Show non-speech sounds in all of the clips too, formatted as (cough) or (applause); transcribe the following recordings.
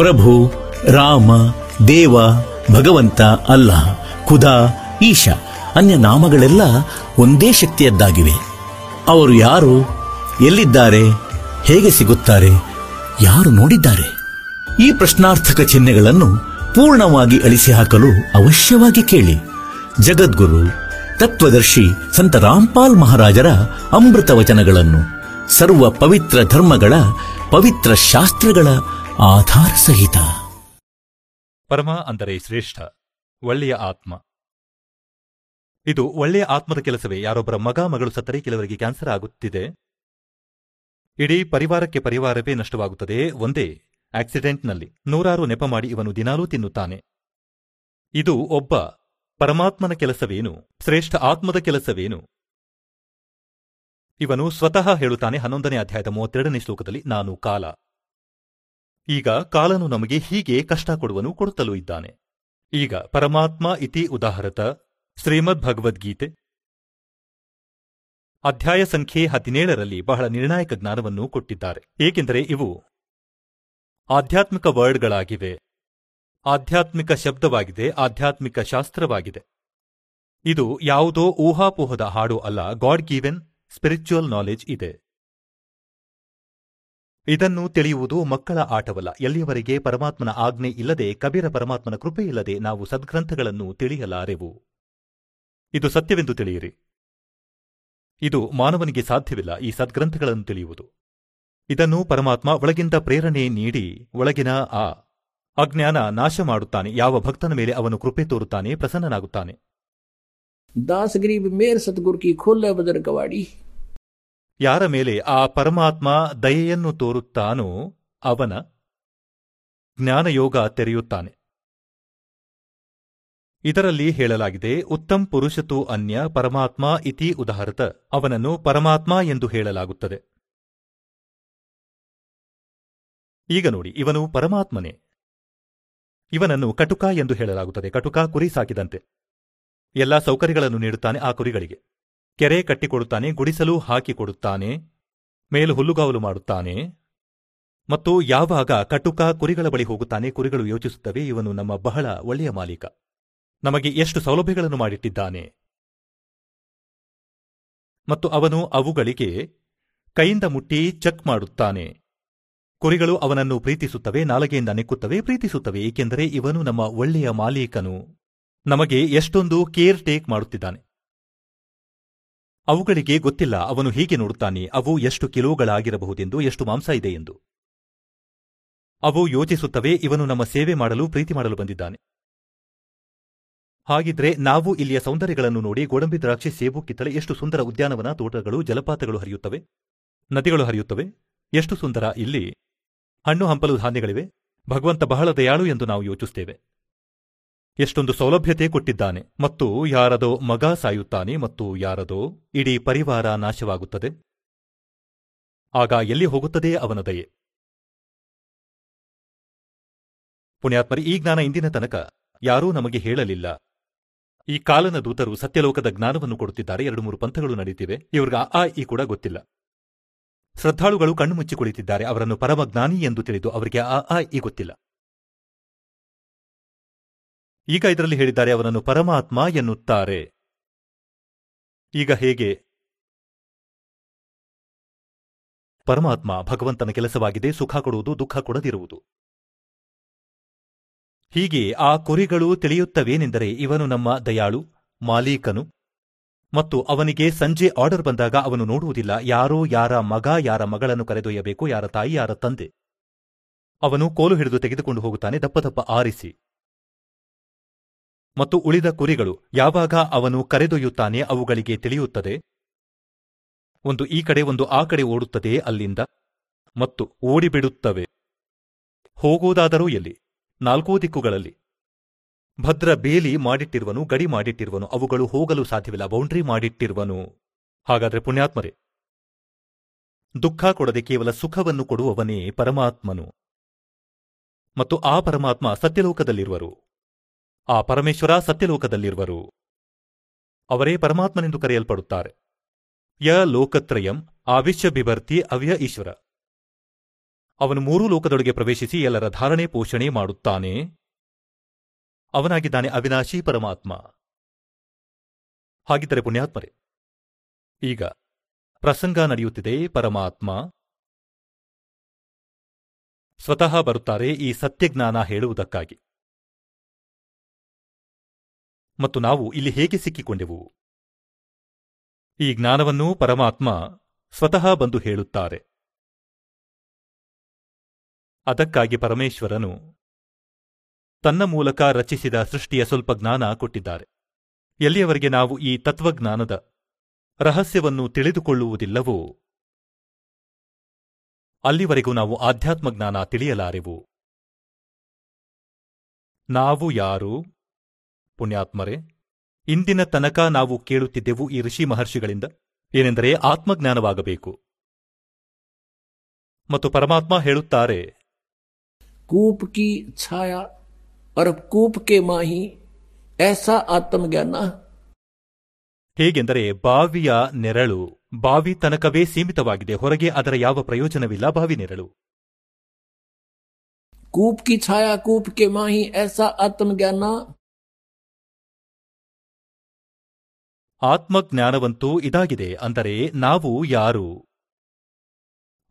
ಪ್ರಭು, ರಾಮ, ದೇವ, ಭಗವಂತ ಅಲ್ಲಾಹ್ ಖುದಾ, ಈಶಾ. ಅನ್ಯ ನಾಮಗಳೆಲ್ಲ ಒಂದೇ ಶಕ್ತಿಯದ್ದಾಗಿವೆ. ಅವರು ಯಾರು, ಎಲ್ಲಿದ್ದಾರೆ, ಹೇಗೆ ಸಿಗುತ್ತಾರೆ, ಯಾರು ನೋಡಿದ್ದಾರೆ? ಈ ಪ್ರಶ್ನಾರ್ಥಕ ಚಿಹ್ನೆಗಳನ್ನು ಪೂರ್ಣವಾಗಿ ಅಳಿಸಿ ಹಾಕಲು ಅವಶ್ಯವಾಗಿ ಕೇಳಿ. ಜಗದ್ಗುರು, ತತ್ವದರ್ಶಿ ಸಂತ ರಾಮ್ಪಾಲ್ ಮಹಾರಾಜರ ಅಮೃತ ವಚನಗಳನ್ನು, ಸರ್ವ ಪವಿತ್ರ ಧರ್ಮಗಳ ಪವಿತ್ರ ಶಾಸ್ತ್ರಗಳ ಆಧಾರ ಸಹಿತ ಪರಮ ಅಂದರೆ ಶ್ರೇಷ್ಠ, ಒಳ್ಳೆಯ ಆತ್ಮ. ಇದು ಒಳ್ಳೆಯ ಆತ್ಮದ ಕೆಲಸವೇ, ಯಾರೊಬ್ಬರ ಮಗ, ಮಗಳು ಸತ್ತರೆ ಕೆಲವರಿಗೆ ಕ್ಯಾನ್ಸರ್ ಆಗುತ್ತಿದೆ. ಇಡೀ ಪರಿವಾರಕ್ಕೆ ಪರಿವಾರವೇ ನಷ್ಟವಾಗುತ್ತದೆ, ಒಂದೇ ಆಕ್ಸಿಡೆಂಟ್ನಲ್ಲಿ ನೂರಾರು ನೆಪ ಮಾಡಿ ಇವನು ದಿನಾಲೂ ತಿನ್ನುತ್ತಾನೆ. ಇದು ಒಬ್ಬ ಪರಮಾತ್ಮನ ಕೆಲಸವೇನು, ಶ್ರೇಷ್ಠ ಆತ್ಮದ ಕೆಲಸವೇನು? ಇವನು ಸ್ವತಃ ಹೇಳುತ್ತಾನೆ ಹನ್ನೊಂದನೇ ಅಧ್ಯಾಯದ ಮೂವತ್ತೆರಡನೇ ಶ್ಲೋಕದಲ್ಲಿ, ನಾನು ಕಾಲ. ಈಗ ಕಾಲನು ನಮಗೆ ಹೀಗೆ ಕಷ್ಟ ಕೊಡುವನು ಕೊಡುತ್ತಲೂ ಇದ್ದಾನೆ. ಈಗ ಪರಮಾತ್ಮ ಇತಿ ಉದಾಹರತ ಶ್ರೀಮದ್ ಭಗವದ್ಗೀತೆ ಅಧ್ಯಾಯ ಸಂಖ್ಯೆ ಹದಿನೇಳರಲ್ಲಿ ಬಹಳ ನಿರ್ಣಾಯಕ ಜ್ಞಾನವನ್ನು ಕೊಟ್ಟಿದ್ದಾರೆ. ಏಕೆಂದರೆ ಇವು ಆಧ್ಯಾತ್ಮಿಕ ವರ್ಡ್ಗಳಾಗಿವೆ. ಆಧ್ಯಾತ್ಮಿಕ ಶಬ್ದವಾಗಿದೆ, ಆಧ್ಯಾತ್ಮಿಕ ಶಾಸ್ತ್ರವಾಗಿದೆ. ಇದು ಯಾವುದೋ ಊಹಾಪೋಹದ ಹಾಡು ಅಲ್ಲ, ಗಾಡ್ ಗಿವೆನ್ ಸ್ಪಿರಿಚುವಲ್ ನಾಲೆಜ್ ಇದೆ. ಇದನ್ನು ತಿಳಿಯುವುದು ಮಕ್ಕಳ ಆಟವಲ್ಲ. ಎಲ್ಲಿಯವರೆಗೆ ಪರಮಾತ್ಮನ ಆಜ್ಞೆ ಇಲ್ಲದೆ ಕಬೀರ ಪರಮಾತ್ಮನ ಕೃಪೆಯಿಲ್ಲದೆ ನಾವು ಸದ್ಗ್ರಂಥಗಳನ್ನು ತಿಳಿಯಲಾರೆವು. ಇದು ಸತ್ಯವೆಂದು ತಿಳಿಯಿರಿ. ಇದು ಮಾನವನಿಗೆ ಸಾಧ್ಯವಿಲ್ಲ ಈ ಸದ್ಗ್ರಂಥಗಳನ್ನು ತಿಳಿಯುವುದು. ಇದನ್ನು ಪರಮಾತ್ಮ ಒಳಗಿಂದ ಪ್ರೇರಣೆ ನೀಡಿ ಒಳಗಿನ ಆ ಅಜ್ಞಾನ ನಾಶ ಮಾಡುತ್ತಾನೆ. ಯಾವ ಭಕ್ತನ ಮೇಲೆ ಅವನು ಕೃಪೆ ತೋರುತ್ತಾನೆ ಪ್ರಸನ್ನನಾಗುತ್ತಾನೆ. ದಾಸಗಿರಿ ಮೇರ್ ಸದ್ಗುರು ಕಿ ಖೋಲ್ಲ ಯಾರ ಮೇಲೆ ಆ ಪರಮಾತ್ಮ ದಯೆಯನ್ನು ತೋರುತ್ತಾನೋ ಅವನ ಜ್ಞಾನಯೋಗ ತೆರೆಯುತ್ತಾನೆ. ಇದರಲ್ಲಿ ಹೇಳಲಾಗಿದೆ, ಉತ್ತಮ್ ಪುರುಷತು ಅನ್ಯ ಪರಮಾತ್ಮ ಇತಿ ಉದಾಹರತ, ಅವನನ್ನು ಪರಮಾತ್ಮ ಎಂದು ಹೇಳಲಾಗುತ್ತದೆ. ಈಗ ನೋಡಿ, ಇವನು ಪರಮಾತ್ಮನೇ. ಇವನನ್ನು ಕಟುಕ ಎಂದು ಹೇಳಲಾಗುತ್ತದೆ, ಕಟುಕ ಕುರಿ ಸಾಕಿದಂತೆ. ಎಲ್ಲಾ ಸೌಕರ್ಯಗಳನ್ನು ನೀಡುತ್ತಾನೆ ಆ ಕುರಿಗಳಿಗೆ. ಕೆರೆ ಕಟ್ಟಿಕೊಡುತ್ತಾನೆ, ಗುಡಿಸಲು ಹಾಕಿಕೊಡುತ್ತಾನೆ, ಮೇಲು ಹುಲ್ಲುಗಾವಲು ಮಾಡುತ್ತಾನೆ. ಮತ್ತು ಯಾವಾಗ ಕಟುಕ ಕುರಿಗಳ ಬಳಿ ಹೋಗುತ್ತಾನೆ, ಕುರಿಗಳು ಯೋಚಿಸುತ್ತವೆ, ಇವನು ನಮ್ಮ ಬಹಳ ಒಳ್ಳೆಯ ಮಾಲೀಕ. ನಮಗೆ ಎಷ್ಟು ಸೌಲಭ್ಯಗಳನ್ನು ಮಾಡಿಟ್ಟಿದ್ದಾನೆ. ಮತ್ತು ಅವನು ಅವುಗಳಿಗೆ ಕೈಯಿಂದ ಮುಟ್ಟಿ ಚೆಕ್ ಮಾಡುತ್ತಾನೆ. ಕುರಿಗಳು ಅವನನ್ನು ಪ್ರೀತಿಸುತ್ತವೆ, ನಾಲಗೆಯಿಂದ ನೆಕ್ಕುತ್ತವೆ, ಪ್ರೀತಿಸುತ್ತವೆ, ಏಕೆಂದರೆ ಇವನು ನಮ್ಮ ಒಳ್ಳೆಯ ಮಾಲೀಕನು. ನಮಗೆ ಎಷ್ಟೊಂದು ಕೇರ್ ಟೇಕ್ ಮಾಡುತ್ತಿದ್ದಾನೆ. ಅವುಗಳಿಗೆ ಗೊತ್ತಿಲ್ಲ ಅವನು ಹೀಗೆ ನೋಡುತ್ತಾನೆ, ಅವು ಎಷ್ಟು ಕಿಲೋಗಳಾಗಿರಬಹುದೆಂದು, ಎಷ್ಟು ಮಾಂಸ ಇದೆ ಎಂದು. ಅವು ಯೋಚಿಸುತ್ತವೆ, ಇವನು ನಮ್ಮ ಸೇವೆ ಮಾಡಲು, ಪ್ರೀತಿ ಮಾಡಲು ಬಂದಿದ್ದಾನೆ. ಹಾಗಿದ್ರೆ ನಾವು ಇಲ್ಲಿಯ ಸೌಂದರ್ಯಗಳನ್ನು ನೋಡಿ ಗೋಡಂಬಿ ದ್ರಾಕ್ಷಿ ಸೇಬು ಕಿತ್ತಳೆ ಎಷ್ಟು ಸುಂದರ ಉದ್ಯಾನವನ, ತೋಟಗಳು, ಜಲಪಾತಗಳು ಹರಿಯುತ್ತವೆ, ನದಿಗಳು ಹರಿಯುತ್ತವೆ, ಎಷ್ಟು ಸುಂದರ ಇಲ್ಲಿ. ಹಣ್ಣು ಹಂಪಲು ಧಾನ್ಯಗಳಿವೆ, ಭಗವಂತ ಬಹಳ ದಯಾಳು ಎಂದು ನಾವು ಯೋಚಿಸುತ್ತೇವೆ ಎಷ್ಟೊಂದು ಸೌಲಭ್ಯತೆ ಕೊಟ್ಟಿದ್ದಾನೆ ಮತ್ತು ಯಾರದೋ ಮಗ ಸಾಯುತ್ತಾನೆ ಮತ್ತು ಯಾರದೋ ಇಡೀ ಪರಿವಾರ ನಾಶವಾಗುತ್ತದೆ. ಆಗ ಎಲ್ಲಿ ಹೋಗುತ್ತದೆ ಅವನ ದಯೆ? ಪುಣ್ಯಾತ್ಮರಿ, ಈ ಜ್ಞಾನ ಇಂದಿನ ತನಕ ಯಾರೂ ನಮಗೆ ಹೇಳಲಿಲ್ಲ. ಈ ಕಾಲನ ದೂತರು ಸತ್ಯಲೋಕದ ಜ್ಞಾನವನ್ನು ಕೊಡುತ್ತಿದ್ದಾರೆ. ಎರಡು ಮೂರು ಪಂಥಗಳು ನಡೆಯುತ್ತಿವೆ ಇವ್ರಿಗೆ ಆ ಈ ಕೂಡ ಗೊತ್ತಿಲ್ಲ. ಶ್ರದ್ಧಾಳುಗಳು ಕಣ್ಣು ಮುಚ್ಚಿ ಕುಳಿತಿದ್ದಾರೆ. ಅವರನ್ನು ಪರಮಜ್ಞಾನಿ ಎಂದು ತಿಳಿದು ಅವರಿಗೆ ಆ ಆ, ಈ ಗೊತ್ತಿಲ್ಲ. ಈಗ ಇದರಲ್ಲಿ ಹೇಳಿದ್ದಾರೆ, ಅವನನ್ನು ಪರಮಾತ್ಮ ಎನ್ನುತ್ತಾರೆ. ಈಗ ಹೇಗೆ? ಪರಮಾತ್ಮ ಭಗವಂತನ ಕೆಲಸವಾಗಿದೆ, ಸುಖ ಕೊಡುವುದು, ದುಃಖ ಕೊಡದಿರುವುದು. ಹೀಗೆ ಆ ಕುರಿಗಳು ತಿಳಿಯುತ್ತವೇನೆಂದರೆ, ಇವನು ನಮ್ಮ ದಯಾಳು, ಮಾಲೀಕನು, ಮತ್ತು ಅವನಿಗೆ ಸಂಜೆ ಆರ್ಡರ್ ಬಂದಾಗ ಅವನು ನೋಡುವುದಿಲ್ಲ, ಯಾರೋ ಯಾರ ಮಗ, ಯಾರ ಮಗಳನ್ನು ಕರೆದೊಯ್ಯಬೇಕು, ಯಾರ ತಾಯಿ, ಯಾರ ತಂದೆ. ಅವನು ಕೋಲು ಹಿಡಿದು ತೆಗೆದುಕೊಂಡು ಹೋಗುತ್ತಾನೆ, ದಪ್ಪ ದಪ್ಪ ಆರಿಸಿ. ಮತ್ತು ಉಳಿದ ಕುರಿಗಳು ಯಾವಾಗ ಅವನು ಕರೆದೊಯ್ಯುತ್ತಾನೆ ಅವುಗಳಿಗೆ ತಿಳಿಯುತ್ತದೆ? ಒಂದು ಈ ಕಡೆ, ಒಂದು ಆ ಕಡೆ ಓಡುತ್ತದೆ ಅಲ್ಲಿಂದ? ಮತ್ತು ಓಡಿಬಿಡುತ್ತವೆ. ಹೋಗುವುದಾದರೂ ಎಲ್ಲಿ? ನಾಲ್ಕೂ ದಿಕ್ಕುಗಳಲ್ಲಿ. ಭದ್ರ ಬೇಲಿ ಮಾಡಿಟ್ಟಿರುವನು, ಗಡಿ ಮಾಡಿಟ್ಟಿರುವನು, ಅವುಗಳು ಹೋಗಲು ಸಾಧ್ಯವಿಲ್ಲ, ಬೌಂಡ್ರಿ ಮಾಡಿಟ್ಟಿರುವನು. ಹಾಗಾದರೆ ಪುಣ್ಯಾತ್ಮರೇ, ದುಃಖ ಕೊಡದೆ ಕೇವಲ ಸುಖವನ್ನು ಕೊಡುವವನೇ ಪರಮಾತ್ಮನು. ಮತ್ತು ಆ ಪರಮಾತ್ಮ ಸತ್ಯಲೋಕದಲ್ಲಿರುವರು. ಆ ಪರಮೇಶ್ವರ ಸತ್ಯಲೋಕದಲ್ಲಿರುವರು. ಅವರೇ ಪರಮಾತ್ಮನೆಂದು ಕರೆಯಲ್ಪಡುತ್ತಾರೆ. ಯ ಲೋಕತ್ರಯಂ ಆವಿಶ್ಯ ಬಿಭರ್ತಿ ಅವ್ಯ ಈಶ್ವರ. ಅವನು ಮೂರೂ ಲೋಕದೊಳಗೆ ಪ್ರವೇಶಿಸಿ ಎಲ್ಲರ ಧಾರಣೆ ಪೋಷಣೆ ಮಾಡುತ್ತಾನೆ. ಅವನಾಗಿದ್ದಾನೆ ಅವಿನಾಶಿ ಪರಮಾತ್ಮ. ಹಾಗಿದ್ದರೆ ಪುಣ್ಯಾತ್ಮರೇ, ಈಗ ಪ್ರಸಂಗ ನಡೆಯುತ್ತಿದೆ ಪರಮಾತ್ಮ. ಸ್ವತಃ ಬರುತ್ತಾರೆ ಈ ಸತ್ಯಜ್ಞಾನ ಹೇಳುವುದಕ್ಕಾಗಿ. ಮತ್ತು ನಾವು ಇಲ್ಲಿ ಹೇಗೆ ಸಿಕ್ಕಿಕೊಂಡೆವು? ಈ ಜ್ಞಾನವನ್ನು ಪರಮಾತ್ಮ ಸ್ವತಃ ಬಂದು ಹೇಳುತ್ತಾರೆ. ಅದಕ್ಕಾಗಿ ಪರಮೇಶ್ವರನು ತನ್ನ ಮೂಲಕ ರಚಿಸಿದ ಸೃಷ್ಟಿಯ ಸ್ವಲ್ಪ ಜ್ಞಾನ ಕೊಟ್ಟಿದ್ದಾರೆ. ಎಲ್ಲಿಯವರೆಗೆ ನಾವು ಈ ತತ್ವಜ್ಞಾನದ ರಹಸ್ಯವನ್ನು ತಿಳಿದುಕೊಳ್ಳುವುದಿಲ್ಲವೋ, ಅಲ್ಲಿವರೆಗೂ ನಾವು ಆಧ್ಯಾತ್ಮ ಜ್ಞಾನ ತಿಳಿಯಲಾರೆವು. ನಾವು ಯಾರು? ಪುಣ್ಯಾತ್ಮರೇ ಇಂದಿನ ತನಕ ನಾವು ಕೇಳುತ್ತಿದ್ದೆವು ಈ ಋಷಿ ಮಹರ್ಷಿಗಳಿಂದ ಏನೆಂದರೆ ಆತ್ಮಜ್ಞಾನವಾಗಬೇಕು. ಮತ್ತು ಪರಮಾತ್ಮ ಹೇಳುತ್ತಾರೆ ಕೂಪ್ ಕಿ ಛಾಯಾ ಅರ್ ಕೂಪ್ ಕೆ ಮಾಹಿ ಏಸಾ ಆತ್ಮಜ್ಞಾನ. ಹೇಗೆಂದರೆ ಬಾವಿಯ ನೆರಳು ಬಾವಿ ತನಕವೇ ಸೀಮಿತವಾಗಿದೆ ಹೊರಗೆ ಅದರ ಯಾವ ಪ್ರಯೋಜನವಿಲ್ಲ ಬಾವಿ ನೆರಳು. ಕೂಪ್ ಕಿ ಛಾಯಾ ಕೂಪ್ ಕೆ ಮಾಹಿ ಏಸಾ ಆತ್ಮಜ್ಞಾನ. ಆತ್ಮಜ್ಞಾನವಂತೂ ಇದಾಗಿದೆ ಅಂದರೆ ನಾವು ಯಾರು?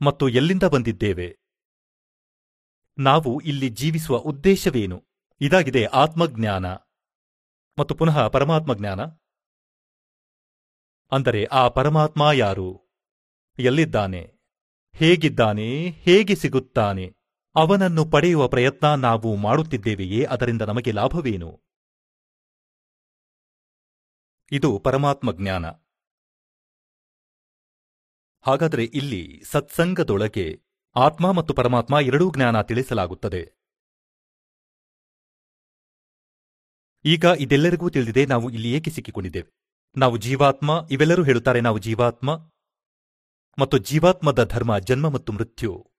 ಮತ್ತು ಎಲ್ಲಿಂದ ಬಂದಿದ್ದೇವೆ? ನಾವು ಇಲ್ಲಿ ಜೀವಿಸುವ ಉದ್ದೇಶವೇನು? ಇದಾಗಿದೆ ಆತ್ಮಜ್ಞಾನ. ಮತ್ತು ಪುನಃ ಪರಮಾತ್ಮ ಜ್ಞಾನ ಅಂದರೆ ಆ ಪರಮಾತ್ಮ ಯಾರು? ಎಲ್ಲಿದ್ದಾನೆ? ಹೇಗಿದ್ದಾನೆ? ಹೇಗೆ ಸಿಗುತ್ತಾನೆ? ಅವನನ್ನು ಪಡೆಯುವ ಪ್ರಯತ್ನ ನಾವು ಮಾಡುತ್ತಿದ್ದೇವೆಯೇ? ಅದರಿಂದ ನಮಗೆ ಲಾಭವೇನು? ಇದು ಪರಮಾತ್ಮ ಜ್ಞಾನ. ಹಾಗಾದರೆ ಇಲ್ಲಿ ಸತ್ಸಂಗದೊಳಗೆ ಆತ್ಮ ಮತ್ತು ಪರಮಾತ್ಮ ಎರಡೂ ಜ್ಞಾನ ತಿಳಿಸಲಾಗುತ್ತದೆ. ಈಗ ಇದೆಲ್ಲರಿಗೂ ತಿಳಿದಿದೆ ನಾವು ಇಲ್ಲಿ ಏಕೆ ಸಿಕ್ಕಿಕೊಂಡಿದ್ದೇವೆ? ನಾವು ಜೀವಾತ್ಮ, ಇವೆಲ್ಲರೂ ಹೇಳುತ್ತಾರೆ ನಾವು ಜೀವಾತ್ಮ ಮತ್ತು ಜೀವಾತ್ಮದ ಧರ್ಮ, ಜನ್ಮ ಮತ್ತು ಮೃತ್ಯು.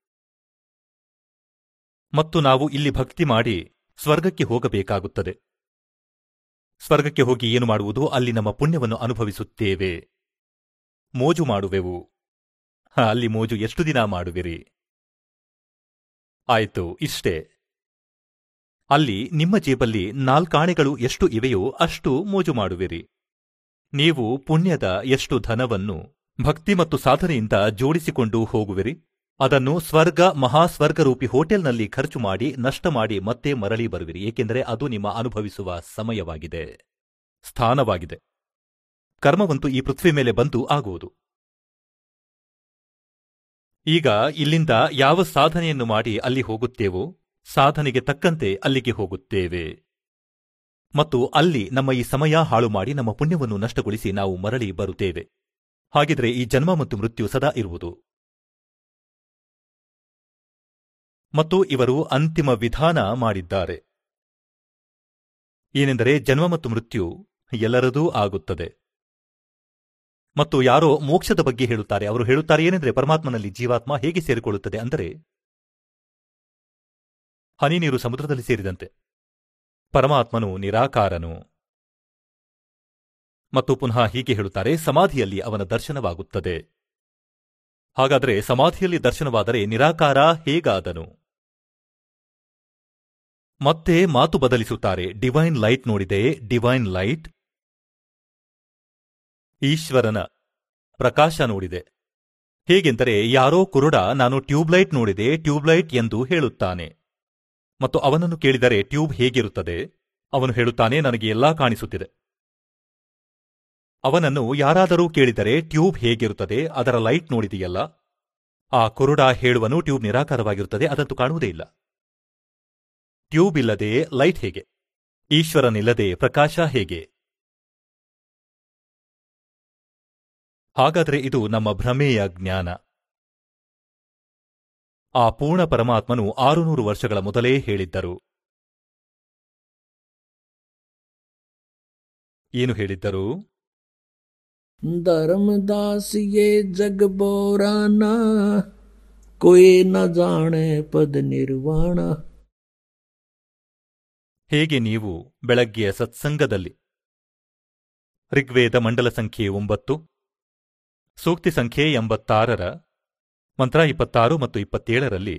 ಮತ್ತು ನಾವು ಇಲ್ಲಿ ಭಕ್ತಿ ಮಾಡಿ ಸ್ವರ್ಗಕ್ಕೆ ಹೋಗಬೇಕಾಗುತ್ತದೆ. ಸ್ವರ್ಗಕ್ಕೆ ಹೋಗಿ ಏನು ಮಾಡುವುದು? ಅಲ್ಲಿ ನಮ್ಮ ಪುಣ್ಯವನ್ನು ಅನುಭವಿಸುತ್ತೇವೆ. ಮೋಜು ಮಾಡುವೆವು. ಅಲ್ಲಿ ಮೋಜು ಎಷ್ಟು ದಿನ ಮಾಡುವಿರಿ? ಆಯಿತು, ಇಷ್ಟೇ. ಅಲ್ಲಿ ನಿಮ್ಮ ಜೇಬಲ್ಲಿ ನಾಲ್ಕಾಣೆಗಳು ಎಷ್ಟು ಇವೆಯೋ ಅಷ್ಟು ಮೋಜು ಮಾಡುವಿರಿ. ನೀವು ಪುಣ್ಯದ ಎಷ್ಟು ಧನವನ್ನು ಭಕ್ತಿ ಮತ್ತು ಸಾಧನೆಯಿಂದ ಜೋಡಿಸಿಕೊಂಡು ಹೋಗುವಿರಿ? ಅದನ್ನು ಸ್ವರ್ಗ ಮಹಾಸ್ವರ್ಗರೂಪಿ ಹೋಟೆಲ್ನಲ್ಲಿ ಖರ್ಚು ಮಾಡಿ, ನಷ್ಟ ಮಾಡಿ ಮತ್ತೆ ಮರಳಿ ಬರುವಿರಿ. ಏಕೆಂದರೆ ಅದು ನಿಮ್ಮ ಅನುಭವಿಸುವ ಸಮಯವಾಗಿದೆ, ಸ್ಥಾನವಾಗಿದೆ. ಕರ್ಮವಂತೂ ಈ ಪೃಥ್ವಿ ಮೇಲೆ ಬಂದು ಆಗುವುದು. ಈಗ ಇಲ್ಲಿಂದ ಯಾವ ಸಾಧನೆಯನ್ನು ಮಾಡಿ ಅಲ್ಲಿ ಹೋಗುತ್ತೇವೋ, ಸಾಧನೆಗೆ ತಕ್ಕಂತೆ ಅಲ್ಲಿಗೆ ಹೋಗುತ್ತೇವೆ. ಮತ್ತು ಅಲ್ಲಿ ನಮ್ಮ ಈ ಸಮಯ ಹಾಳು ಮಾಡಿ ನಮ್ಮ ಪುಣ್ಯವನ್ನು ನಷ್ಟಗೊಳಿಸಿ ನಾವು ಮರಳಿ ಬರುತ್ತೇವೆ. ಹಾಗಿದ್ರೆ ಈ ಜನ್ಮ ಮತ್ತು ಮೃತ್ಯು ಸದಾ ಇರುವುದು. ಮತ್ತು ಇವರು ಅಂತಿಮ ವಿಧಾನ ಮಾಡಿದ್ದಾರೆ. ಏನೆಂದರೆ ಜನ್ಮ ಮತ್ತು ಮೃತ್ಯು ಎಲ್ಲರದೂ ಆಗುತ್ತದೆ. ಮತ್ತು ಯಾರೋ ಮೋಕ್ಷದ ಬಗ್ಗೆ ಹೇಳುತ್ತಾರೆ. ಅವರು ಹೇಳುತ್ತಾರೆ ಏನೆಂದರೆ ಪರಮಾತ್ಮನಲ್ಲಿ ಜೀವಾತ್ಮ ಹೇಗೆ ಸೇರಿಕೊಳ್ಳುತ್ತದೆ ಅಂದರೆ, ಹನಿ ನೀರು ಸಮುದ್ರದಲ್ಲಿ ಸೇರಿದಂತೆ. ಪರಮಾತ್ಮನು ನಿರಾಕಾರನು. ಮತ್ತು ಪುನಃ ಹೀಗೆ ಹೇಳುತ್ತಾರೆ, ಸಮಾಧಿಯಲ್ಲಿ ಅವನ ದರ್ಶನವಾಗುತ್ತದೆ. ಹಾಗಾದರೆ ಸಮಾಧಿಯಲ್ಲಿ ದರ್ಶನವಾದರೆ ನಿರಾಕಾರ ಹೇಗಾದನು? ಮತ್ತೆ ಮಾತು ಬದಲಿಸುತ್ತಾರೆ. ಡಿವೈನ್ ಲೈಟ್ ನೋಡಿದೆ. ಡಿವೈನ್ ಲೈಟ್ ಈಶ್ವರನ ಪ್ರಕಾಶ ನೋಡಿದೆ. ಹೇಗೆಂದರೆ, ಯಾರೋ ಕುರುಡ ನಾನು ಟ್ಯೂಬ್ಲೈಟ್ ನೋಡಿದೆ, ಟ್ಯೂಬ್ಲೈಟ್ ಎಂದು ಹೇಳುತ್ತಾನೆ. ಮತ್ತು ಅವನನ್ನು ಕೇಳಿದರೆ, ಟ್ಯೂಬ್ ಹೇಗಿರುತ್ತದೆ? ಅವನು ಹೇಳುತ್ತಾನೆ, ನನಗೆ ಎಲ್ಲಾ ಕಾಣಿಸುತ್ತಿದೆ. ಅವನನ್ನು ಯಾರಾದರೂ ಕೇಳಿದರೆ, ಟ್ಯೂಬ್ ಹೇಗಿರುತ್ತದೆ? ಅದರ ಲೈಟ್ ನೋಡಿದೆಯಲ್ಲ? ಆ ಕುರುಡ ಹೇಳುವನು ಟ್ಯೂಬ್ ನಿರಾಕಾರವಾಗಿರುತ್ತದೆ, ಅದಂತೂ ಕಾಣುವುದೇ ಇಲ್ಲ. ಟ್ಯೂಬ್ ಇಲ್ಲದೆ ಲೈಟ್ ಹೇಗೆ? ಈಶ್ವರನಿಲ್ಲದೆ ಪ್ರಕಾಶ ಹೇಗೆ? ಹಾಗಾದರೆ ಇದು ನಮ್ಮ ಭ್ರಮೆಯ ಜ್ಞಾನ. ಆ ಪೂರ್ಣ ಪರಮಾತ್ಮನು ಆರುನೂರು ವರ್ಷಗಳ ಮೊದಲೇ ಹೇಳಿದ್ದರು. ಏನು ಹೇಳಿದ್ದರು? ಧರ್ಮದಾಸಿಯೇ ಜಗಬೋರಾನ, ಕೊಯ್ನ ಜಾಣೆ ಪದ ನಿರ್ವಾಣ. ಹೇಗೆ ನೀವು ಬೆಳಗ್ಗೆಯ ಸತ್ಸಂಗದಲ್ಲಿ? ಋಗ್ವೇದ ಮಂಡಲ ಸಂಖ್ಯೆ ಒಂಬತ್ತು, ಸೂಕ್ತಿ ಸಂಖ್ಯೆ ಎಂಬತ್ತಾರರ, ಮಂತ್ರ ಇಪ್ಪತ್ತಾರು ಮತ್ತು ಇಪ್ಪತ್ತೇಳರಲ್ಲಿ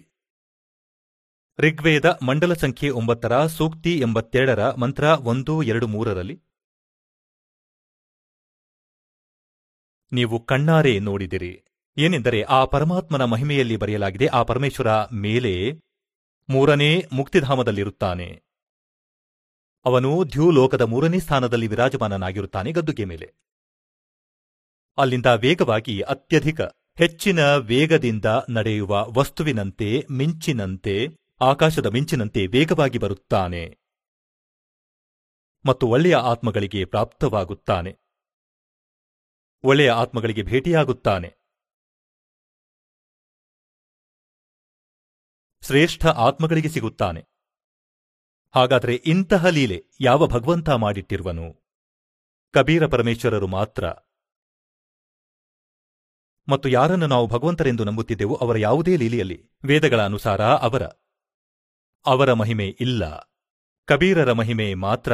ಋಗ್ವೇದ ಮಂಡಲ ಸಂಖ್ಯೆ ಒಂಬತ್ತರ, ಸೂಕ್ತಿ ಎಂಬತ್ತೆರಡರ ಮಂತ್ರ ಒಂದು, ಎರಡು, ಮೂರರಲ್ಲಿ ನೀವು ಕಣ್ಣಾರೆ ನೋಡಿದಿರಿ. ಏನೆಂದರೆ ಆ ಪರಮಾತ್ಮನ ಮಹಿಮೆಯಲ್ಲಿ ಬರೆಯಲಾಗಿದೆ, ಆ ಪರಮೇಶ್ವರ ಮೇಲೆ ಮೂರನೇ ಮುಕ್ತಿಧಾಮದಲ್ಲಿರುತ್ತಾನೆ. ಅವನು ದ್ಯೂಲೋಕದ ಮೂರನೇ ಸ್ಥಾನದಲ್ಲಿ ವಿರಾಜಮಾನನಾಗಿರುತ್ತಾನೆ ಗದ್ದುಗೆ ಮೇಲೆ. ಅಲ್ಲಿಂದ ವೇಗವಾಗಿ ಅತ್ಯಧಿಕ ಹೆಚ್ಚಿನ ವೇಗದಿಂದ ನಡೆಯುವ ವಸ್ತುವಿನಂತೆ ಮಿಂಚಿನಂತೆ, ಆಕಾಶದ ಮಿಂಚಿನಂತೆ ವೇಗವಾಗಿ ಬರುತ್ತಾನೆ. ಮತ್ತು ಒಳ್ಳೆಯ ಆತ್ಮಗಳಿಗೆ ಪ್ರಾಪ್ತವಾಗುತ್ತಾನೆ. ಒಳ್ಳೆಯ ಆತ್ಮಗಳಿಗೆ ಭೇಟಿಯಾಗುತ್ತಾನೆ. ಶ್ರೇಷ್ಠ ಆತ್ಮಗಳಿಗೆ ಸಿಗುತ್ತಾನೆ. ಹಾಗಾದರೆ ಇಂತಹ ಲೀಲೆ ಯಾವ ಭಗವಂತ ಮಾಡಿಟ್ಟಿರುವನು? ಕಬೀರ ಪರಮೇಶ್ವರರು ಮಾತ್ರ. ಮತ್ತು ಯಾರನ್ನು ನಾವು ಭಗವಂತರೆಂದು ನಂಬುತ್ತಿದ್ದೆವು ಅವರ ಯಾವುದೇ ಲೀಲೆಯಲ್ಲಿ ವೇದಗಳ ಅನುಸಾರ ಅವರ. ಅವರ ಮಹಿಮೆ ಇಲ್ಲ. ಕಬೀರರ ಮಹಿಮೆ ಮಾತ್ರ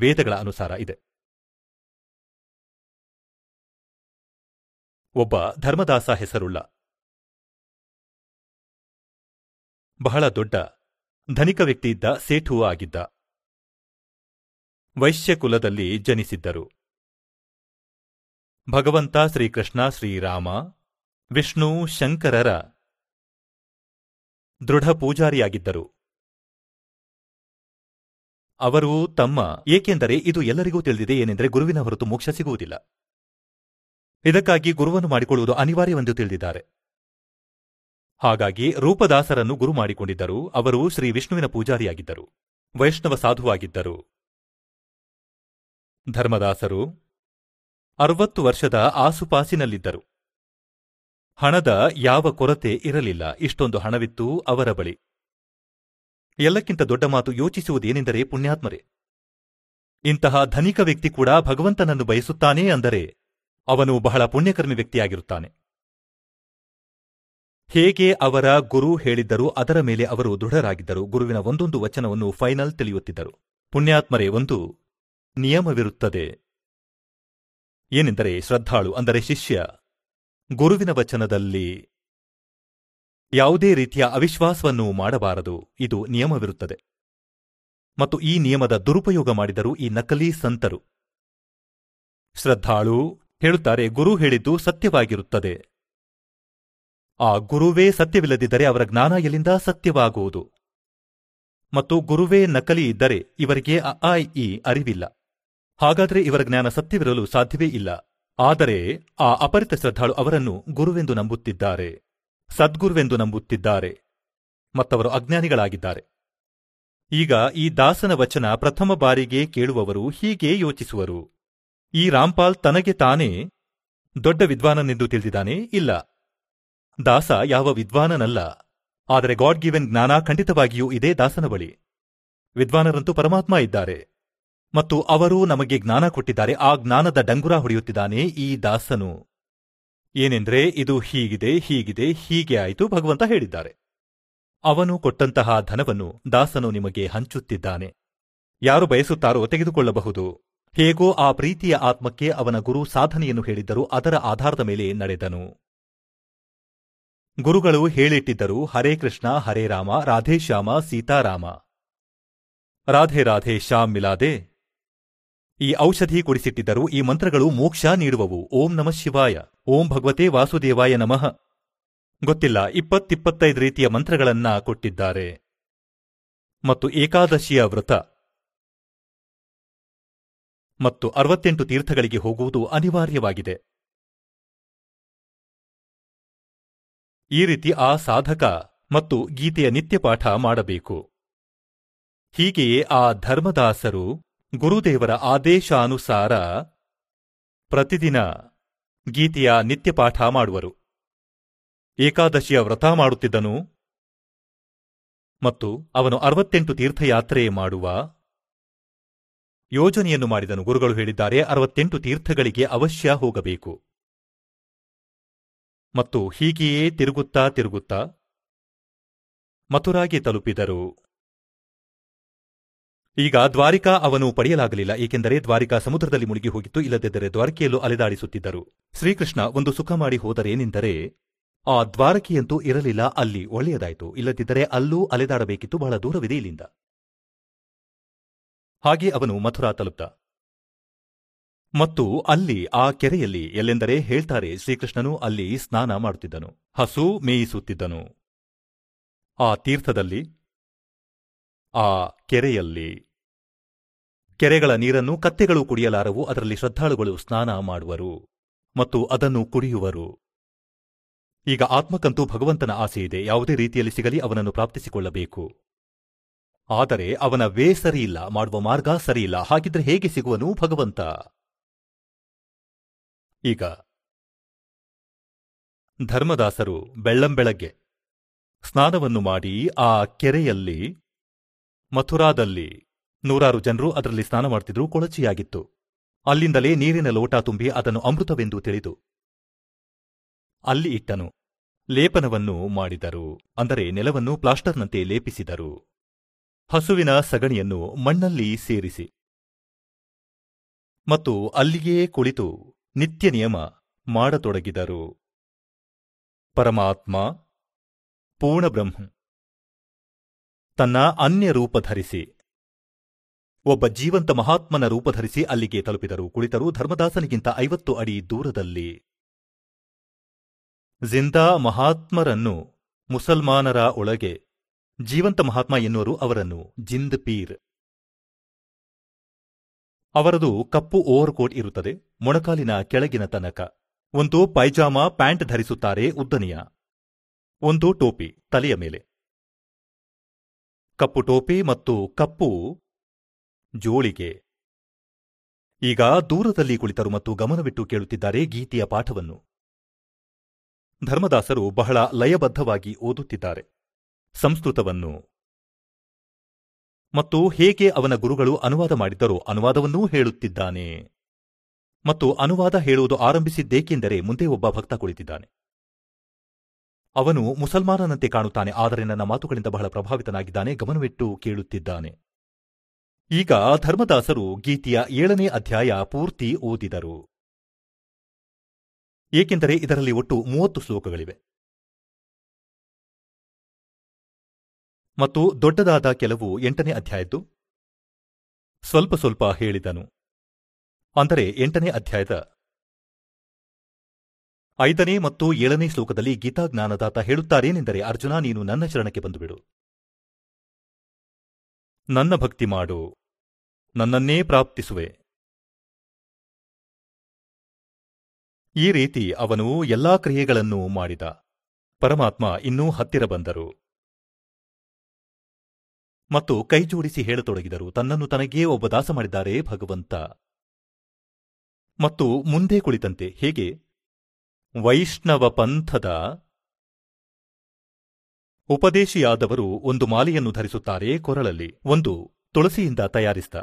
ವೇದಗಳ ಅನುಸಾರ ಇದೆ. ಒಬ್ಬ ಧರ್ಮದಾಸ ಹೆಸರುಳ್ಳ. ಬಹಳ ದೊಡ್ಡ ಧನಿಕ ವ್ಯಕ್ತಿಯಿದ್ದ ಸೇಠುವು ಆಗಿದ್ದ. ವೈಶ್ಯಕುಲದಲ್ಲಿ ಜನಿಸಿದ್ದರು. ಭಗವಂತ ಶ್ರೀಕೃಷ್ಣ ಶ್ರೀರಾಮ, ವಿಷ್ಣು ಶಂಕರರ ದೃಢ ಪೂಜಾರಿಯಾಗಿದ್ದರು. ಅವರು ತಮ್ಮ, ಏಕೆಂದರೆ ಇದು ಎಲ್ಲರಿಗೂ ತಿಳಿದಿದೆ ಏನೆಂದರೆ ಗುರುವಿನ ಹೊರತು ಮೋಕ್ಷ ಸಿಗುವುದಿಲ್ಲ. ಇದಕ್ಕಾಗಿ ಗುರುವನ್ನು ಮಾಡಿಕೊಳ್ಳುವುದು ಅನಿವಾರ್ಯವೆಂದು ತಿಳಿದಿದ್ದಾರೆ. ಹಾಗಾಗಿ ರೂಪದಾಸರನ್ನು ಗುರು ಮಾಡಿಕೊಂಡಿದ್ದರು ಅವರು ಶ್ರೀ ವಿಷ್ಣುವಿನ ಪೂಜಾರಿಯಾಗಿದ್ದರು. ವೈಷ್ಣವ ಸಾಧುವಾಗಿದ್ದರು. ಧರ್ಮದಾಸರು ಅರವತ್ತು ವರ್ಷದ ಆಸುಪಾಸಿನಲ್ಲಿದ್ದರು. ಹಣದ ಯಾವ ಕೊರತೆ ಇರಲಿಲ್ಲ. ಇಷ್ಟೊಂದು ಹಣವಿತ್ತು ಅವರ ಬಳಿ. ಎಲ್ಲಕ್ಕಿಂತ ದೊಡ್ಡ ಮಾತು ಯೋಚಿಸುವುದೇನೆಂದರೆ ಪುಣ್ಯಾತ್ಮರೇ. ಇಂತಹ ಧನಿಕ ವ್ಯಕ್ತಿ ಕೂಡ ಭಗವಂತನನ್ನು ಬಯಸುತ್ತಾನೆ ಅಂದರೆ ಅವನು ಬಹಳ ಪುಣ್ಯಕರ್ಮಿ ವ್ಯಕ್ತಿಯಾಗಿರುತ್ತಾನೆ. ಹೇಗೆ ಅವರ ಗುರು ಹೇಳಿದ್ದರು ಅದರ ಮೇಲೆ ಅವರು ದೃಢರಾಗಿದ್ದರು. ಗುರುವಿನ ಒಂದೊಂದು ವಚನವನ್ನು ಫೈನಲ್ ತಿಳಿಯುತ್ತಿದ್ದರು. ಪುಣ್ಯಾತ್ಮರೇ, ಒಂದು ನಿಯಮವಿರುತ್ತದೆ. ಏನೆಂದರೆ ಶ್ರದ್ಧಾಳು, ಅಂದರೆ ಶಿಷ್ಯ. ಗುರುವಿನ ವಚನದಲ್ಲಿ ಯಾವುದೇ ರೀತಿಯ ಅವಿಶ್ವಾಸವನ್ನು ಮಾಡಬಾರದು. ಇದು ನಿಯಮವಿರುತ್ತದೆ. ಮತ್ತು ಈ ನಿಯಮದ ದುರುಪಯೋಗ ಮಾಡಿದರು ಈ ನಕಲಿ ಸಂತರು. ಶ್ರದ್ಧಾಳು ಹೇಳುತ್ತಾರೆ, ಗುರು ಹೇಳಿದ್ದು ಸತ್ಯವಾಗಿರುತ್ತದೆ. ಆ ಗುರುವೇ ಸತ್ಯವಿಲ್ಲದಿದ್ದರೆ ಅವರ ಜ್ಞಾನ ಎಲ್ಲಿಂದ ಸತ್ಯವಾಗುವುದು? ಮತ್ತು ಗುರುವೇ ನಕಲಿ ಇದ್ದರೆ ಇವರಿಗೆ ಅ ಆ, ಇ ಅರಿವಿಲ್ಲ. ಹಾಗಾದರೆ ಇವರ ಜ್ಞಾನ ಸತ್ಯವಿರಲು ಸಾಧ್ಯವೇ ಇಲ್ಲ. ಆದರೆ ಆ ಅಪರಿತ ಶ್ರದ್ಧಾಳು ಅವರನ್ನು ಗುರುವೆಂದು ನಂಬುತ್ತಿದ್ದಾರೆ. ಸದ್ಗುರುವೆಂದು ನಂಬುತ್ತಿದ್ದಾರೆ. ಮತ್ತವರು ಅಜ್ಞಾನಿಗಳಾಗಿದ್ದಾರೆ. ಈಗ ಈ ದಾಸನ ವಚನ ಪ್ರಥಮ ಬಾರಿಗೆ ಕೇಳುವವರು ಹೀಗೆ ಯೋಚಿಸುವರು. ಈ ರಾಂಪಾಲ್ ತನಗೆ ತಾನೇ ದೊಡ್ಡ ವಿದ್ವಾನನೆಂದು ತಿಳಿದಿದ್ದಾನೆ? ಇಲ್ಲ. ದಾಸ ಯಾವ ವಿದ್ವಾನನಲ್ಲ. ಆದರೆ ಗಾಡ್ ಗಿವೆನ್ ಜ್ಞಾನ ಖಂಡಿತವಾಗಿಯೂ ಇದೇ ದಾಸನ ಬಳಿ. ವಿದ್ವಾನರಂತೂ ಪರಮಾತ್ಮ ಇದ್ದಾರೆ. ಮತ್ತು ಅವರು ನಮಗೆ ಜ್ಞಾನ ಕೊಟ್ಟಿದ್ದಾರೆ, ಆ ಜ್ಞಾನದ ಡಂಗುರ ಹೊಡೆಯುತ್ತಿದ್ದಾನೆ ಈ ದಾಸನು. ಏನೆಂದ್ರೆ ಇದು ಹೀಗಿದೆ ಹೀಗಿದೆ, ಹೀಗೆ ಆಯಿತು ಭಗವಂತ ಹೇಳಿದ್ದಾರೆ. ಅವನು ಕೊಟ್ಟಂತಹ ಧನವನ್ನು ದಾಸನು ನಿಮಗೆ ಹಂಚುತ್ತಿದ್ದಾನೆ. ಯಾರು ಬಯಸುತ್ತಾರೋ ತೆಗೆದುಕೊಳ್ಳಬಹುದು. ಹೇಗೋ ಆ ಪ್ರೀತಿಯ ಆತ್ಮಕ್ಕೆ ಅವನ ಗುರು ಸಾಧನೆಯನ್ನು ಹೇಳಿದ್ದರೂ, ಅದರ ಆಧಾರದ ಮೇಲೆ ನಡೆದನು. ಗುರುಗಳು ಹೇಳಿಟ್ಟಿದ್ದರು, ಹರೇ ಕೃಷ್ಣ, ಹರೇ ರಾಮ ರಾಧೇಶ್ಯಾಮ ಸೀತಾರಾಮ. ರಾಧೆ ರಾಧೆ ಶ್ಯಾಮ್ ಮಿಲಾದೆ. ಈ ಔಷಧಿ ಕುಡಿಸಿಟ್ಟಿದ್ದರು, ಈ ಮಂತ್ರಗಳು ಮೋಕ್ಷ ನೀಡುವವು. ಓಂ ನಮಃ ಶಿವಾಯ. ಓಂ ಭಗವತೆ ವಾಸುದೇವಾಯ ನಮಃ. ಗೊತ್ತಿಲ್ಲ, ಇಪ್ಪತ್ತಿಪ್ಪತ್ತೈದು ರೀತಿಯ ಮಂತ್ರಗಳನ್ನ ಕೊಟ್ಟಿದ್ದಾರೆ. ಮತ್ತು ಏಕಾದಶಿಯ ವ್ರತ. ಮತ್ತು ಅರವತ್ತೆಂಟು ತೀರ್ಥಗಳಿಗೆ ಹೋಗುವುದು ಅನಿವಾರ್ಯವಾಗಿದೆ. ಈ ರೀತಿ ಆ ಸಾಧಕ ಮತ್ತು ಗೀತೆಯ ನಿತ್ಯಪಾಠ ಮಾಡಬೇಕು. ಹೀಗೆಯೇ ಆ ಧರ್ಮದಾಸರು ಗುರುದೇವರ ಆದೇಶಾನುಸಾರ ಪ್ರತಿದಿನ ಗೀತೆಯ ನಿತ್ಯಪಾಠ ಮಾಡುವರು. ಏಕಾದಶಿಯ ವ್ರತ ಮಾಡುತ್ತಿದ್ದನು ಮತ್ತು ಅವನು ಅರವತ್ತೆಂಟು ತೀರ್ಥಯಾತ್ರೆ ಮಾಡುವ ಯೋಜನೆಯನ್ನು ಮಾಡಿದನು. ಗುರುಗಳು ಹೇಳಿದ್ದಾರೆ, ಅರವತ್ತೆಂಟು ತೀರ್ಥಗಳಿಗೆ ಅವಶ್ಯ ಹೋಗಬೇಕು. ಮತ್ತು ಹೀಗೆಯೇ ತಿರುಗುತ್ತಾ ತಿರುಗುತ್ತಾ ಮಥುರಾಗೆ ತಲುಪಿದರು. ಈಗ ದ್ವಾರಿಕಾ ಅವನು ಪಡೆಯಲಾಗಲಿಲ್ಲ, ಏಕೆಂದರೆ ದ್ವಾರಿಕಾ ಸಮುದ್ರದಲ್ಲಿ ಮುಳುಗಿ ಹೋಗಿತ್ತು, ಇಲ್ಲದಿದ್ದರೆ ದ್ವಾರಕೆಯಲ್ಲೂ ಅಲೆದಾಡಿಸುತ್ತಿದ್ದರು. ಶ್ರೀಕೃಷ್ಣ ಒಂದು ಸುಖ ಮಾಡಿ ಹೋದರೇನೆಂದರೆ ಆ ದ್ವಾರಕೆಯಂತೂ ಇರಲಿಲ್ಲ, ಅಲ್ಲಿ ಒಳ್ಳೆಯದಾಯಿತು, ಇಲ್ಲದಿದ್ದರೆ ಅಲ್ಲೂ ಅಲೆದಾಡಬೇಕಿತ್ತು, ಬಹಳ ದೂರವಿದೆ ಇಲ್ಲಿಂದ. ಹಾಗೆ ಅವನು ಮಥುರಾ ತಲುಪ್ತ ಮತ್ತು ಅಲ್ಲಿ ಆ ಕೆರೆಯಲ್ಲಿ ಎಲ್ಲೆಂದರೆ ಹೇಳ್ತಾರೆ ಶ್ರೀಕೃಷ್ಣನು ಅಲ್ಲಿ ಸ್ನಾನ ಮಾಡುತ್ತಿದ್ದನು. ಹಸು ಮೇಯಿಸುತ್ತಿದ್ದನು. ಆ ತೀರ್ಥದಲ್ಲಿ, ಆ ಕೆರೆಯಲ್ಲಿ ಕೆರೆಗಳ ನೀರನ್ನು ಕತ್ತೆಗಳು ಕುಡಿಯಲಾರವು, ಅದರಲ್ಲಿ ಶ್ರದ್ಧಾಳುಗಳು ಸ್ನಾನ ಮಾಡುವರು ಮತ್ತು ಅದನ್ನು ಕುಡಿಯುವರು. ಈಗ ಆತ್ಮಕ್ಕಂತೂ ಭಗವಂತನ ಆಸೆಯಿದೆ ಯಾವುದೇ ರೀತಿಯಲ್ಲಿ ಸಿಗಲಿ ಅವನನ್ನು ಪ್ರಾಪ್ತಿಸಿಕೊಳ್ಳಬೇಕು. ಆದರೆ ಅವನ ವೇ ಸರಿಯಿಲ್ಲ, ಮಾಡುವ ಮಾರ್ಗ ಸರಿಯಿಲ್ಲ, ಹಾಗಿದ್ರೆ ಹೇಗೆ ಸಿಗುವನು ಭಗವಂತ? ಈಗ. ಧರ್ಮದಾಸರು ಬೆಳ್ಳಂಬೆಳಗ್ಗೆ ಸ್ನಾನವನ್ನು ಮಾಡಿ ಆ ಕೆರೆಯಲ್ಲಿ, ಮಥುರಾದಲ್ಲಿ ನೂರಾರು ಜನರು ಅದರಲ್ಲಿ ಸ್ನಾನ ಮಾಡ್ತಿದ್ರು, ಕೊಳಚಿಯಾಗಿತ್ತು. ಅಲ್ಲಿಂದಲೇ ನೀರಿನ ಲೋಟ ತುಂಬಿ ಅದನ್ನು ಅಮೃತವೆಂದು ತಿಳಿದು ಅಲ್ಲಿ ಇಟ್ಟನು. ಲೇಪನವನ್ನು ಮಾಡಿದರು, ಅಂದರೆ ನೆಲವನ್ನು ಪ್ಲಾಸ್ಟರ್ನಂತೆ ಲೇಪಿಸಿದರು. ಹಸುವಿನ ಸಗಣಿಯನ್ನು ಮಣ್ಣಲ್ಲಿ ಸೇರಿಸಿ. ಮತ್ತು ಅಲ್ಲಿಯೇ ಕುಳಿತು ನಿತ್ಯ ನಿಯಮ ಮಾಡತೊಡಗಿದರು. ಪರಮಾತ್ಮ ಪೂರ್ಣಬ್ರಹ್ಮ ತನ್ನ ಅನ್ಯ ರೂಪ ಧರಿಸಿ. ಒಬ್ಬ ಜೀವಂತ ಮಹಾತ್ಮನ ರೂಪ ಧರಿಸಿ ಅಲ್ಲಿಗೆ ತಲುಪಿದರು. ಕುಳಿತರು ಧರ್ಮದಾಸನಿಗಿಂತ ಐವತ್ತು ಅಡಿ ದೂರದಲ್ಲಿ. ಜಿಂದಾ ಮಹಾತ್ಮರನ್ನು ಮುಸಲ್ಮಾನರ ಒಳಗೆ ಜೀವಂತ ಮಹಾತ್ಮ ಎನ್ನುವರು ಅವರನ್ನು ಜಿಂದ್ ಪೀರ್. ಅವರದು ಕಪ್ಪು ಓವರ್ ಕೋಟ್ ಇರುತ್ತದೆ, ಮೊಣಕಾಲಿನ ಕೆಳಗಿನ ತನಕ. ಒಂದು ಪೈಜಾಮ ಪ್ಯಾಂಟ್ ಧರಿಸುತ್ತಾರೆ ಉದ್ದನೆಯ. ಒಂದು ಟೋಪಿ ತಲೆಯ ಮೇಲೆ. ಕಪ್ಪು ಟೋಪಿ ಮತ್ತು ಕಪ್ಪು ಜೋಳಿಗೆ. ಈಗ ದೂರದಲ್ಲಿ ಕುಳಿತರು ಮತ್ತು ಗಮನವಿಟ್ಟು ಕೇಳುತ್ತಿದ್ದಾರೆ ಗೀತೆಯ ಪಾಠವನ್ನು. ಧರ್ಮದಾಸರು ಬಹಳ ಲಯಬದ್ಧವಾಗಿ ಓದುತ್ತಿದ್ದಾರೆ. ಸಂಸ್ಕೃತವನ್ನು ಮತ್ತು ಹೇಗೆ ಅವನ ಗುರುಗಳು ಅನುವಾದ ಮಾಡಿದ್ದರೋ ಅನುವಾದವನ್ನೂ ಹೇಳುತ್ತಿದ್ದಾನೆ. ಮತ್ತು ಅನುವಾದ ಹೇಳುವುದು ಆರಂಭಿಸಿದ್ದೇಕೆಂದರೆ ಮುಂದೆ ಒಬ್ಬ ಭಕ್ತ ಕುಳಿತಿದ್ದಾನೆ. ಅವನು ಮುಸಲ್ಮಾನನಂತೆ ಕಾಣುತ್ತಾನೆ, ಆದರೆ ನನ್ನ ಮಾತುಗಳಿಂದ ಬಹಳ ಪ್ರಭಾವಿತನಾಗಿದ್ದಾನೆ, ಗಮನವಿಟ್ಟು ಕೇಳುತ್ತಿದ್ದಾನೆ. ಈಗ ಧರ್ಮದಾಸರು ಗೀತೆಯ ಏಳನೇ ಅಧ್ಯಾಯ ಪೂರ್ತಿ ಓದಿದರು. ಏಕೆಂದರೆ ಇದರಲ್ಲಿ ಒಟ್ಟು ಮೂವತ್ತು ಶ್ಲೋಕಗಳಿವೆ. ಮತ್ತು ದೊಡ್ಡದಾದ ಕೆಲವು ಎಂಟನೇ ಅಧ್ಯಾಯದ್ದು? ಸ್ವಲ್ಪ ಸ್ವಲ್ಪ ಹೇಳಿದನು. ಅಂದರೆ ಎಂಟನೇ ಅಧ್ಯಾಯದ ಐದನೇ ಮತ್ತು ಏಳನೇ ಶ್ಲೋಕದಲ್ಲಿ ಗೀತಾಜ್ಞಾನದಾತ ಹೇಳುತ್ತಾರೇನೆಂದರೆ ಅರ್ಜುನ, ನೀನು ನನ್ನ ಶರಣಕ್ಕೆ ಬಂದುಬಿಡು. ನನ್ನ ಭಕ್ತಿ ಮಾಡು. ನನ್ನನ್ನೇ ಪ್ರಾಪ್ತಿಸುವೆ. ಈ ರೀತಿ ಅವನು ಎಲ್ಲಾ ಕ್ರಿಯೆಗಳನ್ನೂ ಮಾಡಿದ. ಪರಮಾತ್ಮ ಇನ್ನೂ ಹತ್ತಿರ ಬಂದರು. ಮತ್ತು ಕೈಜೋಡಿಸಿ ಹೇಳತೊಡಗಿದರು. ತನ್ನನ್ನು ತನಗೇ ಒಬ್ಬ ದಾಸ ಮಾಡಿದ್ದಾರೆ ಭಗವಂತ. ಮತ್ತು ಮುಂದೆ ಕುಳಿತಂತೆ ಹೇಗೆ? ವೈಷ್ಣವ ಪಂಥದ ಉಪದೇಶಿಯಾದವರು ಒಂದು ಮಾಲೆಯನ್ನು ಧರಿಸುತ್ತಾರೆ ಕೊರಳಲ್ಲಿ. ಒಂದು ತುಳಸಿಯಿಂದ ತಯಾರಿಸಿದ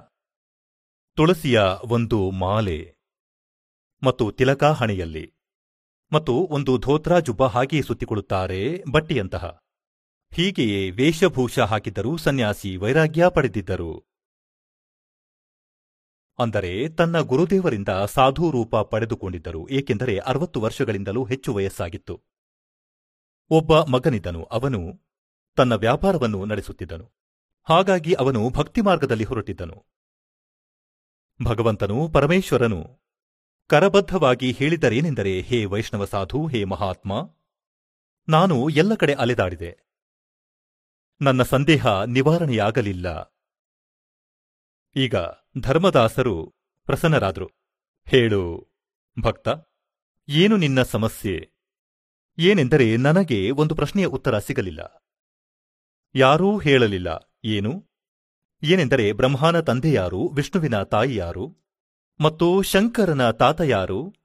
ತುಳಸಿಯ ಒಂದು ಮಾಲೆ ಮತ್ತು ತಿಲಕ ಹಣೆಯಲ್ಲಿ. ಮತ್ತು ಒಂದು ಧೋತ್ರ ಜುಬ್ಬ ಹಾಗೆಯೇ ಸುತ್ತಿಕೊಳ್ಳುತ್ತಾರೆ ಬಟ್ಟೆಯಂತಹ. ಹೀಗೆಯೇ ವೇಷಭೂಷ ಹಾಕಿದ್ದರೂ ಸನ್ಯಾಸಿ ವೈರಾಗ್ಯ ಪಡೆದಿದ್ದರು. ಅಂದರೆ ತನ್ನ ಗುರುದೇವರಿಂದ ಸಾಧು ರೂಪ ಪಡೆದುಕೊಂಡಿದ್ದರು, ಏಕೆಂದರೆ ಅರವತ್ತು ವರ್ಷಗಳಿಂದಲೂ ಹೆಚ್ಚು ವಯಸ್ಸಾಗಿತ್ತು. ಒಬ್ಬ ಮಗನಿದ್ದನು, ಅವನು ತನ್ನ ವ್ಯಾಪಾರವನ್ನು ನಡೆಸುತ್ತಿದ್ದನು. ಹಾಗಾಗಿ ಅವನು ಭಕ್ತಿ ಮಾರ್ಗದಲ್ಲಿ ಹೊರಟಿದ್ದನು. ಭಗವಂತನು ಪರಮೇಶ್ವರನು ಕರಬದ್ಧವಾಗಿ ಹೇಳಿದರೇನೆಂದರೆ, ಹೇ ವೈಷ್ಣವ ಸಾಧು, ಹೇ ಮಹಾತ್ಮ, ನಾನು ಎಲ್ಲ ಕಡೆ ಅಲೆದಾಡಿದೆ. ನನ್ನ ಸಂದೇಹ ನಿವಾರಣೆಯಾಗಲಿಲ್ಲ. ಈಗ ಧರ್ಮದಾಸರು ಪ್ರಸನ್ನರಾದರು. ಹೇಳು, ಭಕ್ತ, ಏನು ನಿನ್ನ ಸಮಸ್ಯೆ? ಏನೆಂದರೆ ನನಗೆ ಒಂದು ಪ್ರಶ್ನೆಯ ಉತ್ತರ ಸಿಗಲಿಲ್ಲ. ಯಾರೂ ಹೇಳಲಿಲ್ಲ, ಏನು? ಏನೆಂದರೆ ಬ್ರಹ್ಮನ ತಂದೆಯಾರು, ವಿಷ್ಣುವಿನ ತಾಯಿಯಾರು, ಮತ್ತು ಶಂಕರನ ತಾತ ಯಾರು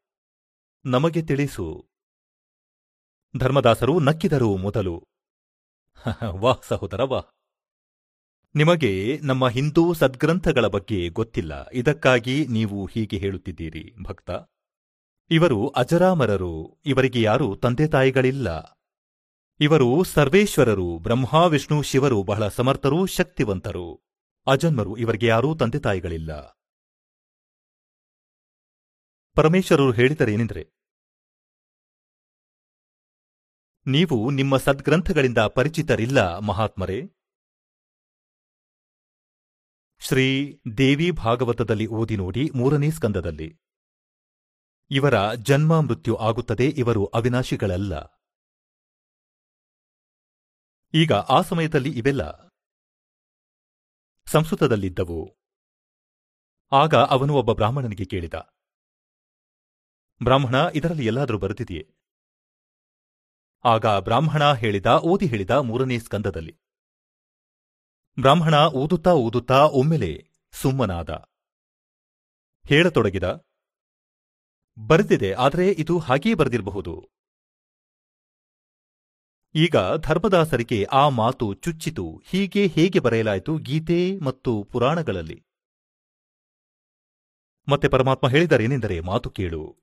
ನಮಗೆ ತಿಳಿಸು. ಧರ್ಮದಾಸರು ನಕ್ಕಿದರು ಮೊದಲು. (laughs) ವಾಹ್ ಸಹೋದರ, ವಾಹ್. ನಿಮಗೆ ನಮ್ಮ ಹಿಂದೂ ಸದ್ಗ್ರಂಥಗಳ ಬಗ್ಗೆ ಗೊತ್ತಿಲ್ಲ. ಇದಕ್ಕಾಗಿ ನೀವು ಹೀಗೆ ಹೇಳುತ್ತಿದ್ದೀರಿ, ಭಕ್ತ. ಇವರು ಅಜರಾಮರರು, ಇವರಿಗೆ ಯಾರೂ ತಂದೆ ತಾಯಿಗಳಿಲ್ಲ. ಇವರು ಸರ್ವೇಶ್ವರರು, ಬ್ರಹ್ಮ, ವಿಷ್ಣು, ಶಿವರು ಬಹಳ ಸಮರ್ಥರು, ಶಕ್ತಿವಂತರು. ಅಜನ್ಮರು ಇವರಿಗೆ ಯಾರೂ ತಂದೆ ತಾಯಿಗಳಿಲ್ಲ. ಪರಮೇಶ್ವರರು ಹೇಳಿದರೇನೆಂದರೆ ನೀವು ನಿಮ್ಮ ಸದ್ಗ್ರಂಥಗಳಿಂದ ಪರಿಚಿತರಿಲ್ಲ, ಮಹಾತ್ಮರೇ. ಶ್ರೀ ದೇವಿ ಭಾಗವತದಲ್ಲಿ ಓದಿ ನೋಡಿ ಮೂರನೇ ಸ್ಕಂದದಲ್ಲಿ. ಇವರ ಜನ್ಮ ಮೃತ್ಯು ಆಗುತ್ತದೆ, ಇವರು ಅವಿನಾಶಿಗಳಲ್ಲ. ಈಗ ಆ ಸಮಯದಲ್ಲಿ ಇವೆಲ್ಲ. ಸಂಸ್ಕೃತದಲ್ಲಿದ್ದವು. ಆಗ ಅವನು ಒಬ್ಬ ಬ್ರಾಹ್ಮಣನಿಗೆ ಕೇಳಿದ. ಬ್ರಾಹ್ಮಣ, ಇದರಲ್ಲಿ ಎಲ್ಲಾದರೂ ಬರೆದಿದೆಯೇ? ಆಗ ಬ್ರಾಹ್ಮಣ ಹೇಳಿದ, ಓದಿ ಹೇಳಿದ ಮೂರನೇ ಸ್ಕಂದದಲ್ಲಿ. ಬ್ರಾಹ್ಮಣ ಓದುತ್ತಾ ಓದುತ್ತಾ ಒಮ್ಮೆಲೆ ಸುಮ್ಮನಾದ. ಹೇಳತೊಡಗಿದ, ಬರೆದಿದೆ, ಆದರೆ ಇದು ಹಾಗೇ ಬರೆದಿರಬಹುದು. ಈಗ ಧರ್ಮದಾಸರಿಗೆ ಆ ಮಾತು ಚುಚ್ಚಿತು, ಹೀಗೆ ಹೇಗೆ ಬರೆಯಲಾಯಿತು ಗೀತೆ ಮತ್ತು ಪುರಾಣಗಳಲ್ಲಿ. ಮತ್ತೆ ಪರಮಾತ್ಮ ಹೇಳಿದರೇನೆಂದರೆ ಮಾತು ಕೇಳು.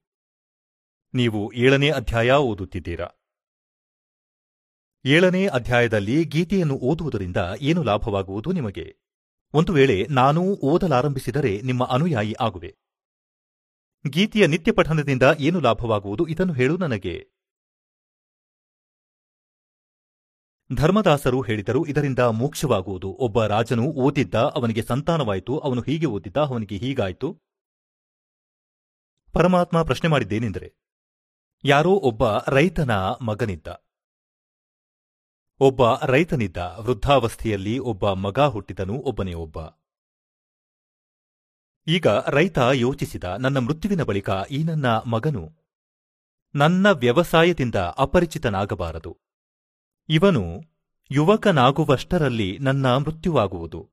ನೀವು ಏಳನೇ ಅಧ್ಯಾಯ ಓದುತ್ತಿದ್ದೀರಾ? ಏಳನೇ ಅಧ್ಯಾಯದಲ್ಲಿ ಗೀತೆಯನ್ನು ಓದುವುದರಿಂದ ಏನು ಲಾಭವಾಗುವುದು ನಿಮಗೆ? ಒಂದು ವೇಳೆ ನಾನೂ ಓದಲಾರಂಭಿಸಿದರೆ ನಿಮ್ಮ ಅನುಯಾಯಿ ಆಗುವೆ. ಗೀತೆಯ ನಿತ್ಯ ಪಠನದಿಂದ ಏನು ಲಾಭವಾಗುವುದು? ಇದನ್ನು ಹೇಳು ನನಗೆ. ಧರ್ಮದಾಸರು ಹೇಳಿದರು, ಇದರಿಂದ ಮೋಕ್ಷವಾಗುವುದು. ಒಬ್ಬ ರಾಜನು ಓದಿದ್ದ, ಅವನಿಗೆ ಸಂತಾನವಾಯಿತು, ಅವನು ಹೀಗೆ ಓದಿದ್ದ, ಅವನಿಗೆ ಹೀಗಾಯಿತು. ಪರಮಾತ್ಮ ಪ್ರಶ್ನೆ ಮಾಡಿದ್ದೇನೆಂದರೆ, ಯಾರೋ ಒಬ್ಬ ರೈತನ ಮಗನಿದ್ದ. ಒಬ್ಬ ರೈತನಿದ್ದ ವೃದ್ಧಾವಸ್ಥೆಯಲ್ಲಿ ಒಬ್ಬ ಮಗ ಹುಟ್ಟಿದನು, ಒಬ್ಬನೇ ಒಬ್ಬ. ಈಗ ರೈತ ಯೋಚಿಸಿದ, ನನ್ನ ಮೃತ್ಯುವಿನ ಬಳಿಕ ಈ ನನ್ನ ಮಗನು ನನ್ನ ವ್ಯವಸಾಯದಿಂದ ಅಪರಿಚಿತನಾಗಬಾರದು. ಇವನು ಯುವಕನಾಗುವಷ್ಟರಲ್ಲಿ ನನ್ನ ಮೃತ್ಯುವಾಗುವುದು.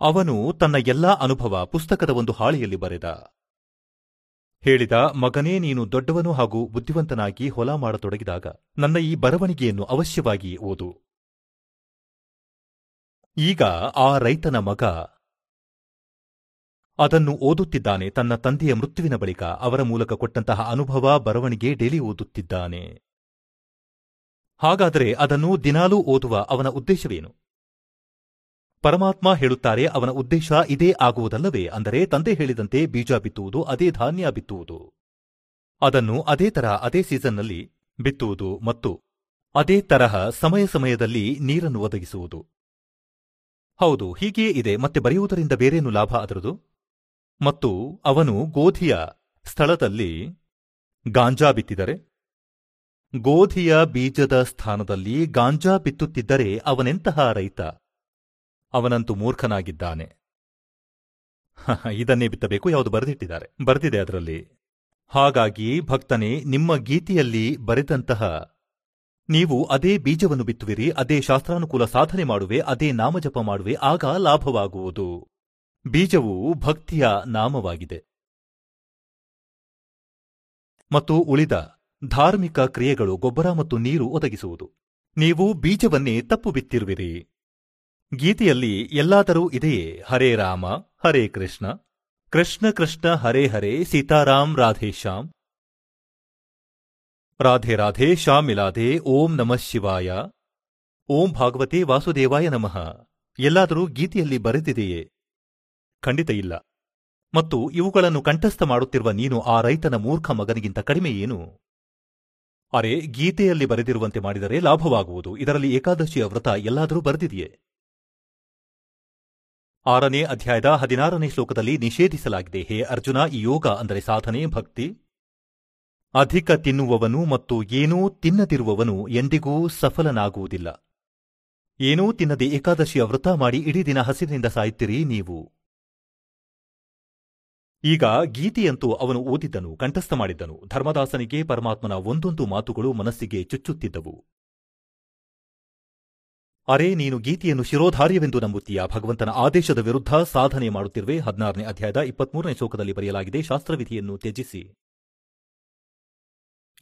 ಅವನು ತನ್ನ ಎಲ್ಲಾ ಅನುಭವ ಪುಸ್ತಕದ ಒಂದು ಹಾಳೆಯಲ್ಲಿ ಬರೆದ. ಹೇಳಿದ, ಮಗನೇ, ನೀನು ದೊಡ್ಡವನು ಹಾಗೂ ಬುದ್ಧಿವಂತನಾಗಿ ಹೊಲ ಮಾಡತೊಡಗಿದಾಗ ನನ್ನ ಈ ಬರವಣಿಗೆಯನ್ನು ಅವಶ್ಯವಾಗಿ ಓದು. ಈಗ ಆ ರೈತನ ಮಗ ಅದನ್ನು ಓದುತ್ತಿದ್ದಾನೆ. ತನ್ನ ತಂದೆಯ ಮೃತ್ಯುವಿನ ಬಳಿಕ ಅವರ ಮೂಲಕ ಕೊಟ್ಟಂತಹ ಅನುಭವ, ಬರವಣಿಗೆ ಡೇಲಿ ಓದುತ್ತಿದ್ದಾನೆ. ಹಾಗಾದರೆ ಅದನ್ನು ದಿನಾಲೂ ಓದುವ ಅವನ ಉದ್ದೇಶವೇನು? ಪರಮಾತ್ಮ ಹೇಳುತ್ತಾರೆ, ಅವನ ಉದ್ದೇಶ ಇದೇ ಆಗುವುದಲ್ಲವೇ? ಅಂದರೆ, ತಂದೆ ಹೇಳಿದಂತೆ ಬೀಜ ಬಿತ್ತುವುದು, ಅದೇ ಧಾನ್ಯ ಬಿತ್ತುವುದು. ಅದನ್ನು ಅದೇ ತರ ಅದೇ ಸೀಸನ್ನಲ್ಲಿ ಬಿತ್ತುವುದು ಮತ್ತು ಅದೇ ತರಹ ಸಮಯ ಸಮಯದಲ್ಲಿ ನೀರನ್ನು ಒದಗಿಸುವುದು. ಹೌದು, ಹೀಗೆಯೇ ಇದೆ. ಮತ್ತೆ ಬರೆಯುವುದರಿಂದ ಬೇರೇನು ಲಾಭ ಅದರದು? ಮತ್ತು ಅವನು ಗೋಧಿಯ ಸ್ಥಳದಲ್ಲಿ ಗಾಂಜಾ ಬಿತ್ತಿದರೆ? ಗೋಧಿಯ ಬೀಜದ ಸ್ಥಾನದಲ್ಲಿ ಗಾಂಜಾ ಬಿತ್ತುತ್ತಿದ್ದರೆ ಅವನೆಂತಹ ರೈತ? ಅವನಂತೂ ಮೂರ್ಖನಾಗಿದ್ದಾನೆ. ಇದನ್ನೇ ಬಿತ್ತಬೇಕು, ಯಾವುದು ಬರೆದಿಟ್ಟಿದ್ದಾರೆ. ಬರೆದಿದೆ ಅದರಲ್ಲಿ. ಹಾಗಾಗಿ, ಭಕ್ತನೇ, ನಿಮ್ಮ ಗೀತೆಯಲ್ಲಿ ಬರೆದಂತಹ, ನೀವು ಅದೇ ಬೀಜವನ್ನು ಬಿತ್ತುವಿರಿ, ಅದೇ ಶಾಸ್ತ್ರಾನುಕೂಲ ಸಾಧನೆ ಮಾಡುವೆ, ಅದೇ ನಾಮಜಪ ಮಾಡುವೆ, ಆಗ ಲಾಭವಾಗುವುದು. ಬೀಜವು ಭಕ್ತಿಯ ನಾಮವಾಗಿದೆ. ಮತ್ತು ಉಳಿದ ಧಾರ್ಮಿಕ ಕ್ರಿಯೆಗಳು ಗೊಬ್ಬರ ಮತ್ತು ನೀರು ಒದಗಿಸುವುದು. ನೀವು ಬೀಜವನ್ನೇ ತಪ್ಪು ಬಿತ್ತಿರುವಿರಿ. ಗೀತೆಯಲ್ಲಿ ಎಲ್ಲಾದರೂ ಇದೆಯೇ? ಹರೇ ರಾಮ, ಹರೇ ಕೃಷ್ಣ. ಕೃಷ್ಣ ಕೃಷ್ಣ, ಹರೇ ಹರೇ, ಸೀತಾರಾಮ್, ರಾಧೇ ಶ್ಯಾಮ್. ರಾಧೆ ರಾಧೆ ಶ್ಯಾಮಿಲಾಧೆ ಓಂ ನಮಃ ಶಿವಾಯ. ಓಂ ಭಾಗವತಿ ವಾಸುದೇವಾಯ ನಮಃ. ಎಲ್ಲಾದರೂ ಗೀತೆಯಲ್ಲಿ ಬರೆದಿದೆಯೇ? ಖಂಡಿತ ಇಲ್ಲ. ಮತ್ತು ಇವುಗಳನ್ನು ಕಂಠಸ್ಥ ಮಾಡುತ್ತಿರುವ ನೀನು ಆ ರೈತನ ಮೂರ್ಖ ಮಗನಿಗಿಂತ ಕಡಿಮೆ ಏನು? ಅರೆ, ಗೀತೆಯಲ್ಲಿ ಬರೆದಿರುವಂತೆ ಮಾಡಿದರೆ ಲಾಭವಾಗುವುದು. ಇದರಲ್ಲಿ ಏಕಾದಶಿಯ ವ್ರತ ಎಲ್ಲಾದರೂ ಬರೆದಿದೆಯೇ? ಆರನೇ ಅಧ್ಯಾಯದ ಹದಿನಾರನೇ ಶ್ಲೋಕದಲ್ಲಿ ನಿಷೇಧಿಸಲಾಗಿದೆ, ಹೇ ಅರ್ಜುನ, ಈ ಯೋಗ ಅಂದರೆ ಸಾಧನೆ, ಭಕ್ತಿ? ಅಧಿಕ ತಿನ್ನುವವನು ಮತ್ತು ಏನೂ ತಿನ್ನದಿರುವವನು ಎಂದಿಗೂ ಸಫಲನಾಗುವುದಿಲ್ಲ. ಏನೂ ತಿನ್ನದೆ ಏಕಾದಶಿಯ ವ್ರತ ಮಾಡಿ ಇಡೀ ದಿನ ಹಸಿರಿನಿಂದ ಸಾಯುತ್ತೀರಿ ನೀವು. ಈಗ ಗೀತೆಯಂತೂ ಅವನು ಓದಿದ್ದನು, ಕಂಠಸ್ಥ ಮಾಡಿದ್ದನು, ಧರ್ಮದಾಸನಿಗೆ ಪರಮಾತ್ಮನ ಒಂದೊಂದು ಮಾತುಗಳು ಮನಸ್ಸಿಗೆ ಚುಚ್ಚುತ್ತಿದ್ದವು. ಅರೆ, ನೀನು ಗೀತೆಯನ್ನು ಶಿರೋಧಾರ್ಯವೆಂದು ನಂಬುತ್ತೀಯಾ? ಭಗವಂತನ ಆದೇಶದ ವಿರುದ್ಧ ಸಾಧನೆ ಮಾಡುತ್ತಿರುವೆ. ಹದಿನಾರನೇ ಅಧ್ಯಾಯದ ಇಪ್ಪತ್ಮೂರನೇ ಶೋಕದಲ್ಲಿ ಬರೆಯಲಾಗಿದೆ. ಶಾಸ್ತ್ರವಿಧಿಯನ್ನು ತ್ಯಜಿಸಿ.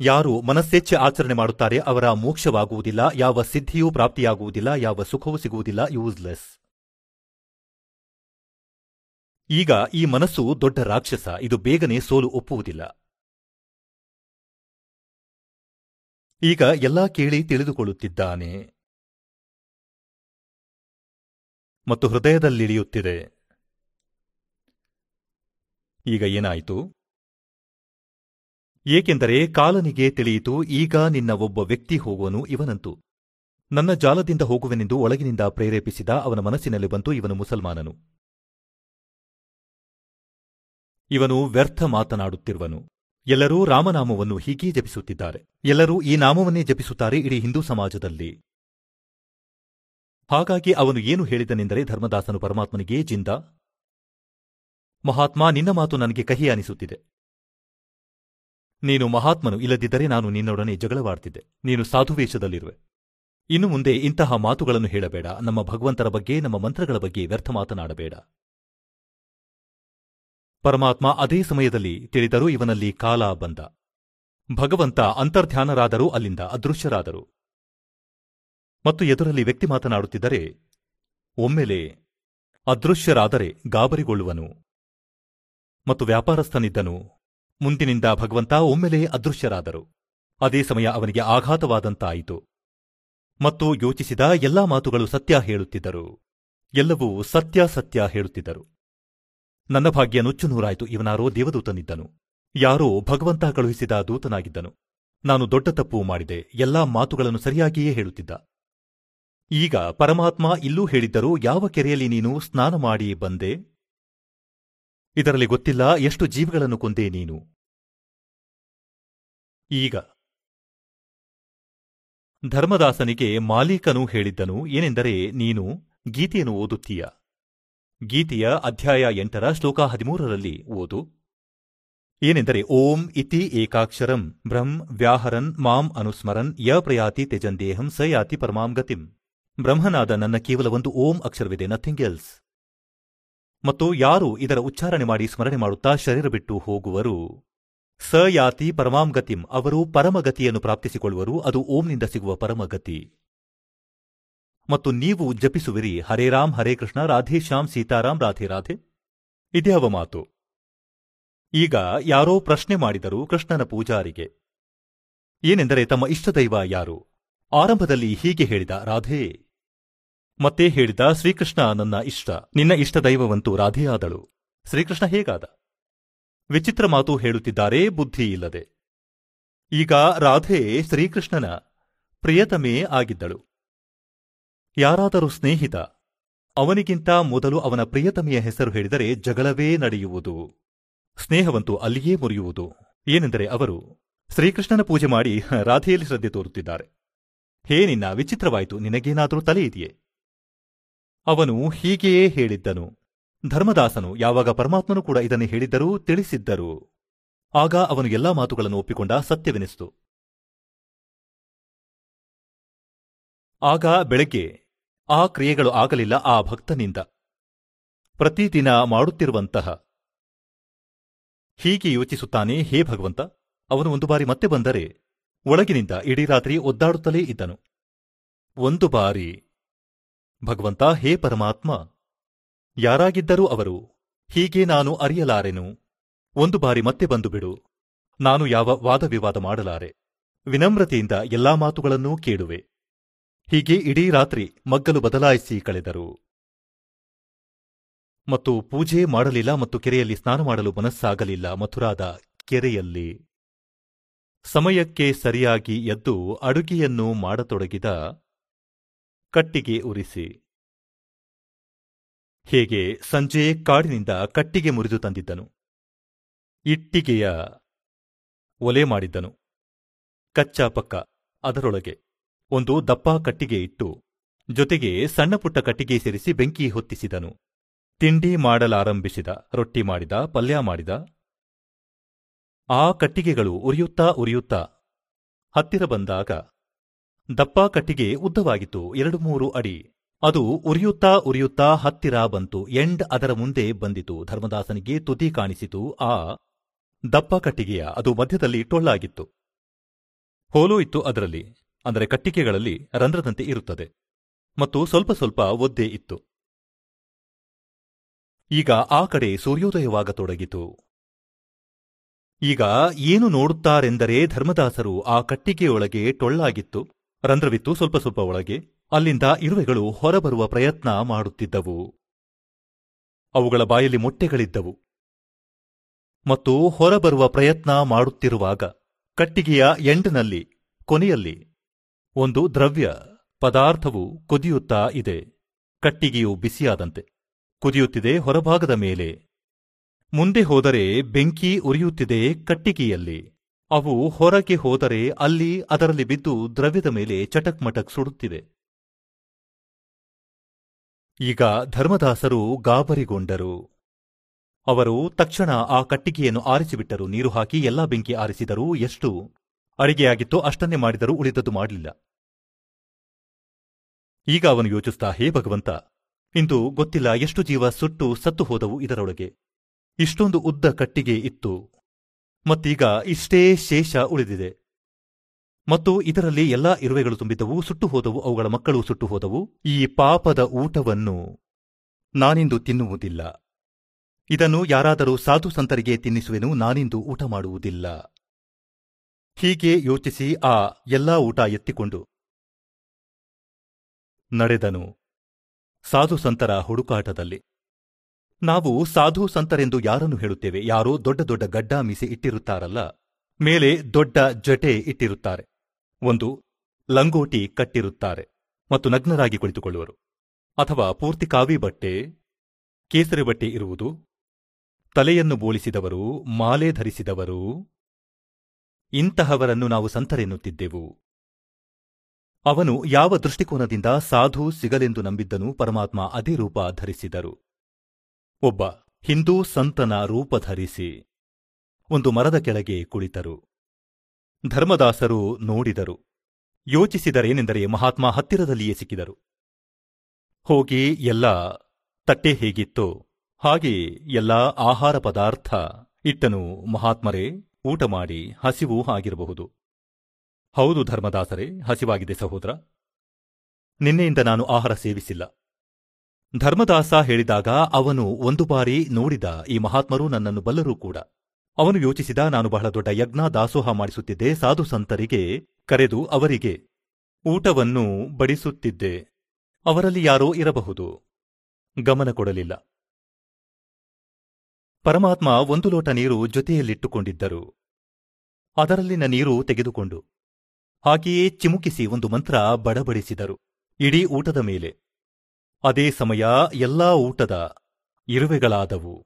ಯಾರು ಮನಸ್ಸೆಚ್ಚೆ ಆಚರಣೆ ಮಾಡುತ್ತಾರೆ, ಅವರ ಮೋಕ್ಷವಾಗುವುದಿಲ್ಲ. ಯಾವ ಸಿದ್ಧಿಯೂ ಪ್ರಾಪ್ತಿಯಾಗುವುದಿಲ್ಲ. ಯಾವ ಸುಖವೂ ಸಿಗುವುದಿಲ್ಲ. ಯೂಸ್ಲೆಸ್. ಈಗ ಈ ಮನಸ್ಸು ದೊಡ್ಡ ರಾಕ್ಷಸ. ಇದು ಬೇಗನೆ ಸೋಲು ಒಪ್ಪುವುದಿಲ್ಲ. ಈಗ ಎಲ್ಲಾ ಕೇಳಿ ತಿಳಿದುಕೊಳ್ಳುತ್ತಿದ್ದಾನೆ. ಮತ್ತು ಹೃದಯದಲ್ಲಿಳಿಯುತ್ತಿದೆ. ಈಗ ಏನಾಯಿತು? ಏಕೆಂದರೆ ಕಾಲನಿಗೆ ತಿಳಿಯಿತು, ಈಗ ನಿನ್ನ ಒಬ್ಬ ವ್ಯಕ್ತಿ ಹೋಗುವನು ಇವನಂತು. ನನ್ನ ಜಾಲದಿಂದ ಹೋಗುವೆನೆಂದು ಒಳಗಿನಿಂದ ಪ್ರೇರೇಪಿಸಿದ ಅವನ ಮನಸ್ಸಿನಲ್ಲಿ ಬಂತು ಇವನು ಮುಸಲ್ಮಾನನು. ಇವನು ವ್ಯರ್ಥ ಮಾತನಾಡುತ್ತಿರುವನು. ಎಲ್ಲರೂ ರಾಮನಾಮವನ್ನು ಹೀಗೇ ಜಪಿಸುತ್ತಿದ್ದಾರೆ. ಎಲ್ಲರೂ ಈ ನಾಮವನ್ನೇ ಜಪಿಸುತ್ತಾರೆ ಇಡೀ ಹಿಂದೂ ಸಮಾಜದಲ್ಲಿ. ಹಾಗಾಗಿ ಅವನು ಏನು ಹೇಳಿದನೆಂದರೆ ಧರ್ಮದಾಸನು ಪರಮಾತ್ಮನಿಗೆ, ಜಿಂದ, ಮಹಾತ್ಮ ನಿನ್ನ ಮಾತು ನನಗೆ ಕಹಿ ಅನಿಸುತ್ತಿದೆ. ನೀನು ಮಹಾತ್ಮನು ಇಲ್ಲದಿದ್ದರೆ ನಾನು ನಿನ್ನೊಡನೆ ಜಗಳವಾಡ್ತಿದ್ದೆ. ನೀನು ಸಾಧುವೇಷದಲ್ಲಿರುವೆ. ಇನ್ನು ಮುಂದೆ ಇಂತಹ ಮಾತುಗಳನ್ನು ಹೇಳಬೇಡ. ನಮ್ಮ ಭಗವಂತರ ಬಗ್ಗೆ, ನಮ್ಮ ಮಂತ್ರಗಳ ಬಗ್ಗೆ ವ್ಯರ್ಥ ಮಾತನಾಡಬೇಡ. ಪರಮಾತ್ಮ ಅದೇ ಸಮಯದಲ್ಲಿ ತಿಳಿದರೂ ಇವನಲ್ಲಿ ಕಾಲ ಬಂದ. ಭಗವಂತ ಅಂತರ್ಧ್ಯಾನರಾದರೂ ಅಲ್ಲಿಂದ ಅದೃಶ್ಯರಾದರು. ಮತ್ತು ಎದುರಲ್ಲಿ ವ್ಯಕ್ತಿ ಮಾತನಾಡುತ್ತಿದ್ದರೆ, ಒಮ್ಮೆಲೆ ಅದೃಶ್ಯರಾದರೆ ಗಾಬರಿಗೊಳ್ಳುವನು ಮತ್ತು ವ್ಯಾಪಾರಸ್ಥನಿದ್ದನು. ಮುಂದಿನಿಂದ ಭಗವಂತ ಒಮ್ಮೆಲೆ ಅದೃಶ್ಯರಾದರು. ಅದೇ ಸಮಯ ಅವನಿಗೆ ಆಘಾತವಾದಂತಾಯಿತು. ಮತ್ತು ಯೋಚಿಸಿದ ಎಲ್ಲಾ ಮಾತುಗಳು ಸತ್ಯ ಹೇಳುತ್ತಿದ್ದರು. ಎಲ್ಲವೂ ಸತ್ಯ ಸತ್ಯ ಹೇಳುತ್ತಿದ್ದರು. ನನ್ನ ಭಾಗ್ಯ ನುಚ್ಚುನೂರಾಯಿತು. ಇವನಾರೋ ದೇವದೂತನಿದ್ದನು. ಯಾರೋ ಭಗವಂತ ಕಳುಹಿಸಿದ ದೂತನಾಗಿದ್ದನು. ನಾನು ದೊಡ್ಡ ತಪ್ಪು ಮಾಡಿದೆ. ಎಲ್ಲಾ ಮಾತುಗಳನ್ನು ಸರಿಯಾಗಿಯೇ ಹೇಳುತ್ತಿದ್ದ. ಈಗ ಪರಮಾತ್ಮ ಇಲ್ಲೂ ಹೇಳಿದ್ದರೂ ಯಾವ ಕೆರೆಯಲ್ಲಿ ನೀನು ಸ್ನಾನ ಮಾಡಿ ಬಂದೆ? ಇದರಲ್ಲಿ ಗೊತ್ತಿಲ್ಲ ಎಷ್ಟು ಜೀವಗಳನ್ನು ಕೊಂದೆ ನೀನು. ಈಗ. ಧರ್ಮದಾಸನಿಗೆ ಮಾಲೀಕನು ಹೇಳಿದ್ದನು ಏನೆಂದರೆ ನೀನು ಗೀತೆಯನ್ನು ಓದುತ್ತೀಯ. ಗೀತೆಯ ಅಧ್ಯಾಯ ಎಂಟರ ಶ್ಲೋಕ ಹದಿಮೂರರಲ್ಲಿ ಓದು. ಏನೆಂದರೆ ಓಂ ಇತಿ ಏಕಾಕ್ಷರಂ ಬ್ರಹ್ಮ ವ್ಯಾಹರನ್ ಮಾಂ ಅನುಸ್ಮರನ್ ಯ ಪ್ರಯಾತಿ ತೆಜಂದೇಹಂ ಸ ಯಾತಿ ಗತಿಂ. ಬ್ರಹ್ಮನಾದ ನನ್ನ ಕೇವಲ ಒಂದು ಓಂ ಅಕ್ಷರವಿದೆ ನಥಿಂಗ್ ಎಲ್ಸ್ ಮತ್ತು ಯಾರು ಇದರ ಉಚ್ಚಾರಣೆ ಮಾಡಿ ಸ್ಮರಣೆ ಮಾಡುತ್ತಾ ಶರೀರ ಬಿಟ್ಟು ಹೋಗುವರು? ಸ ಯಾತಿ ಪರಮಾಂ ಗತಿಂ, ಅವರು ಪರಮಗತಿಯನ್ನು ಪ್ರಾಪ್ತಿಸಿಕೊಳ್ಳುವರು, ಅದು ಓಂನಿಂದ ಸಿಗುವ ಪರಮಗತಿ ಮತ್ತು ನೀವು ಜಪಿಸುವಿರಿ, ಹರೇ ರಾಮ್, ಹರೇ ಕೃಷ್ಣ, ರಾಧೇ ಶ್ಯಾಮ್ ಸೀತಾರಾಮ್, ರಾಧೆ ರಾಧೆ. ಇದ್ಯಾವ ಮಾತು? ಈಗ ಯಾರೋ ಪ್ರಶ್ನೆ ಮಾಡಿದರು ಕೃಷ್ಣನ ಪೂಜಾರಿಗೆ. ಏನೆಂದರೆ ತಮ್ಮ ಇಷ್ಟದೈವ ಯಾರು? ಆರಂಭದಲ್ಲಿ ಹೀಗೆ ಹೇಳಿದ, ರಾಧೇ. ಮತ್ತೆ ಹೇಳಿದ ಶ್ರೀಕೃಷ್ಣ ನನ್ನ ಇಷ್ಟ, ನಿನ್ನ ಇಷ್ಟ ಇಷ್ಟದೈವವಂತೂ ರಾಧೆಯಾದಳು. ಶ್ರೀಕೃಷ್ಣ ಹೇಗಾದ? ವಿಚಿತ್ರ ಮಾತು ಹೇಳುತ್ತಿದ್ದಾರೆ ಬುದ್ಧಿ ಇಲ್ಲದೆ. ಈಗ ರಾಧೆ ಶ್ರೀಕೃಷ್ಣನ ಪ್ರಿಯತಮೇ ಆಗಿದ್ದಳು. ಯಾರಾದರೂ ಸ್ನೇಹಿತ, ಅವನಿಗಿಂತ ಮೊದಲು ಅವನ ಪ್ರಿಯತಮೆಯ ಹೆಸರು ಹೇಳಿದರೆ ಜಗಳವೇ ನಡೆಯುವುದು. ಸ್ನೇಹವಂತೂ ಅಲ್ಲಿಯೇ ಮುರಿಯುವುದು. ಏನೆಂದರೆ ಅವರು ಶ್ರೀಕೃಷ್ಣನ ಪೂಜೆ ಮಾಡಿ ರಾಧೆಯಲ್ಲಿ ಶ್ರದ್ಧೆ ತೋರುತ್ತಿದ್ದಾರೆ. ಹೇ ನಿನ್ನ ವಿಚಿತ್ರವಾಯಿತು, ನಿನಗೇನಾದರೂ ತಲೆ ಇದೆಯೇ? ಅವನು ಹೀಗೆಯೇ ಹೇಳಿದ್ದನು. ಧರ್ಮದಾಸನು ಯಾವಾಗ ಪರಮಾತ್ಮನು ಕೂಡ ಇದನ್ನು ಹೇಳಿದ್ದರೂ ತಿಳಿಸಿದ್ದರು. ಆಗ ಅವನು ಎಲ್ಲಾ ಮಾತುಗಳನ್ನು ಒಪ್ಪಿಕೊಂಡ ಸತ್ಯವೆನಿಸಿತು. ಆಗ ಬೆಳಗ್ಗೆ ಆ ಕ್ರಿಯೆಗಳು ಆಗಲಿಲ್ಲ ಆ ಭಕ್ತನಿಂದ. ಪ್ರತಿದಿನ ಮಾಡುತ್ತಿರುವಂತಹ ಹೀಗೆ ಯೋಚಿಸುತ್ತಾನೆ, ಹೇ ಭಗವಂತ, ಅವನು ಒಂದು ಬಾರಿ ಮತ್ತೆ ಬಂದರೆ ಒಳಗಿನಿಂದ ಇಡೀ ರಾತ್ರಿ ಒದ್ದಾಡುತ್ತಲೇ ಇದ್ದನು. ಒಂದು ಬಾರಿ ಭಗವಂತ, ಹೇ ಪರಮಾತ್ಮ! ಯಾರಾಗಿದ್ದರೂ ಅವರು, ಹೀಗೆ ನಾನು ಅರಿಯಲಾರೆನು? ಒಂದು ಬಾರಿ ಮತ್ತೆ ಬಂದು ಬಿಡು. ನಾನು ಯಾವ ವಾದವಿವಾದ ಮಾಡಲಾರೆ? ವಿನಮ್ರತೆಯಿಂದ ಎಲ್ಲಾ ಮಾತುಗಳನ್ನೂ ಕೇಳುವೆ. ಹೀಗೆ ಇಡೀ ರಾತ್ರಿ ಮಗ್ಗಲು ಬದಲಾಯಿಸಿ ಕಳೆದರು. ಮತ್ತು ಪೂಜೆ ಮಾಡಲಿಲ್ಲ ಮತ್ತು ಕೆರೆಯಲ್ಲಿ ಸ್ನಾನ ಮಾಡಲು ಮನಸ್ಸಾಗಲಿಲ್ಲ ಮಥುರಾದ ಕೆರೆಯಲ್ಲಿ. ಸಮಯಕ್ಕೆ ಸರಿಯಾಗಿ ಎದ್ದು ಅಡುಗೆಯನ್ನು ಮಾಡತೊಡಗಿದ ಕಟ್ಟಿಗೆ ಉರಿಸಿ. ಹೇಗೆ ಸಂಜೆ ಕಾಡಿನಿಂದ ಕಟ್ಟಿಗೆ ಮುರಿದು ತಂದಿದ್ದನು. ಇಟ್ಟಿಗೆಯ ಒಲೆ ಮಾಡಿದ್ದನು. ಕಚ್ಚಾ ಪಕ್ಕ, ಅದರೊಳಗೆ ಒಂದು ದಪ್ಪ ಕಟ್ಟಿಗೆ ಇಟ್ಟು, ಜೊತೆಗೆ ಸಣ್ಣಪುಟ್ಟ ಕಟ್ಟಿಗೆ ಸೇರಿಸಿ ಬೆಂಕಿ ಹೊತ್ತಿಸಿದನು. ತಿಂಡಿ ಮಾಡಲಾರಂಭಿಸಿದ, ರೊಟ್ಟಿ ಮಾಡಿದ, ಪಲ್ಯ ಮಾಡಿದ. ಆ ಕಟ್ಟಿಗೆಗಳು ಉರಿಯುತ್ತಾ ಉರಿಯುತ್ತಾ ಹತ್ತಿರ ಬಂದಾಗ ದಪ್ಪ ಕಟ್ಟಿಗೆ ಉದ್ದವಾಗಿತ್ತು ಎರಡು ಮೂರು ಅಡಿ. ಅದು ಉರಿಯುತ್ತಾ ಉರಿಯುತ್ತಾ ಹತ್ತಿರ ಬಂತು. ಎಂಡ್ ಅದರ ಮುಂದೆ ಬಂದಿತು. ಧರ್ಮದಾಸನಿಗೆ ತುದಿ ಕಾಣಿಸಿತು. ಆ ದಪ್ಪ ಕಟ್ಟಿಗೆಯ ಅದು ಮಧ್ಯದಲ್ಲಿ ಟೊಳ್ಳಾಗಿತ್ತು. ಹೋಲು ಇತ್ತು ಅದರಲ್ಲಿ. ಅಂದರೆ ಕಟ್ಟಿಗೆಗಳಲ್ಲಿ ರಂಧ್ರದಂತೆ ಇರುತ್ತದೆ. ಮತ್ತು ಸ್ವಲ್ಪ ಸ್ವಲ್ಪ ಒದ್ದೆ ಇತ್ತು. ಈಗ ಆ ಕಡೆ ಸೂರ್ಯೋದಯವಾಗತೊಡಗಿತು. ಈಗ ಏನು ನೋಡುತ್ತಾರೆಂದರೆ ಧರ್ಮದಾಸರು ಆ ಕಟ್ಟಿಗೆಯೊಳಗೆ ಟೊಳ್ಳಾಗಿತ್ತು. ರಂಧ್ರವಿತ್ತು ಸ್ವಲ್ಪ ಸ್ವಲ್ಪ ಒಳಗೆ. ಅಲ್ಲಿಂದ ಇರುವೆಗಳು ಹೊರಬರುವ ಪ್ರಯತ್ನ ಮಾಡುತ್ತಿದ್ದವು. ಅವುಗಳ ಬಾಯಲ್ಲಿ ಮೊಟ್ಟೆಗಳಿದ್ದವು. ಮತ್ತು ಹೊರಬರುವ ಪ್ರಯತ್ನ ಮಾಡುತ್ತಿರುವಾಗ ಕಟ್ಟಿಗೆಯ ಎಂಡ್ನಲ್ಲಿ, ಕೊನೆಯಲ್ಲಿ ಒಂದು ದ್ರವ್ಯ ಪದಾರ್ಥವು ಕುದಿಯುತ್ತಾ ಇದೆ. ಕಟ್ಟಿಗೆಯು ಬಿಸಿಯಾದಂತೆ ಕುದಿಯುತ್ತಿದೆ ಹೊರಭಾಗದ ಮೇಲೆ. ಮುಂದೆ ಹೋದರೆ ಬೆಂಕಿ ಉರಿಯುತ್ತಿದೆ ಕಟ್ಟಿಗೆಯಲ್ಲಿ. ಅವು ಹೊರಗೆ ಹೋದರೆ ಅಲ್ಲಿ ಅದರಲ್ಲಿ ಬಿದ್ದು ದ್ರವ್ಯದ ಮೇಲೆ ಚಟಕ್ ಮಟಕ್ ಸುಡುತ್ತಿವೆ. ಈಗ ಧರ್ಮದಾಸರು ಗಾಬರಿಗೊಂಡರು. ಅವರು ತಕ್ಷಣ ಆ ಕಟ್ಟಿಗೆಯನ್ನು ಆರಿಸಿಬಿಟ್ಟರು. ನೀರು ಹಾಕಿ ಎಲ್ಲಾ ಬೆಂಕಿ ಆರಿಸಿದರೂ ಎಷ್ಟು ಅಡಿಗೆಯಾಗಿತ್ತೋ ಅಷ್ಟನ್ನೇ ಮಾಡಿದರೂ ಉಳಿದದ್ದು ಮಾಡಲಿಲ್ಲ. ಈಗ ಅವನು ಯೋಚಿಸ್ತಾ, ಹೇ ಭಗವಂತ, ಇಂದು ಗೊತ್ತಿಲ್ಲ ಎಷ್ಟು ಜೀವ ಸುಟ್ಟು ಸತ್ತು ಹೋದವು ಇದರೊಳಗೆ. ಇಷ್ಟೊಂದು ಉದ್ದ ಕಟ್ಟಿಗೆ ಇತ್ತು. ಮತ್ತೀಗ ಇಷ್ಟೇ ಶೇಷ ಉಳಿದಿದೆ. ಮತ್ತು ಇದರಲ್ಲಿ ಎಲ್ಲಾ ಇರುವೆಗಳು ತುಂಬಿದ್ದವು ಸುಟ್ಟು ಹೋದವು, ಅವುಗಳ ಮಕ್ಕಳು ಸುಟ್ಟು ಹೋದವು. ಈ ಪಾಪದ ಊಟವನ್ನು ನಾನಿಂದು ತಿನ್ನುವುದಿಲ್ಲ. ಇದನ್ನು ಯಾರಾದರೂ ಸಾಧು ಸಂತರಿಗೆ ತಿನ್ನಿಸುವೆನು, ನಾನಿಂದು ಊಟ ಮಾಡುವುದಿಲ್ಲ. ಹೀಗೆ ಯೋಚಿಸಿ ಆ ಎಲ್ಲಾ ಊಟ ಎತ್ತಿಕೊಂಡು ನಡೆದನು. ಸಾಧು ಸಂತರ ಹುಡುಕಾಟದಲ್ಲಿ ನಾವು ಸಾಧು ಸಂತರೆಂದು ಯಾರನ್ನು ಹೇಳುತ್ತೇವೆ? ಯಾರೋ ದೊಡ್ಡ ದೊಡ್ಡ ಗಡ್ಡ ಮೀಸೆ ಇಟ್ಟಿರುತ್ತಾರಲ್ಲ, ಮೇಲೆ ದೊಡ್ಡ ಜಟೆ ಇಟ್ಟಿರುತ್ತಾರೆ. ಒಂದು ಲಂಗೋಟಿ ಕಟ್ಟಿರುತ್ತಾರೆ ಮತ್ತು ನಗ್ನರಾಗಿ ಕುಳಿತುಕೊಳ್ಳುವರು. ಅಥವಾ ಪೂರ್ತಿ ಕಾವಿ ಬಟ್ಟೆ, ಕೇಸರಿ ಬಟ್ಟೆ ಇರುವುದು, ತಲೆಯನ್ನು ಬೋಳಿಸಿದವರು, ಮಾಲೆ ಧರಿಸಿದವರು, ಇಂತಹವರನ್ನು ನಾವು ಸಂತರೆನ್ನುತ್ತಿದ್ದೆವು. ಅವನು ಯಾವ ದೃಷ್ಟಿಕೋನದಿಂದ ಸಾಧು ಸಿಗಲೆಂದು ನಂಬಿದ್ದನು ಪರಮಾತ್ಮ ಅದೇ ರೂಪ ಧರಿಸಿದರು. ಒಬ್ಬ ಹಿಂದೂ ಸಂತನ ರೂಪ ಧರಿಸಿ ಒಂದು ಮರದ ಕೆಳಗೆ ಕುಳಿತರು. ಧರ್ಮದಾಸರು ನೋಡಿದರು. ಯೋಚಿಸಿದರೇನೆಂದರೆ ಮಹಾತ್ಮ ಹತ್ತಿರದಲ್ಲಿಯೇ ಸಿಕ್ಕಿದರು. ಹೋಗಿ ಎಲ್ಲ ತಟ್ಟೆ ಹೇಗಿತ್ತು ಹಾಗೆ ಎಲ್ಲ ಆಹಾರ ಪದಾರ್ಥ ಇಟ್ಟನು ಮಹಾತ್ಮರೇ, ಊಟ ಮಾಡಿ ಹಸಿವು ಆಗಿರಬಹುದು. ಹೌದು ಧರ್ಮದಾಸರೇ, ಹಸಿವಾಗಿದೆ ಸಹೋದರ. ನಿನ್ನೆಯಿಂದ ನಾನು ಆಹಾರ ಸೇವಿಸಿಲ್ಲ. ಧರ್ಮದಾಸ ಹೇಳಿದಾಗ ಅವನು ಒಂದು ಬಾರಿ ನೋಡಿದ ಈ ಮಹಾತ್ಮರು ನನ್ನನ್ನು ಬಲ್ಲರೂ ಕೂಡ. ಅವನು ಯೋಚಿಸಿದ, ನಾನು ಬಹಳ ದೊಡ್ಡ ಯಜ್ಞ ದಾಸೋಹ ಮಾಡಿಸುತ್ತಿದ್ದೆ, ಸಾಧು ಸಂತರಿಗೆ ಕರೆದು ಅವರಿಗೆ ಊಟವನ್ನು ಬಡಿಸುತ್ತಿದ್ದೆ. ಅವರಲ್ಲಿ ಯಾರೋ ಇರಬಹುದು. ಗಮನ ಕೊಡಲಿಲ್ಲ. ಪರಮಾತ್ಮ ಒಂದು ಲೋಟ ನೀರು ಜೊತೆಯಲ್ಲಿಟ್ಟುಕೊಂಡಿದ್ದರು. ಅದರಲ್ಲಿನ ನೀರು ತೆಗೆದುಕೊಂಡು, ಹಾಗೆಯೇ ಚಿಮುಕಿಸಿ ಒಂದು ಮಂತ್ರ ಬಡಬಡಿಸಿದರು. ಇಡೀ ಊಟದ ಮೇಲೆ. ಅದೇ ಸಮಯ ಎಲ್ಲಾ ಊಟದ ಇರುವೆಗಳಾದವು.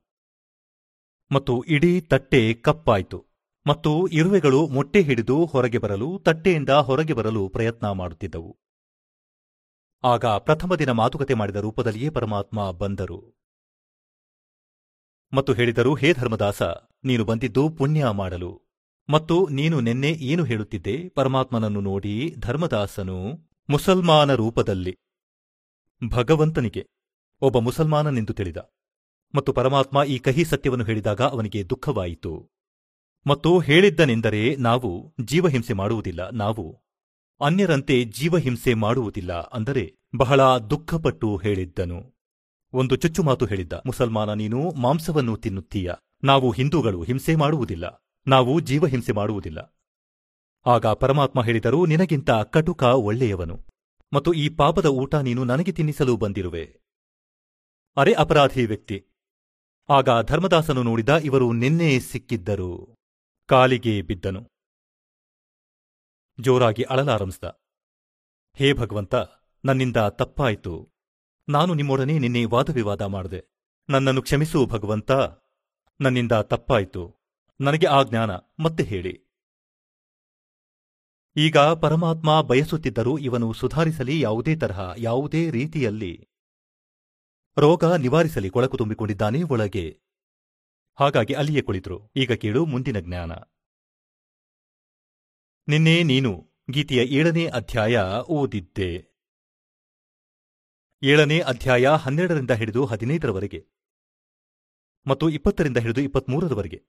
ಮತ್ತು ಇಡೀ ತಟ್ಟೆ ಕಪ್ಪಾಯಿತು. ಮತ್ತು ಇರುವೆಗಳು ಮೊಟ್ಟೆ ಹಿಡಿದು ಹೊರಗೆ ಬರಲು, ತಟ್ಟೆಯಿಂದ ಹೊರಗೆ ಬರಲು ಪ್ರಯತ್ನ ಮಾಡುತ್ತಿದ್ದವು. ಆಗ ಪ್ರಥಮ ದಿನ ಮಾತುಕತೆ ಮಾಡಿದ ರೂಪದಲ್ಲಿಯೇ ಪರಮಾತ್ಮ ಬಂದರು. ಮತ್ತು ಹೇಳಿದರು, ಹೇ ಧರ್ಮದಾಸ, ನೀನು ಬಂದಿದ್ದು ಪುಣ್ಯ ಮಾಡಲು. ಮತ್ತು ನೀನು ನಿನ್ನೆ ಏನು ಹೇಳುತ್ತಿದ್ದೆ? ಪರಮಾತ್ಮನನ್ನು ನೋಡಿ ಧರ್ಮದಾಸನು ಮುಸಲ್ಮಾನ ರೂಪದಲ್ಲಿ ಭಗವಂತನಿಗೆ. ಒಬ್ಬ ಮುಸಲ್ಮಾನನೆಂದು ತಿಳಿದ. ಮತ್ತು ಪರಮಾತ್ಮ ಈ ಕಹಿ ಸತ್ಯವನ್ನು ಹೇಳಿದಾಗ ಅವನಿಗೆ ದುಃಖವಾಯಿತು. ಮತ್ತು ಹೇಳಿದ್ದನೆಂದರೆ ನಾವು ಜೀವಹಿಂಸೆ ಮಾಡುವುದಿಲ್ಲ, ನಾವು ಅನ್ಯರಂತೆ ಜೀವಹಿಂಸೆ ಮಾಡುವುದಿಲ್ಲ ಅಂದರೆ ಬಹಳ ದುಃಖಪಟ್ಟು ಹೇಳಿದ್ದನು. ಒಂದು ಚುಚ್ಚುಮಾತು ಹೇಳಿದ್ದ, ಮುಸಲ್ಮಾನ ನೀನು ಮಾಂಸವನ್ನು ತಿನ್ನುತ್ತೀಯ, ನಾವು ಹಿಂದೂಗಳು ಹಿಂಸೆ ಮಾಡುವುದಿಲ್ಲ, ನಾವು ಜೀವಹಿಂಸೆ ಮಾಡುವುದಿಲ್ಲ. ಆಗ ಪರಮಾತ್ಮ ಹೇಳಿದರು, ನಿನಗಿಂತ ಕಟುಕ ಒಳ್ಳೆಯವನು. ಮತ್ತು ಈ ಪಾಪದ ಊಟ ನೀನು ನನಗೆ ತಿನ್ನಿಸಲು ಬಂದಿರುವೆ. ಅರೆ ಅಪರಾಧಿ ವ್ಯಕ್ತಿ. ಆಗ ಧರ್ಮದಾಸನು ನೋಡಿದ ಇವರು ನಿನ್ನೆ ಸಿಕ್ಕಿದ್ದರು. ಕಾಲಿಗೆ ಬಿದ್ದನು. ಜೋರಾಗಿ ಅಳಲಾರಂಭಿಸಿದ ಹೇ ಭಗವಂತ, ನನ್ನಿಂದ ತಪ್ಪಾಯಿತು. ನಾನು ನಿಮ್ಮೊಡನೆ ನಿನ್ನೆ ವಾದವಿವಾದ ಮಾಡಿದೆ. ನನ್ನನ್ನು ಕ್ಷಮಿಸು ಭಗವಂತ. ನನ್ನಿಂದ ತಪ್ಪಾಯಿತು. ನನಗೆ ಆ ಜ್ಞಾನ, ಮತ್ತೆ ಹೇಳಿ. ಈಗ ಪರಮಾತ್ಮ ಬಯಸುತ್ತಿದ್ದರೂ ಇವನು ಸುಧಾರಿಸಲಿ ಯಾವುದೇ ತರಹ, ಯಾವುದೇ ರೀತಿಯಲ್ಲಿ. ರೋಗ ನಿವಾರಿಸಲಿ ಕೊಳಕು ತುಂಬಿಕೊಂಡಿದ್ದಾನೆ ಒಳಗೆ. ಹಾಗಾಗಿ ಅಲ್ಲಿಯೇ ಕುಳಿತರು. ಈಗ ಕೇಳು ಮುಂದಿನ ಜ್ಞಾನ. ನಿನ್ನೆ ನೀನು ಗೀತೆಯ ಏಳನೇ ಅಧ್ಯಾಯ ಓದಿದ್ದೆ. ಏಳನೇ ಅಧ್ಯಾಯ ಹನ್ನೆರಡರಿಂದ ಹಿಡಿದು ಹದಿನೈದರವರೆಗೆ ಮತ್ತು ಇಪ್ಪತ್ತರಿಂದ ಹಿಡಿದು ಇಪ್ಪತ್ಮೂರರವರೆಗೆ.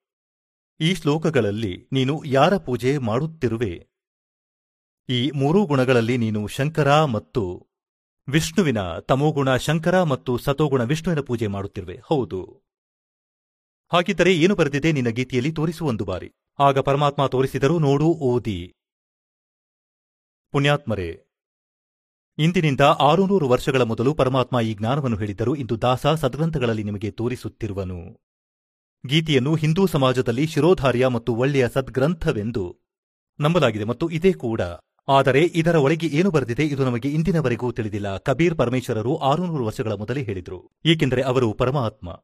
ಈ ಶ್ಲೋಕಗಳಲ್ಲಿ ನೀನು ಯಾರ ಪೂಜೆ ಮಾಡುತ್ತಿರುವೆ? ಈ ಮೂರೂ ಗುಣಗಳಲ್ಲಿ ನೀನು ಶಂಕರ ಮತ್ತು ವಿಷ್ಣುವಿನ ತಮೋಗುಣ ಶಂಕರ ಮತ್ತು ಸತೋಗುಣ ವಿಷ್ಣುವಿನ ಪೂಜೆ ಮಾಡುತ್ತಿರುವೆ. ಹೌದು. ಹಾಗಿದ್ದರೆ ಏನು ಬರೆದಿದೆ ನಿನ್ನ ಗೀತೆಯಲ್ಲಿ? ತೋರಿಸು ಒಂದು ಬಾರಿ. ಆಗ ಪರಮಾತ್ಮ ತೋರಿಸಿದರೂ ನೋಡು, ಓದಿ. ಪುಣ್ಯಾತ್ಮರೇ, ಇಂದಿನಿಂದ ಆರುನೂರು ವರ್ಷಗಳ ಮೊದಲು ಪರಮಾತ್ಮ ಈ ಜ್ಞಾನವನ್ನು ಹೇಳಿದ್ದರು. ಇಂದು ದಾಸ ಸದ್ಗ್ರಂಥಗಳಲ್ಲಿ ನಿಮಗೆ ತೋರಿಸುತ್ತಿರುವನು. ಗೀತೆಯನ್ನು ಹಿಂದೂ ಸಮಾಜದಲ್ಲಿ ಶಿರೋಧಾರ್ಯ ಮತ್ತು ಒಳ್ಳೆಯ ಸದ್ಗ್ರಂಥವೆಂದು ನಂಬಲಾಗಿದೆ ಮತ್ತು ಇದೇ ಕೂಡ. ಆದರೆ ಇದರ ಒಳಗೆ ಏನು ಬರೆದಿದೆ ಇದು ನಮಗೆ ಇಂದಿನವರೆಗೂ ತಿಳಿದಿಲ್ಲ. ಕಬೀರ್ ಪರಮೇಶ್ವರರು ಆರುನೂರು ವರ್ಷಗಳ ಮೊದಲೇ ಹೇಳಿದರು. ಏಕೆಂದರೆ ಅವರು ಪರಮಾತ್ಮ.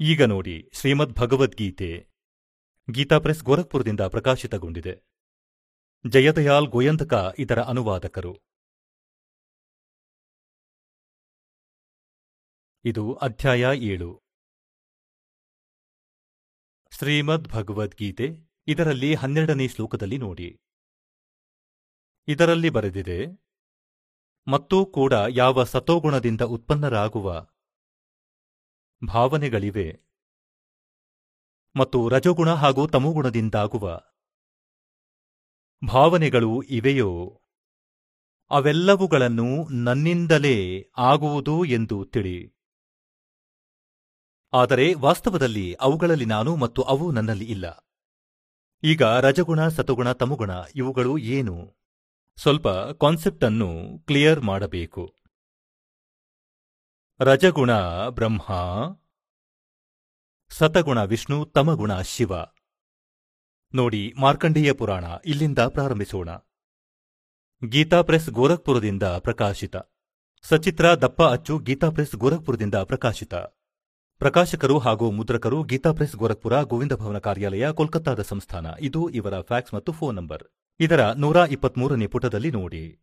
ಈಗ ನೋಡಿ, ಶ್ರೀಮದ್ ಭಗವದ್ಗೀತೆ. ಗೀತಾ ಪ್ರೆಸ್ ಗೋರಖ್ಪುರದಿಂದ ಪ್ರಕಾಶಿತಗೊಂಡಿದೆ. ಜಯದಯಾಲ್ ಗೋಯಂತಕ ಇದರ ಅನುವಾದಕರು. ಇದು ಅಧ್ಯಾಯ ಏಳು. ಶ್ರೀಮದ್ ಭಗವದ್ಗೀತೆ, ಇದರಲ್ಲಿ ಹನ್ನೆರಡನೇ ಶ್ಲೋಕದಲ್ಲಿ ನೋಡಿ. ಇದರಲ್ಲಿ ಬರೆದಿದೆ, ಮತ್ತೂ ಕೂಡ ಯಾವ ಸತೋಗುಣದಿಂದ ಉತ್ಪನ್ನರಾಗುವ ಭಾವನೆಗಳಿವೆ, ಮತ್ತು ರಜೋಗುಣ ಹಾಗೂ ತಮೋಗುಣದಿಂದಾಗುವ ಭಾವನೆಗಳು ಇವೆಯೋ, ಅವೆಲ್ಲವುಗಳನ್ನು ನನ್ನಿಂದಲೇ ಆಗುವುದು ಎಂದು ತಿಳಿ. ಆದರೆ ವಾಸ್ತವದಲ್ಲಿ ಅವುಗಳಲ್ಲಿ ನಾನು ಮತ್ತು ಅವು ನನ್ನಲ್ಲಿ ಇಲ್ಲ. ಈಗ ರಜಗುಣ ಸತಗುಣ ತಮುಗುಣ ಇವುಗಳು ಏನು? ಸ್ವಲ್ಪ ಕಾನ್ಸೆಪ್ಟ್ ಅನ್ನು ಕ್ಲಿಯರ್ ಮಾಡಬೇಕು. ರಜಗುಣ ಬ್ರಹ್ಮ, ಸತಗುಣ ವಿಷ್ಣು, ತಮಗುಣ ಶಿವ. ನೋಡಿ ಮಾರ್ಕಂಡೇಯ ಪುರಾಣ, ಇಲ್ಲಿಂದ ಪ್ರಾರಂಭಿಸೋಣ. ಗೀತಾ ಪ್ರೆಸ್ ಗೋರಖ್ಪುರದಿಂದ ಪ್ರಕಾಶಿತ. ಸಚಿತ್ರ ದಪ್ಪ ಅಚ್ಚು ಗೀತಾ ಪ್ರೆಸ್ ಗೋರಖ್ಪುರದಿಂದ ಪ್ರಕಾಶಿತ. ಪ್ರಕಾಶಕರು ಹಾಗೂ ಮುದ್ರಕರು ಗೀತಾ ಪ್ರೆಸ್ ಗೋರಖ್ಪುರ ಗೋವಿಂದ ಭವನ ಕಾರ್ಯಾಲಯ, ಕೋಲ್ಕತ್ತಾದ ಸಂಸ್ಥಾನ. ಇದು ಇವರ ಫ್ಯಾಕ್ಸ್ ಮತ್ತು ಫೋನ್ ನಂಬರ್ ಇದರ ನೂರ ಇಪ್ಪತ್ಮೂರನೇ ಪುಟದಲ್ಲಿ ನೋಡಿ.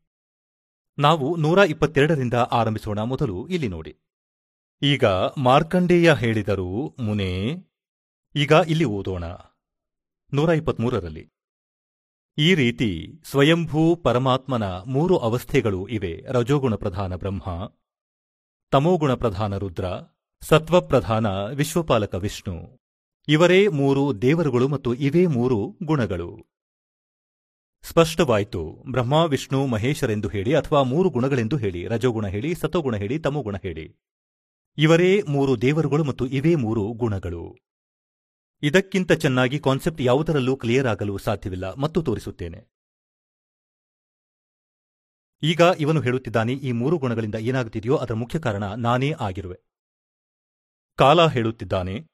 ನಾವು ನೂರ ಇಪ್ಪತ್ತೆರಡರಿಂದ ಆರಂಭಿಸೋಣ ಮೊದಲು ಇಲ್ಲಿ ನೋಡಿ. ಈಗ ಮಾರ್ಕಂಡೇಯ ಹೇಳಿದರು, ಮುನೇ, ಈಗ ಇಲ್ಲಿ ಓದೋಣ. ನೂರ ಇಪ್ಪತ್ಮೂರರಲ್ಲಿ. ಈ ರೀತಿ ಸ್ವಯಂಭೂ ಪರಮಾತ್ಮನ ಮೂರು ಅವಸ್ಥೆಗಳು ಇವೆ, ರಜೋಗುಣ ಪ್ರಧಾನ ಬ್ರಹ್ಮ, ತಮೋಗುಣ ಪ್ರಧಾನ ರುದ್ರ, ಸತ್ವಪ್ರಧಾನ ವಿಶ್ವಪಾಲಕ ವಿಷ್ಣು. ಇವರೇ ಮೂರು ದೇವರುಗಳು ಮತ್ತು ಇವೇ ಮೂರು ಗುಣಗಳು. ಸ್ಪಷ್ಟವಾಯಿತು. ಬ್ರಹ್ಮ, ವಿಷ್ಣು ಮಹೇಶರೆಂದು ಹೇಳಿ ಅಥವಾ ಮೂರು ಗುಣಗಳೆಂದು ಹೇಳಿ. ರಜೋಗುಣ ಹೇಳಿ ಸತೋಗುಣ ಹೇಳಿ, ತಮೋಗುಣ ಹೇಳಿ. ಇವರೇ ಮೂರು ದೇವರುಗಳು ಮತ್ತು ಇವೇ ಮೂರು ಗುಣಗಳು. ಇದಕ್ಕಿಂತ ಚೆನ್ನಾಗಿ ಕಾನ್ಸೆಪ್ಟ್ ಯಾವುದರಲ್ಲೂ ಕ್ಲಿಯರ್ ಆಗಲು ಸಾಧ್ಯವಿಲ್ಲ. ಮತ್ತು ತೋರಿಸುತ್ತೇನೆ. ಈಗ ಇವನು ಹೇಳುತ್ತಿದ್ದಾನೆ, ಈ ಮೂರು ಗುಣಗಳಿಂದ ಏನಾಗುತ್ತಿದೆಯೋ ಅದರ ಮುಖ್ಯ ಕಾರಣ ನಾನೇ ಆಗಿರುವೆ. ಕಾಲ ಹೇಳುತ್ತಿದ್ದಾನೆ.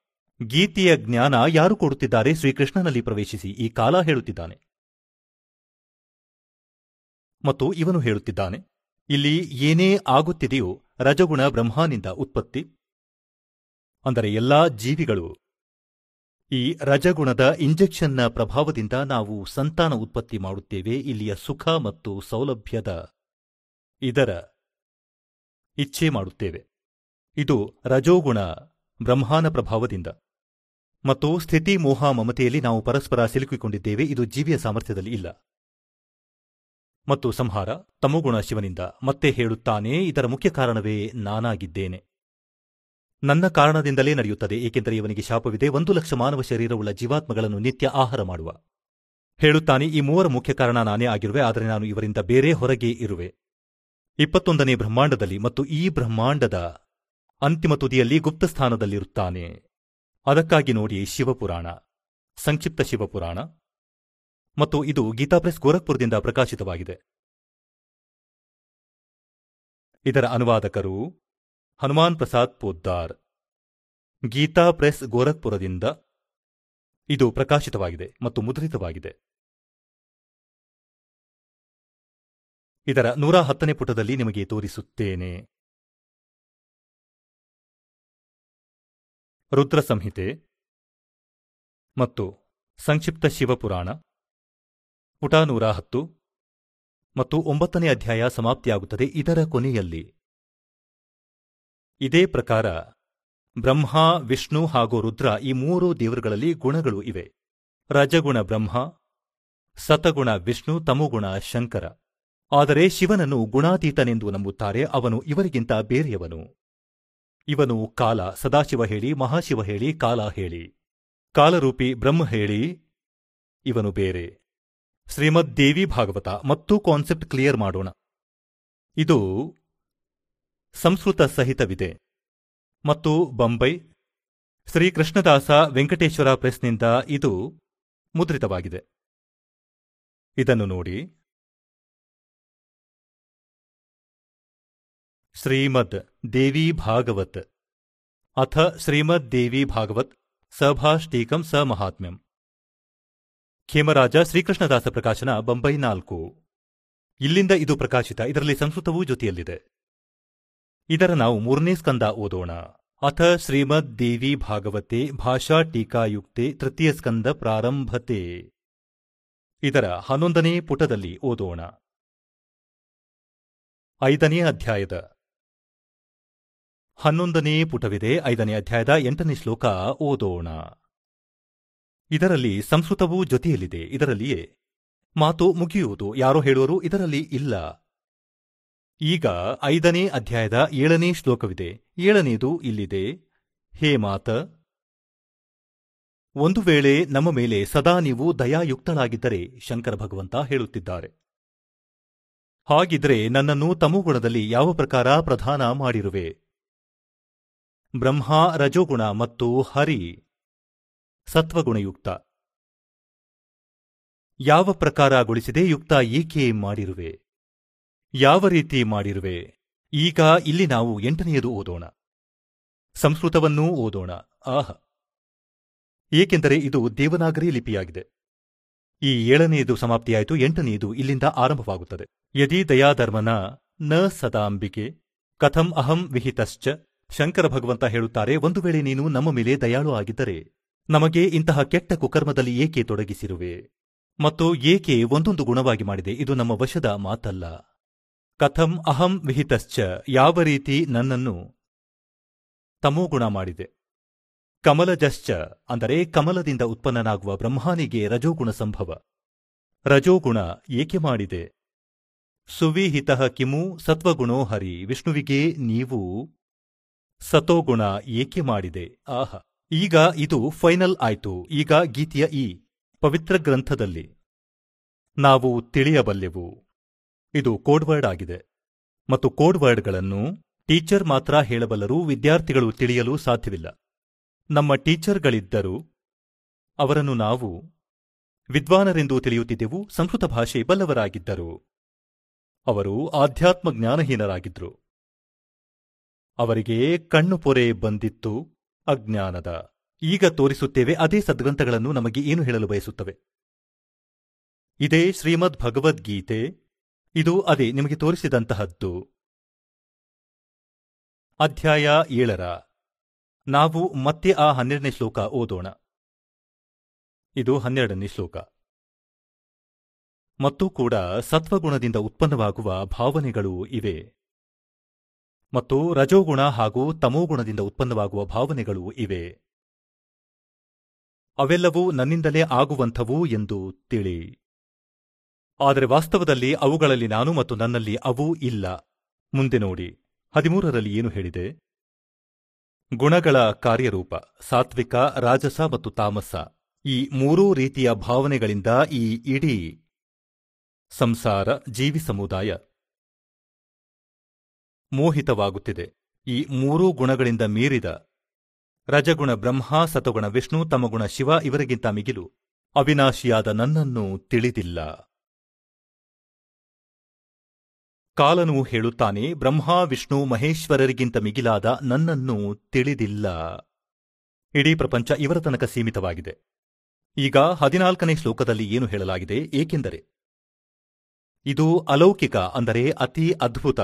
ಗೀತೆಯ ಜ್ಞಾನ ಯಾರು ಕೊಡುತ್ತಿದ್ದಾರೆ? ಶ್ರೀಕೃಷ್ಣನಲ್ಲಿ ಪ್ರವೇಶಿಸಿ ಈ ಕಾಲ ಹೇಳುತ್ತಿದ್ದಾನೆ. ಮತ್ತು ಇವನು ಹೇಳುತ್ತಿದ್ದಾನೆ, ಇಲ್ಲಿ ಏನೇ ಆಗುತ್ತಿದೆಯೋ ರಜಗುಣ ಬ್ರಹ್ಮನಿಂದ ಉತ್ಪತ್ತಿ. ಅಂದರೆ ಎಲ್ಲಾ ಜೀವಿಗಳು, ಈ ರಜಗುಣದ ಇಂಜೆಕ್ಷನ್ನ ಪ್ರಭಾವದಿಂದ ನಾವು ಸಂತಾನ ಉತ್ಪತ್ತಿ ಮಾಡುತ್ತೇವೆ, ಇಲ್ಲಿಯ ಸುಖ ಮತ್ತು ಸೌಲಭ್ಯದ ಇದರ ಇಚ್ಛೆ ಮಾಡುತ್ತೇವೆ. ಇದು ರಜೋಗುಣ ಬ್ರಹ್ಮಾನ ಪ್ರಭಾವದಿಂದ. ಮತ್ತು ಸ್ಥಿತಿ ಮೋಹ ಮಮತೆಯಲ್ಲಿ ನಾವು ಪರಸ್ಪರ ಸಿಲುಕಿಕೊಂಡಿದ್ದೇವೆ, ಇದು ಜೀವಿಯ ಸಾಮರ್ಥ್ಯದಲ್ಲಿ ಇಲ್ಲ. ಮತ್ತು ಸಂಹಾರ ತಮೋಗುಣ ಶಿವನಿಂದ ಮತ್ತೆ ಹೇಳುತ್ತಾನೆ, ಇದರ ಮುಖ್ಯ ಕಾರಣವೇ ನಾನಾಗಿದ್ದೇನೆ. ನನ್ನ ಕಾರಣದಿಂದಲೇ ನಡೆಯುತ್ತದೆ, ಏಕೆಂದರೆ ಇವನಿಗೆ ಶಾಪವಿದೆ, ಒಂದು ಲಕ್ಷ ಮಾನವ ಶರೀರವುಳ್ಳ ಜೀವಾತ್ಮಗಳನ್ನು ನಿತ್ಯ ಆಹಾರ ಮಾಡುವ. ಹೇಳುತ್ತಾನೆ, ಈ ಮೂವರ ಮುಖ್ಯ ಕಾರಣ ನಾನೇ ಆಗಿರುವೆ, ಆದರೆ ನಾನು ಇವರಿಂದ ಬೇರೆ ಹೊರಗೆ ಇರುವೆ. ಇಪ್ಪತ್ತೊಂದನೇ ಬ್ರಹ್ಮಾಂಡದಲ್ಲಿ ಮತ್ತು ಈ ಬ್ರಹ್ಮಾಂಡದ ಅಂತಿಮ ತುದಿಯಲ್ಲಿ ಗುಪ್ತ ಸ್ಥಾನದಲ್ಲಿರುತ್ತಾನೆ. ಅದಕ್ಕಾಗಿ ನೋಡಿ ಶಿವಪುರಾಣ, ಸಂಕ್ಷಿಪ್ತ ಶಿವಪುರಾಣ. ಮತ್ತು ಇದು ಗೀತಾ ಪ್ರೆಸ್ ಗೋರಖ್ಪುರದಿಂದ ಪ್ರಕಾಶಿತವಾಗಿದೆ. ಇದರ ಅನುವಾದಕರು ಹನುಮಾನ್ ಪ್ರಸಾದ್ ಪೋದ್ದಾರ್. ಗೀತಾ ಪ್ರೆಸ್ ಗೋರಖ್ಪುರದಿಂದ ಇದು ಪ್ರಕಾಶಿತವಾಗಿದೆ ಮತ್ತು ಮುದ್ರಿತವಾಗಿದೆ. ಇದರ ನೂರ ಹತ್ತನೇ ಪುಟದಲ್ಲಿ ನಿಮಗೆ ತೋರಿಸುತ್ತೇನೆ. ರುದ್ರ ಸಂಹಿತೆ ಮತ್ತು ಸಂಕ್ಷಿಪ್ತ ಶಿವಪುರಾಣ. ಪುಟ ನೂರ ಹತ್ತು ಮತ್ತು ಒಂಬತ್ತನೇ ಅಧ್ಯಾಯ ಸಮಾಪ್ತಿಯಾಗುತ್ತದೆ ಇದರ ಕೊನೆಯಲ್ಲಿ. ಇದೇ ಪ್ರಕಾರ ಬ್ರಹ್ಮ, ವಿಷ್ಣು ಹಾಗೂ ರುದ್ರ ಈ ಮೂರು ದೇವರುಗಳಲ್ಲಿ ಗುಣಗಳು ಇವೆ. ರಜಗುಣ ಬ್ರಹ್ಮ, ಸತಗುಣ ವಿಷ್ಣು, ತಮುಗುಣ ಶಂಕರ. ಆದರೆ ಶಿವನನ್ನು ಗುಣಾತೀತನೆಂದು ನಂಬುತ್ತಾರೆ, ಅವನು ಇವರಿಗಿಂತ ಬೇರೆಯವನು. ಇವನು ಕಾಲ, ಸದಾಶಿವ ಹೇಳಿ, ಮಹಾಶಿವ ಹೇಳಿ, ಕಾಲ ಹೇಳಿ. ಕಾಲರೂಪಿ ಬ್ರಹ್ಮ ಹೇಳಿ, ಇವನು ಬೇರೆ. ಶ್ರೀಮದ್ ದೇವಿ ಭಾಗವತ ಮತ್ತು ಕಾನ್ಸೆಪ್ಟ್ ಕ್ಲಿಯರ್ ಮಾಡೋಣ. ಇದು ಸಂಸ್ಕೃತ ಸಹಿತವಿದೆ. ಮತ್ತು ಬಂಬೈ ಶ್ರೀ ಕೃಷ್ಣದಾಸ ವೆಂಕಟೇಶ್ವರ ಪ್ರೆಸ್ನಿಂದ ಇದು ಮುದ್ರಿತವಾಗಿದೆ. ಇದನ್ನು ನೋಡಿ. ಶ್ರೀಮದ್ ದೇವಿ ಭಾಗವತ್. ಅಥ ಶ್ರೀಮದ್ ದೇವಿ ಭಾಗವತ್ ಸಭಾಷ್ಟೀಕಂ ಸ ಮಹಾತ್ಮ್ಯಂ. ಖೇಮರಾಜ ಶ್ರೀಕೃಷ್ಣದಾಸ ಪ್ರಕಾಶನ ಬಂಬೈ ನಾಲ್ಕು. ಇಲ್ಲಿಂದ ಇದು ಪ್ರಕಾಶಿತ, ಇದರಲ್ಲಿ ಸಂಸ್ಕೃತವೂ ಜೊತೆಯಲ್ಲಿದೆ. ಇದರ ನಾವು ಮೂರನೇ ಸ್ಕಂದ ಓದೋಣ. ಅಥ ಶ್ರೀಮದ್ ದೇವಿ ಭಾಗವತೆ ಭಾಷಾ ಟೀಕಾಯುಕ್ತೆ ತೃತೀಯ ಸ್ಕಂದ ಪ್ರಾರಂಭತೆ. ಇದರ ಹನ್ನೊಂದನೇ ಪುಟದಲ್ಲಿ ಓದೋಣ. ಐದನೇ ಅಧ್ಯಾಯದ. ಹನ್ನೊಂದನೇ ಪುಟವಿದೆ, ಐದನೇ ಅಧ್ಯಾಯದ ಎಂಟನೇ ಶ್ಲೋಕ ಓದೋಣ. ಇದರಲ್ಲಿ ಸಂಸ್ಕೃತವೂ ಜೊತೆಯಲ್ಲಿದೆ. ಇದರಲ್ಲಿಯೇ ಮಾತು ಮುಗಿಯುವುದು. ಯಾರೋ ಹೇಳುವರು, ಇದರಲ್ಲಿ ಇಲ್ಲ. ಈಗ ಐದನೇ ಅಧ್ಯಾಯದ ಏಳನೇ ಶ್ಲೋಕವಿದೆ. ಏಳನೇದು ಇಲ್ಲಿದೆ. ಹೇ ಮಾತ, ಒಂದು ವೇಳೆ ನಮ್ಮ ಮೇಲೆ ಸದಾ ನೀವು ದಯಾಯುಕ್ತಳಾಗಿದ್ದರೆ, ಶಂಕರ ಭಗವಂತ ಹೇಳುತ್ತಿದ್ದಾರೆ. ಹಾಗಿದ್ರೆ ನನ್ನನ್ನು ತಮೋಗುಣದಲ್ಲಿ ಯಾವ ಪ್ರಕಾರ ಪ್ರಧಾನ ಮಾಡಿರುವೆ? ಬ್ರಹ್ಮ, ರಜೋಗುಣ ಮತ್ತು ಹರಿ ಸತ್ವಗುಣಯುಕ್ತ. ಯಾವ ಪ್ರಕಾರಗೊಳಿಸಿದೆ ಯುಕ್ತ ಏಕೆ ಮಾಡಿರುವೆ? ಯಾವ ರೀತಿ ಮಾಡಿರುವೆ? ಈಗ ಇಲ್ಲಿ ನಾವು ಎಂಟನೆಯದು ಓದೋಣ. ಸಂಸ್ಕೃತವನ್ನೂ ಓದೋಣ. ಆಹ! ಏಕೆಂದರೆ ಇದು ದೇವನಾಗರಿ ಲಿಪಿಯಾಗಿದೆ. ಈ ಏಳನೆಯದು ಸಮಾಪ್ತಿಯಾಯಿತು, ಎಂಟನೆಯದು ಇಲ್ಲಿಂದ ಆರಂಭವಾಗುತ್ತದೆ. ಯದಿ ದಯಾಧರ್ಮನ ನ ಸದಾಂಬಿಕೆ, ಕಥಂ ಅಹಂ ವಿಹಿತಶ್ಚ, ಶಂಕರ ಭಗವಂತ ಹೇಳುತ್ತಾರೆ, ಒಂದು ವೇಳೆ ನೀನು ನಮ್ಮ ಮೇಲೆ ದಯಾಳು ಆಗಿದ್ದರೆ ನಮಗೆ ಇಂತಹ ಕೆಟ್ಟ ಕುಕರ್ಮದಲ್ಲಿ ಏಕೆ ತೊಡಗಿಸಿರುವೆ? ಮತ್ತು ಏಕೆ ಒಂದೊಂದು ಗುಣವಾಗಿ ಮಾಡಿದೆ? ಇದು ನಮ್ಮ ವಶದ ಮಾತಲ್ಲ. ಕಥಂ ಅಹಂ ವಿಹಿತಶ್ಚ, ಯಾವ ರೀತಿ ನನ್ನನ್ನು ತಮೋಗುಣ ಮಾಡಿದೆ? ಕಮಲಜಶ್ಚ, ಅಂದರೆ ಕಮಲದಿಂದ ಉತ್ಪನ್ನನಾಗುವ ಬ್ರಹ್ಮಾನಿಗೆ ರಜೋಗುಣ ಸಂಭವ. ರಜೋಗುಣ ಏಕೆ ಮಾಡಿದೆ? ಸುವಿಹಿತ ಕಿಮು ಸತ್ವಗುಣೋ ಹರಿ, ವಿಷ್ಣುವಿಗೆ ನೀವು ಸತೋಗುಣ ಏಕೆ ಮಾಡಿದೆ? ಆಹ! ಈಗ ಇದು ಫೈನಲ್ ಆಯ್ತು. ಈಗ ಗೀತೆಯ ಈ ಪವಿತ್ರ ಗ್ರಂಥದಲ್ಲಿ ನಾವು ತಿಳಿಯಬಲ್ಲೆವು. ಇದು ಕೋಡ್ವರ್ಡ್ ಆಗಿದೆ. ಮತ್ತು ಕೋಡ್ವರ್ಡ್ಗಳನ್ನು ಟೀಚರ್ ಮಾತ್ರ ಹೇಳಬಲ್ಲರೂ ವಿದ್ಯಾರ್ಥಿಗಳು ತಿಳಿಯಲು ಸಾಧ್ಯವಿಲ್ಲ. ನಮ್ಮ ಟೀಚರ್ಗಳಿದ್ದರು ಅವರನ್ನು ನಾವು ವಿದ್ವಾನರೆಂದು ತಿಳಿಯುತ್ತಿದ್ದೆವು, ಸಂಸ್ಕೃತ ಭಾಷೆ ಬಲ್ಲವರಾಗಿದ್ದರು. ಅವರು ಆಧ್ಯಾತ್ಮ ಜ್ಞಾನಹೀನರಾಗಿದ್ರು ಅವರಿಗೆ ಕಣ್ಣು ಪೊರೆ ಬಂದಿತ್ತು. ಅಜ್ಞಾನದ. ಈಗ ತೋರಿಸುತ್ತೇವೆ ಅದೇ ಸದ್ಗ್ರಂಥಗಳನ್ನು ನಮಗೆ ಏನು ಹೇಳಲು ಬಯಸುತ್ತವೆ. ಇದೇ ಶ್ರೀಮದ್ ಭಗವದ್ಗೀತೆ ಇದು ಅದೇ ನಿಮಗೆ ತೋರಿಸಿದಂತಹದ್ದು. ಅಧ್ಯಾಯ ಏಳರ. ನಾವು ಮತ್ತೆ ಆ ಹನ್ನೆರಡನೇ ಶ್ಲೋಕ ಓದೋಣ. ಇದು ಹನ್ನೆರಡನೇ ಶ್ಲೋಕ. ಮತ್ತು ಕೂಡ ಸತ್ವಗುಣದಿಂದ ಉತ್ಪನ್ನವಾಗುವ ಭಾವನೆಗಳು ಇವೆ. ಮತ್ತು ರಜೋಗುಣ ಹಾಗೂ ತಮೋಗುಣದಿಂದ ಉತ್ಪನ್ನವಾಗುವ ಭಾವನೆಗಳು ಇವೆ. ಅವೆಲ್ಲವೂ ನನ್ನಿಂದಲೇ ಆಗುವಂಥವು ಎಂದು ತಿಳಿ. ಆದರೆ ವಾಸ್ತವದಲ್ಲಿ ಅವುಗಳಲ್ಲಿ ನಾನು ಮತ್ತು ನನ್ನಲ್ಲಿ ಅವು ಇಲ್ಲ. ಮುಂದೆ ನೋಡಿ. ಹದಿಮೂರರಲ್ಲಿ ಏನು ಹೇಳಿದೆ? ಗುಣಗಳ ಕಾರ್ಯರೂಪ, ಸಾತ್ವಿಕ, ರಾಜಸ ಮತ್ತು ತಾಮಸ. ಈ ಮೂರೂ ರೀತಿಯ ಭಾವನೆಗಳಿಂದ ಈ ಇಡೀ ಸಂಸಾರ, ಜೀವಿ ಸಮುದಾಯ ಮೋಹಿತವಾಗುತ್ತಿದೆ. ಈ ಮೂರೂ ಗುಣಗಳಿಂದ ಮೀರಿದ ರಜಗುಣ ಬ್ರಹ್ಮ, ಸತಗುಣ ವಿಷ್ಣು, ತಮಗುಣ ಶಿವ ಇವರಿಗಿಂತ ಮಿಗಿಲು ಅವಿನಾಶಿಯಾದ ನನ್ನನ್ನು ತಿಳಿದಿಲ್ಲ. ಕಾಲನು ಹೇಳುತ್ತಾನೆ, ಬ್ರಹ್ಮ, ವಿಷ್ಣು, ಮಹೇಶ್ವರರಿಗಿಂತ ಮಿಗಿಲಾದ ನನ್ನನ್ನು ತಿಳಿದಿಲ್ಲ. ಇಡೀ ಪ್ರಪಂಚ ಇವರ ತನಕ ಸೀಮಿತವಾಗಿದೆ. ಈಗ ಹದಿನಾಲ್ಕನೇ ಶ್ಲೋಕದಲ್ಲಿ ಏನು ಹೇಳಲಾಗಿದೆ, ಏಕೆಂದರೆ ಇದು ಅಲೌಕಿಕ, ಅಂದರೆ ಅತಿ ಅದ್ಭುತ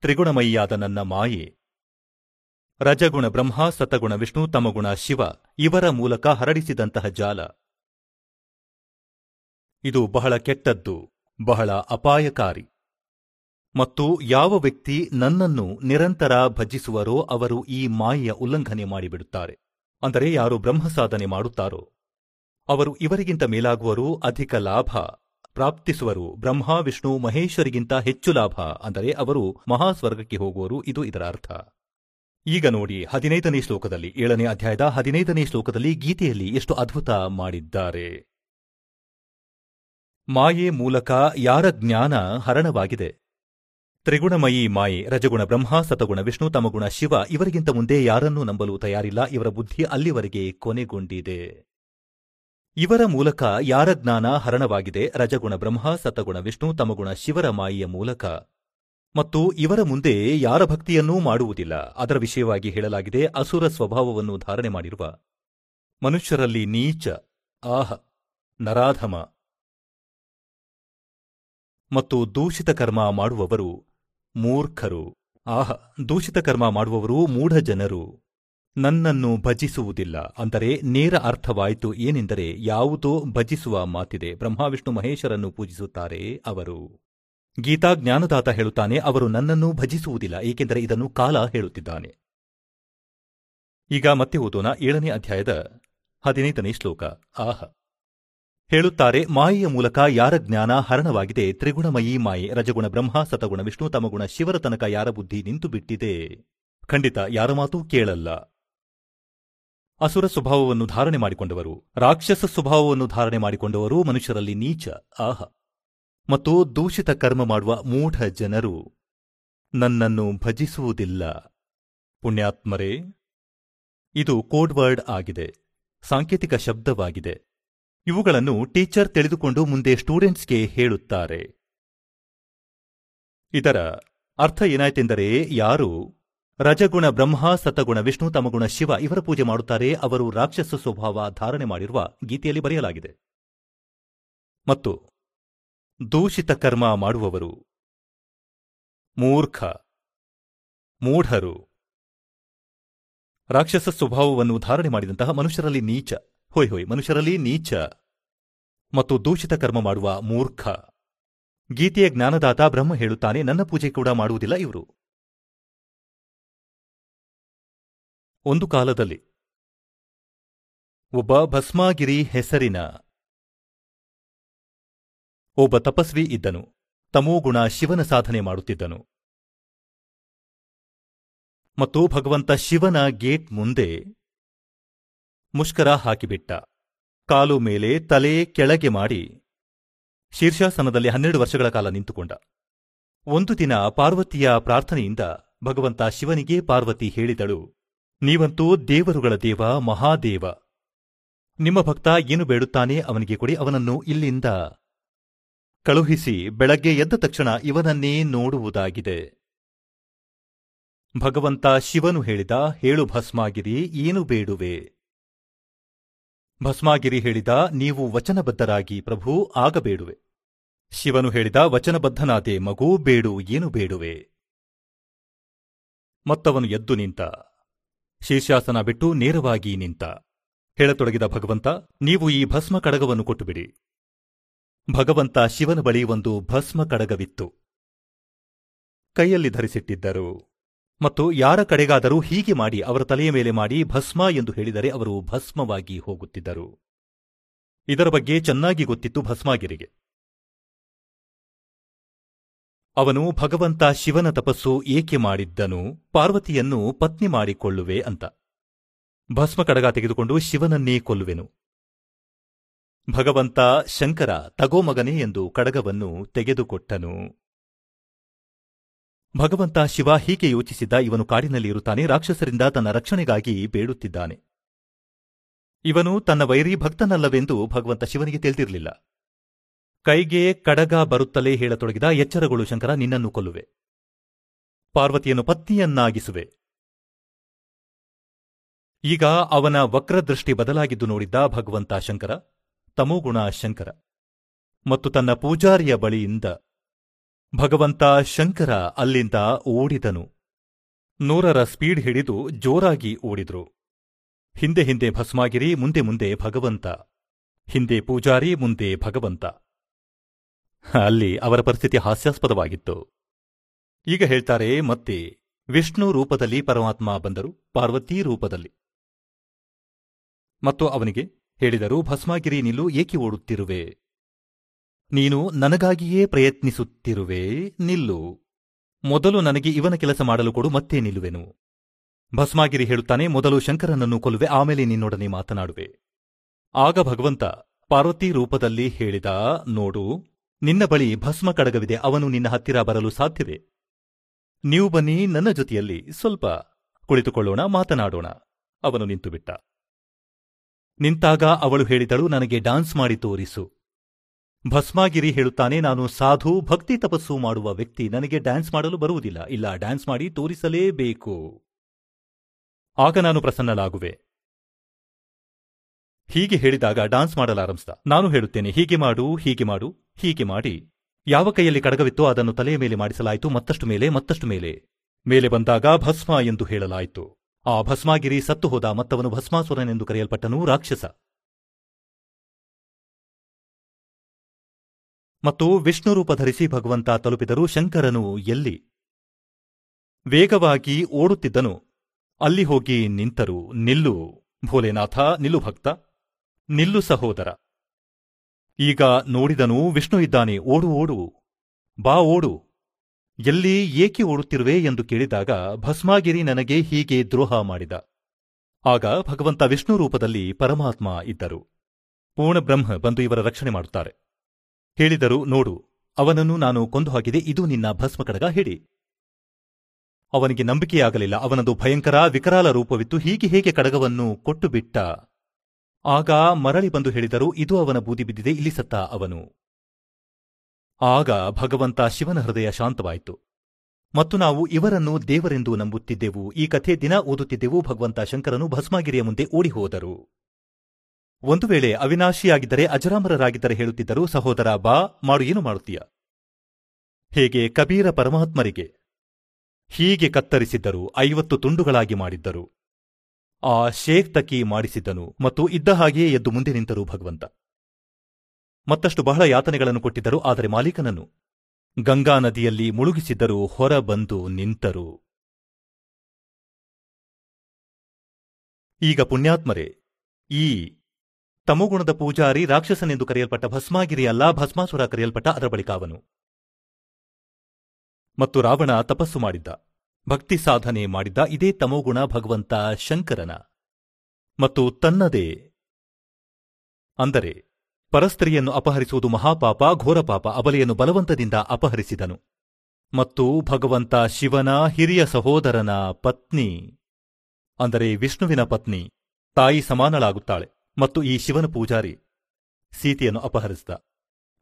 ತ್ರಿಗುಣಮಯಿಯಾದ ನನ್ನ ಮಾಯೆ. ರಜಗುಣ ಬ್ರಹ್ಮ, ಸತಗುಣ ವಿಷ್ಣು, ತಮಗುಣ ಶಿವ, ಇವರ ಮೂಲಕ ಹರಡಿಸಿದಂತಹ ಜಾಲ. ಇದು ಬಹಳ ಕೆಟ್ಟದ್ದು, ಬಹಳ ಅಪಾಯಕಾರಿ. ಮತ್ತು ಯಾವ ವ್ಯಕ್ತಿ ನನ್ನನ್ನು ನಿರಂತರ ಭಜಿಸುವರೋ ಅವರು ಈ ಮಾಯೆಯ ಉಲ್ಲಂಘನೆ ಮಾಡಿಬಿಡುತ್ತಾರೆ. ಅಂದರೆ ಯಾರು ಬ್ರಹ್ಮ ಸಾಧನೆ ಮಾಡುತ್ತಾರೋ. ಅವರು ಇವರಿಗಿಂತ ಮೇಲಾಗುವರು ಅಧಿಕ ಲಾಭ. ಪ್ರಾಪ್ತಿಸುವರು. ಬ್ರಹ್ಮ, ವಿಷ್ಣು, ಮಹೇಶ್ವರಿಗಿಂತ ಹೆಚ್ಚು ಲಾಭ. ಅಂದರೆ ಅವರು ಮಹಾಸ್ವರ್ಗಕ್ಕೆ ಹೋಗುವರು. ಇದು ಇದರ ಅರ್ಥ. ಈಗ ನೋಡಿ ಹದಿನೈದನೇ ಶ್ಲೋಕದಲ್ಲಿ, ಏಳನೇ ಅಧ್ಯಾಯದ ಹದಿನೈದನೇ ಶ್ಲೋಕದಲ್ಲಿ ಗೀತೆಯಲ್ಲಿ ಎಷ್ಟು ಅದ್ಭುತ ಮಾಡಿದ್ದಾರೆ. ಮಾಯೆ ಮೂಲಕ ಯಾರ ಜ್ಞಾನ ಹರಣವಾಗಿದೆ? ತ್ರಿಗುಣಮಯಿ ಮಾಯೆ, ರಜಗುಣ ಬ್ರಹ್ಮ, ಸತಗುಣ ವಿಷ್ಣು, ತಮಗುಣ ಶಿವ, ಇವರಿಗಿಂತ ಮುಂದೆ ಯಾರನ್ನೂ ನಂಬಲು ತಯಾರಿಲ್ಲ. ಇವರ ಬುದ್ಧಿ ಅಲ್ಲಿವರೆಗೆ ಕೊನೆಗೊಂಡಿದೆ. ಇವರ ಮೂಲಕ ಯಾರ ಜ್ಞಾನ ಹರಣವಾಗಿದೆ? ರಜಗುಣ ಬ್ರಹ್ಮ, ಸತಗುಣ ವಿಷ್ಣು, ತಮಗುಣ ಶಿವರ ಮಾಯಿಯ ಮೂಲಕ. ಮತ್ತು ಇವರ ಮುಂದೆ ಯಾರ ಭಕ್ತಿಯನ್ನೂ ಮಾಡುವುದಿಲ್ಲ. ಅದರ ವಿಷಯವಾಗಿ ಹೇಳಲಾಗಿದೆ, ಅಸುರ ಸ್ವಭಾವವನ್ನು ಧಾರಣೆ ಮಾಡಿರುವ. ಮನುಷ್ಯರಲ್ಲಿ ನೀಚ, ಆಹ, ನರಾಧಮ. ಮತ್ತು ದೂಷಿತ ಕರ್ಮ ಮಾಡುವವರು ಮೂರ್ಖರು. ಆಹ, ದೂಷಿತ ಕರ್ಮ ಮಾಡುವವರು ಮೂಢ ಜನರು ನನ್ನನ್ನು ಭಜಿಸುವುದಿಲ್ಲ. ಅಂದರೆ ನೇರ ಅರ್ಥವಾಯಿತು ಏನೆಂದರೆ ಯಾವುದೋ ಭಜಿಸುವ ಮಾತಿದೆ. ಬ್ರಹ್ಮಾವಿಷ್ಣು ಮಹೇಶರನ್ನು ಪೂಜಿಸುತ್ತಾರೆ ಅವರು. ಗೀತಾ ಜ್ಞಾನದಾತ ಹೇಳುತ್ತಾನೆ, ಅವರು ನನ್ನನ್ನು ಭಜಿಸುವುದಿಲ್ಲ, ಏಕೆಂದರೆ ಇದನ್ನು ಕಾಲ ಹೇಳುತ್ತಿದ್ದಾನೆ. ಈಗ ಮತ್ತೆ ಓದೋಣ ಏಳನೇ ಅಧ್ಯಾಯದ ಹದಿನೈದನೇ ಶ್ಲೋಕ. ಆಹ. ಹೇಳುತ್ತಾರೆ, ಮಾಯೆಯ ಮೂಲಕ ಯಾರ ಜ್ಞಾನ ಹರಣವಾಗಿದೆ? ತ್ರಿಗುಣಮಯಿ ಮಾಯೆ, ರಜಗುಣ ಬ್ರಹ್ಮ, ಸತಗುಣ ವಿಷ್ಣು, ತಮಗುಣ ಶಿವರ ತನಕ ಯಾರ ಬುದ್ಧಿ ನಿಂತು ಬಿಟ್ಟಿದೆ ಖಂಡಿತ, ಯಾರ ಮಾತೂ ಕೇಳಲ್ಲ. ಅಸುರ ಸ್ವಭಾವವನ್ನು ಧಾರಣೆ ಮಾಡಿಕೊಂಡವರು, ರಾಕ್ಷಸ ಸ್ವಭಾವವನ್ನು ಧಾರಣೆ ಮಾಡಿಕೊಂಡವರು ಮನುಷ್ಯರಲ್ಲಿ ನೀಚ, ಆಹ. ಮತ್ತು ದೂಷಿತ ಕರ್ಮ ಮಾಡುವ ಮೂಢ ಜನರು ನನ್ನನ್ನು ಭಜಿಸುವುದಿಲ್ಲ. ಪುಣ್ಯಾತ್ಮರೇ, ಇದು ಕೋಡ್ ವರ್ಡ್ ಆಗಿದೆ, ಸಾಂಕೇತಿಕ ಶಬ್ದವಾಗಿದೆ. ಇವುಗಳನ್ನು ಟೀಚರ್ ತಿಳಿದುಕೊಂಡು ಮುಂದೆ ಸ್ಟೂಡೆಂಟ್ಸ್ಗೆ ಹೇಳುತ್ತಾರೆ. ಇದರ ಅರ್ಥ ಏನಾಯ್ತೆಂದರೆ, ಯಾರು ರಜಗುಣ ಬ್ರಹ್ಮ, ಸತಗುಣ ವಿಷ್ಣು, ತಮಗುಣ ಶಿವ ಇವರ ಪೂಜೆ ಮಾಡುತ್ತಾರೆ. ಅವರು ರಾಕ್ಷಸ ಸ್ವಭಾವ ಧಾರಣೆ ಮಾಡಿರುವ ಗೀತೆಯಲ್ಲಿ ಬರೆಯಲಾಗಿದೆ. ಮತ್ತು ದೂಷಿತ ಕರ್ಮ ಮಾಡುವವರು ಮೂರ್ಖ, ಮೂಢರು. ರಾಕ್ಷಸ ಸ್ವಭಾವವನ್ನು ಧಾರಣೆ ಮಾಡಿದಂತಹ ಮನುಷ್ಯರಲ್ಲಿ ನೀಚ, ಹೋಯ್ ಹೋಯ್, ಮನುಷ್ಯರಲ್ಲಿ ನೀಚ ಮತ್ತು ದೂಷಿತ ಕರ್ಮ ಮಾಡುವ ಮೂರ್ಖ. ಗೀತೆಯ ಜ್ಞಾನದಾತ ಬ್ರಹ್ಮ ಹೇಳುತ್ತಾನೆ, ನನ್ನ ಪೂಜೆ ಕೂಡ ಮಾಡುವುದಿಲ್ಲ ಇವರು. ಒಂದು ಕಾಲದಲ್ಲಿ. ಒಬ್ಬ ಭಸ್ಮಾಗಿರಿ ಹೆಸರಿನ ಒಬ್ಬ ತಪಸ್ವಿ ಇದ್ದನು. ತಮೋಗುಣ ಶಿವನ ಸಾಧನೆ ಮಾಡುತ್ತಿದ್ದನು. ಮತ್ತು ಭಗವಂತ ಶಿವನ ಗೇಟ್ ಮುಂದೆ ಮುಷ್ಕರ ಹಾಕಿಬಿಟ್ಟ. ಕಾಲು ಮೇಲೆ ತಲೆ ಕೆಳಗೆ ಮಾಡಿ ಶೀರ್ಷಾಸನದಲ್ಲಿ ಹನ್ನೆರಡು ವರ್ಷಗಳ ಕಾಲ ನಿಂತುಕೊಂಡ. ಒಂದು ದಿನ ಪಾರ್ವತಿಯ ಪ್ರಾರ್ಥನೆಯಿಂದ ಭಗವಂತ ಶಿವನಿಗೆ ಪಾರ್ವತಿ ಹೇಳಿದಳು ನೀವಂತೂ ದೇವರುಗಳ ದೇವ, ಮಹಾದೇವ. ನಿಮ್ಮ ಭಕ್ತ ಏನು ಬೇಡುತ್ತಾನೆ ಅವನಿಗೆ ಕೊಡಿ, ಅವನನ್ನು ಇಲ್ಲಿಂದ ಕಳುಹಿಸಿ ಬೆಳಗ್ಗೆ ಎದ್ದ ತಕ್ಷಣ ಇವನನ್ನೇ ನೋಡುವುದಾಗಿದೆ. ಭಗವಂತ ಶಿವನು ಹೇಳಿದ, ಹೇಳು ಭಸ್ಮಾಗಿರಿ, ಏನು ಬೇಡುವೆ? ಭಸ್ಮಾಗಿರಿ ಹೇಳಿದ, ನೀವು ವಚನಬದ್ಧರಾಗಿ ಪ್ರಭು, ಆಗ ಬೇಡುವೆ. ಶಿವನು ಹೇಳಿದ, ವಚನಬದ್ಧನಾದೆ ಮಗು, ಬೇಡು, ಏನು ಬೇಡುವೆ? ಮತ್ತವನು ಎದ್ದು ನಿಂತ ಶೀರ್ಷಾಸನ ಬಿಟ್ಟು ನೇರವಾಗಿ ನಿಂತ. ಹೇಳತೊಡಗಿದ ಭಗವಂತ, ನೀವು ಈ ಭಸ್ಮ ಕಡಗವನ್ನು ಕೊಟ್ಟುಬಿಡಿ. ಭಗವಂತ ಶಿವನ ಬಳಿ ಒಂದು ಭಸ್ಮ ಕಡಗವಿತ್ತು. ಕೈಯಲ್ಲಿ ಧರಿಸಿಟ್ಟಿದ್ದರು. ಮತ್ತು ಯಾರ ಕಡೆಗಾದರೂ ಹೀಗೆ ಮಾಡಿ ಅವರ ತಲೆಯ ಮೇಲೆ ಮಾಡಿ ಭಸ್ಮ ಎಂದು ಹೇಳಿದರೆ ಅವರು ಭಸ್ಮವಾಗಿ ಹೋಗುತ್ತಿದ್ದರು. ಇದರ ಬಗ್ಗೆ ಚೆನ್ನಾಗಿ ಗೊತ್ತಿತ್ತು ಭಸ್ಮಾಗಿರಿಗೆ. ಅವನು ಭಗವಂತ ಶಿವನ ತಪಸ್ಸು ಏಕೆ ಮಾಡಿದ್ದನು? ಪಾರ್ವತಿಯನ್ನು ಪತ್ನಿ ಮಾಡಿಕೊಳ್ಳುವೆ ಅಂತ. ಭಸ್ಮ ಕಡಗ ತೆಗೆದುಕೊಂಡು ಶಿವನನ್ನೇ ಕೊಲ್ಲುವೆನು. ಭಗವಂತ, ಶಂಕರ ತಗೋಮಗನೇ ಎಂದು ಕಡಗವನ್ನು ತೆಗೆದುಕೊಟ್ಟನು. ಭಗವಂತ ಶಿವ ಹೀಗೆ ಯೋಚಿಸಿದ್ದ ಇವನು ಕಾಡಿನಲ್ಲಿ ಇರುತ್ತಾನೆ ರಾಕ್ಷಸರಿಂದ ತನ್ನ ರಕ್ಷಣೆಗಾಗಿ ಬೇಡುತ್ತಿದ್ದಾನೆ. ಇವನು ತನ್ನ ವೈರಿ ಭಕ್ತನಲ್ಲವೆಂದು ಭಗವಂತ ಶಿವನಿಗೆ ತಿಳಿದಿರಲಿಲ್ಲ. ಕೈಗೆ ಕಡಗ ಬರುತ್ತಲೇ ಹೇಳತೊಡಗಿದ ಎಚ್ಚರಗಳು ಶಂಕರ, ನಿನ್ನನ್ನು ಕೊಲ್ಲುವೆ. ಪಾರ್ವತಿಯನ್ನು ಪತ್ನಿಯನ್ನಾಗಿಸುವೆ. ಈಗ ಅವನ ವಕ್ರದೃಷ್ಟಿ ಬದಲಾಗಿದ್ದು ನೋಡಿದ್ದ ಭಗವಂತ ಶಂಕರ, ತಮೋಗುಣ ಶಂಕರ. ಮತ್ತು ತನ್ನ ಪೂಜಾರಿಯ ಬಳಿಯಿಂದ ಭಗವಂತ ಶಂಕರ ಅಲ್ಲಿಂದ ಓಡಿದನು. ನೂರರ ಸ್ಪೀಡ್ ಹಿಡಿದು ಜೋರಾಗಿ ಓಡಿದ್ರು. ಹಿಂದೆ ಹಿಂದೆ ಭಸ್ಮಾಗಿರಿ, ಮುಂದೆ ಮುಂದೆ ಭಗವಂತ. ಹಿಂದೆ ಪೂಜಾರಿ, ಮುಂದೆ ಭಗವಂತ. ಅಲ್ಲಿ ಅವರ ಪರಿಸ್ಥಿತಿ ಹಾಸ್ಯಾಸ್ಪದವಾಗಿತ್ತು. ಈಗ ಹೇಳ್ತಾರೆ, ಮತ್ತೆ ವಿಷ್ಣು ರೂಪದಲ್ಲಿ ಪರಮಾತ್ಮ ಬಂದರು, ಪಾರ್ವತಿ ರೂಪದಲ್ಲಿ. ಮತ್ತು ಅವನಿಗೆ ಹೇಳಿದರು, ಭಸ್ಮಾಗಿರಿ ನಿಲ್ಲು, ಏಕೆ ಓಡುತ್ತಿರುವೆ? ನೀನು ನನಗಾಗಿಯೇ ಪ್ರಯತ್ನಿಸುತ್ತಿರುವೆ, ನಿಲ್ಲು. ಮೊದಲು ನನಗೆ ಇವನ ಕೆಲಸ ಮಾಡಲು ಕೊಡು, ಮತ್ತೆ ನಿಲ್ಲುವೆನು. ಭಸ್ಮಾಗಿರಿ ಹೇಳುತ್ತಾನೆ, ಮೊದಲು ಶಂಕರನನ್ನು ಕೊಲ್ಲುವೆ, ಆಮೇಲೆ ನಿನ್ನೊಡನೆ ಮಾತನಾಡುವೆ. ಆಗ ಭಗವಂತ ಪಾರ್ವತಿ ರೂಪದಲ್ಲಿ ಹೇಳಿದ, ನೋಡು ನಿನ್ನ ಬಳಿ ಭಸ್ಮ ಕಡಗವಿದೆ ಅವನು ನಿನ್ನ ಹತ್ತಿರ ಬರಲು ಸಾಧ್ಯವೇ? ನೀವು ಬನ್ನಿ, ನನ್ನ ಜೊತೆಯಲ್ಲಿ ಸ್ವಲ್ಪ ಕುಳಿತುಕೊಳ್ಳೋಣ, ಮಾತನಾಡೋಣ. ಅವನು ನಿಂತುಬಿಟ್ಟ. ನಿಂತಾಗ ಅವಳು ಹೇಳಿದಳು, ನನಗೆ ಡಾನ್ಸ್ ಮಾಡಿ ತೋರಿಸು. ಭಸ್ಮಾಗಿರಿ ಹೇಳುತ್ತಾನೆ, ನಾನು ಸಾಧು, ಭಕ್ತಿ ತಪಸ್ಸು ಮಾಡುವ ವ್ಯಕ್ತಿ, ನನಗೆ ಡ್ಯಾನ್ಸ್ ಮಾಡಲು ಬರುವುದಿಲ್ಲ. ಇಲ್ಲ ಡ್ಯಾನ್ಸ್ ಮಾಡಿ ತೋರಿಸಲೇಬೇಕು. ಆಗ ನಾನು ಪ್ರಸನ್ನಲಾಗುವೆ ಹೀಗೆ ಹೇಳಿದಾಗ ಡಾನ್ಸ್ ಮಾಡಲಾರಂಭಿಸಿದ ನಾನು ಹೇಳುತ್ತೇನೆ, ಹೀಗೆ ಮಾಡು ಹೀಗೆ ಮಾಡು. ಹೀಗೆ ಮಾಡಿ ಯಾವ ಕೈಯಲ್ಲಿ ಕಡಗವಿತ್ತೋ ಅದನ್ನು ತಲೆಯ ಮೇಲೆ ಮಾಡಿಸಲಾಯಿತು. ಮತ್ತಷ್ಟು ಮೇಲೆ ಮತ್ತಷ್ಟು ಮೇಲೆ. ಮೇಲೆ ಬಂದಾಗ ಭಸ್ಮ ಎಂದು ಹೇಳಲಾಯಿತು. ಆ ಭಸ್ಮಾಗಿರಿ ಸತ್ತು ಹೋದ ಮತ್ತವನು ಭಸ್ಮಾಸುರನೆಂದು ಕರೆಯಲ್ಪಟ್ಟನು ರಾಕ್ಷಸ. ಮತ್ತು ವಿಷ್ಣು ರೂಪ ಧರಿಸಿ ಭಗವಂತ ತಲುಪಿದರು ಶಂಕರನು ಎಲ್ಲಿ? ವೇಗವಾಗಿ ಓಡುತ್ತಿದ್ದನು. ಅಲ್ಲಿ ಹೋಗಿ ನಿಂತರು. ನಿಲ್ಲು ಭೋಲೆನಾಥ, ನಿಲ್ಲು ಭಕ್ತ. ನಿಲ್ಲು ಸಹೋದರ. ಈಗ ನೋಡಿದನು ವಿಷ್ಣು ಇದ್ದಾನೆ, ಓಡು ಓಡು. ಬಾ, ಓಡು. ಎಲ್ಲಿ ಏಕೆ ಓಡುತ್ತಿರುವೆ ಎಂದು ಕೇಳಿದಾಗ ಭಸ್ಮಾಗಿರಿ ನನಗೆ ಹೀಗೆ ದ್ರೋಹ ಮಾಡಿದ. ಆಗ ಭಗವಂತ ವಿಷ್ಣು ರೂಪದಲ್ಲಿ ಪರಮಾತ್ಮ ಇದ್ದರು. ಪೂರ್ಣಬ್ರಹ್ಮ ಬಂದು ಇವರ ರಕ್ಷಣೆ ಮಾಡುತ್ತಾರೆ. ಹೇಳಿದರು, ನೋಡು, ಅವನನ್ನು ನಾನು ಕೊಂದು ಹಾಕಿದೆ, ಇದು ನಿನ್ನ ಭಸ್ಮ ಕಡಗ, ಹೇಳಿ. ಅವನಿಗೆ ನಂಬಿಕೆಯಾಗಲಿಲ್ಲ, ಅವನದು ಭಯಂಕರ, ವಿಕರಾಲ ರೂಪವಿತ್ತು, ಹೀಗೆ ಹೇಗೆ ಕಡಗವನ್ನು ಕೊಟ್ಟು ಬಿಟ್ಟ ಆಗ ಮರಳಿ ಬಂದು ಹೇಳಿದರು, ಇದು ಅವನ ಬೂದಿ ಬಿದ್ದಿದೆ, ಇಲ್ಲಿ ಸತ್ತ ಅವನು. ಆಗ ಭಗವಂತ ಶಿವನ ಹೃದಯ ಶಾಂತವಾಯಿತು. ಮತ್ತು ನಾವು ಇವರನ್ನು ದೇವರೆಂದು ನಂಬುತ್ತಿದ್ದೆವು, ಈ ಕಥೆ ದಿನ ಓದುತ್ತಿದ್ದೆವು, ಭಗವಂತ ಶಂಕರನು ಭಸ್ಮಾಗಿರಿಯ ಮುಂದೆ ಓಡಿ ಹೋದರು ಒಂದು ವೇಳೆ ಅವಿನಾಶಿಯಾಗಿದ್ದರೆ ಅಜರಾಮರರಾಗಿದ್ದರೆ ಹೇಳುತ್ತಿದ್ದರು, ಸಹೋದರ ಬಾ, ಮಾಡು, ಏನು ಮಾಡುತ್ತೀಯ? ಹೇಗೆ ಕಬೀರ ಪರಮಾತ್ಮರಿಗೆ ಹೀಗೆ ಕತ್ತರಿಸಿದ್ದರು, ಐವತ್ತು ತುಂಡುಗಳಾಗಿ ಮಾಡಿದ್ದರು. ಆ ಶೇಖ್ ತಕಿ ಮಾಡಿಸಿದ್ದನು ಮತ್ತು ಇದ್ದ ಹಾಗೆಯೇ ಎದ್ದು ಮುಂದೆ ನಿಂತರು ಭಗವಂತ. ಮತ್ತಷ್ಟು ಬಹಳ ಯಾತನೆಗಳನ್ನು ಕೊಟ್ಟಿದ್ದರು, ಆದರೆ ಮಾಲೀಕನನ್ನು. ಗಂಗಾ ನದಿಯಲ್ಲಿ ಮುಳುಗಿಸಿದ್ದರು, ಹೊರ ಬಂದು ನಿಂತರು. ಈಗ ಪುಣ್ಯಾತ್ಮರೇ, ಈ ತಮೋಗುಣದ ಪೂಜಾರಿ ರಾಕ್ಷಸನೆಂದು ಕರೆಯಲ್ಪಟ್ಟ ಭಸ್ಮಾಗಿರಿ ಅಲ್ಲ, ಭಸ್ಮಾಸುರ ಕರೆಯಲ್ಪಟ್ಟ ಅದರ ಬಳಿಕ ಮತ್ತು ರಾವಣ ತಪಸ್ಸು ಮಾಡಿದ್ದ. ಭಕ್ತಿ ಸಾಧನೆ ಮಾಡಿದ ಇದೇ ತಮೋಗುಣ ಭಗವಂತ ಶಂಕರನ. ಮತ್ತು ತನ್ನದೇ ಅಂದರೆ ಪರಸ್ತ್ರೀಯನ್ನು ಅಪಹರಿಸುವುದು ಮಹಾಪಾಪ, ಘೋರಪಾಪ, ಅಬಲೆಯನ್ನು ಬಲವಂತದಿಂದ ಅಪಹರಿಸಿದನು. ಮತ್ತು ಭಗವಂತ ಶಿವನ ಹಿರಿಯ ಸಹೋದರನ ಪತ್ನಿ, ಅಂದರೆ ವಿಷ್ಣುವಿನ ಪತ್ನಿ, ತಾಯಿ ಸಮಾನಳಾಗುತ್ತಾಳೆ ಮತ್ತು ಈ ಶಿವನ ಪೂಜಾರಿ ಸೀತೆಯನ್ನು ಅಪಹರಿಸಿದ.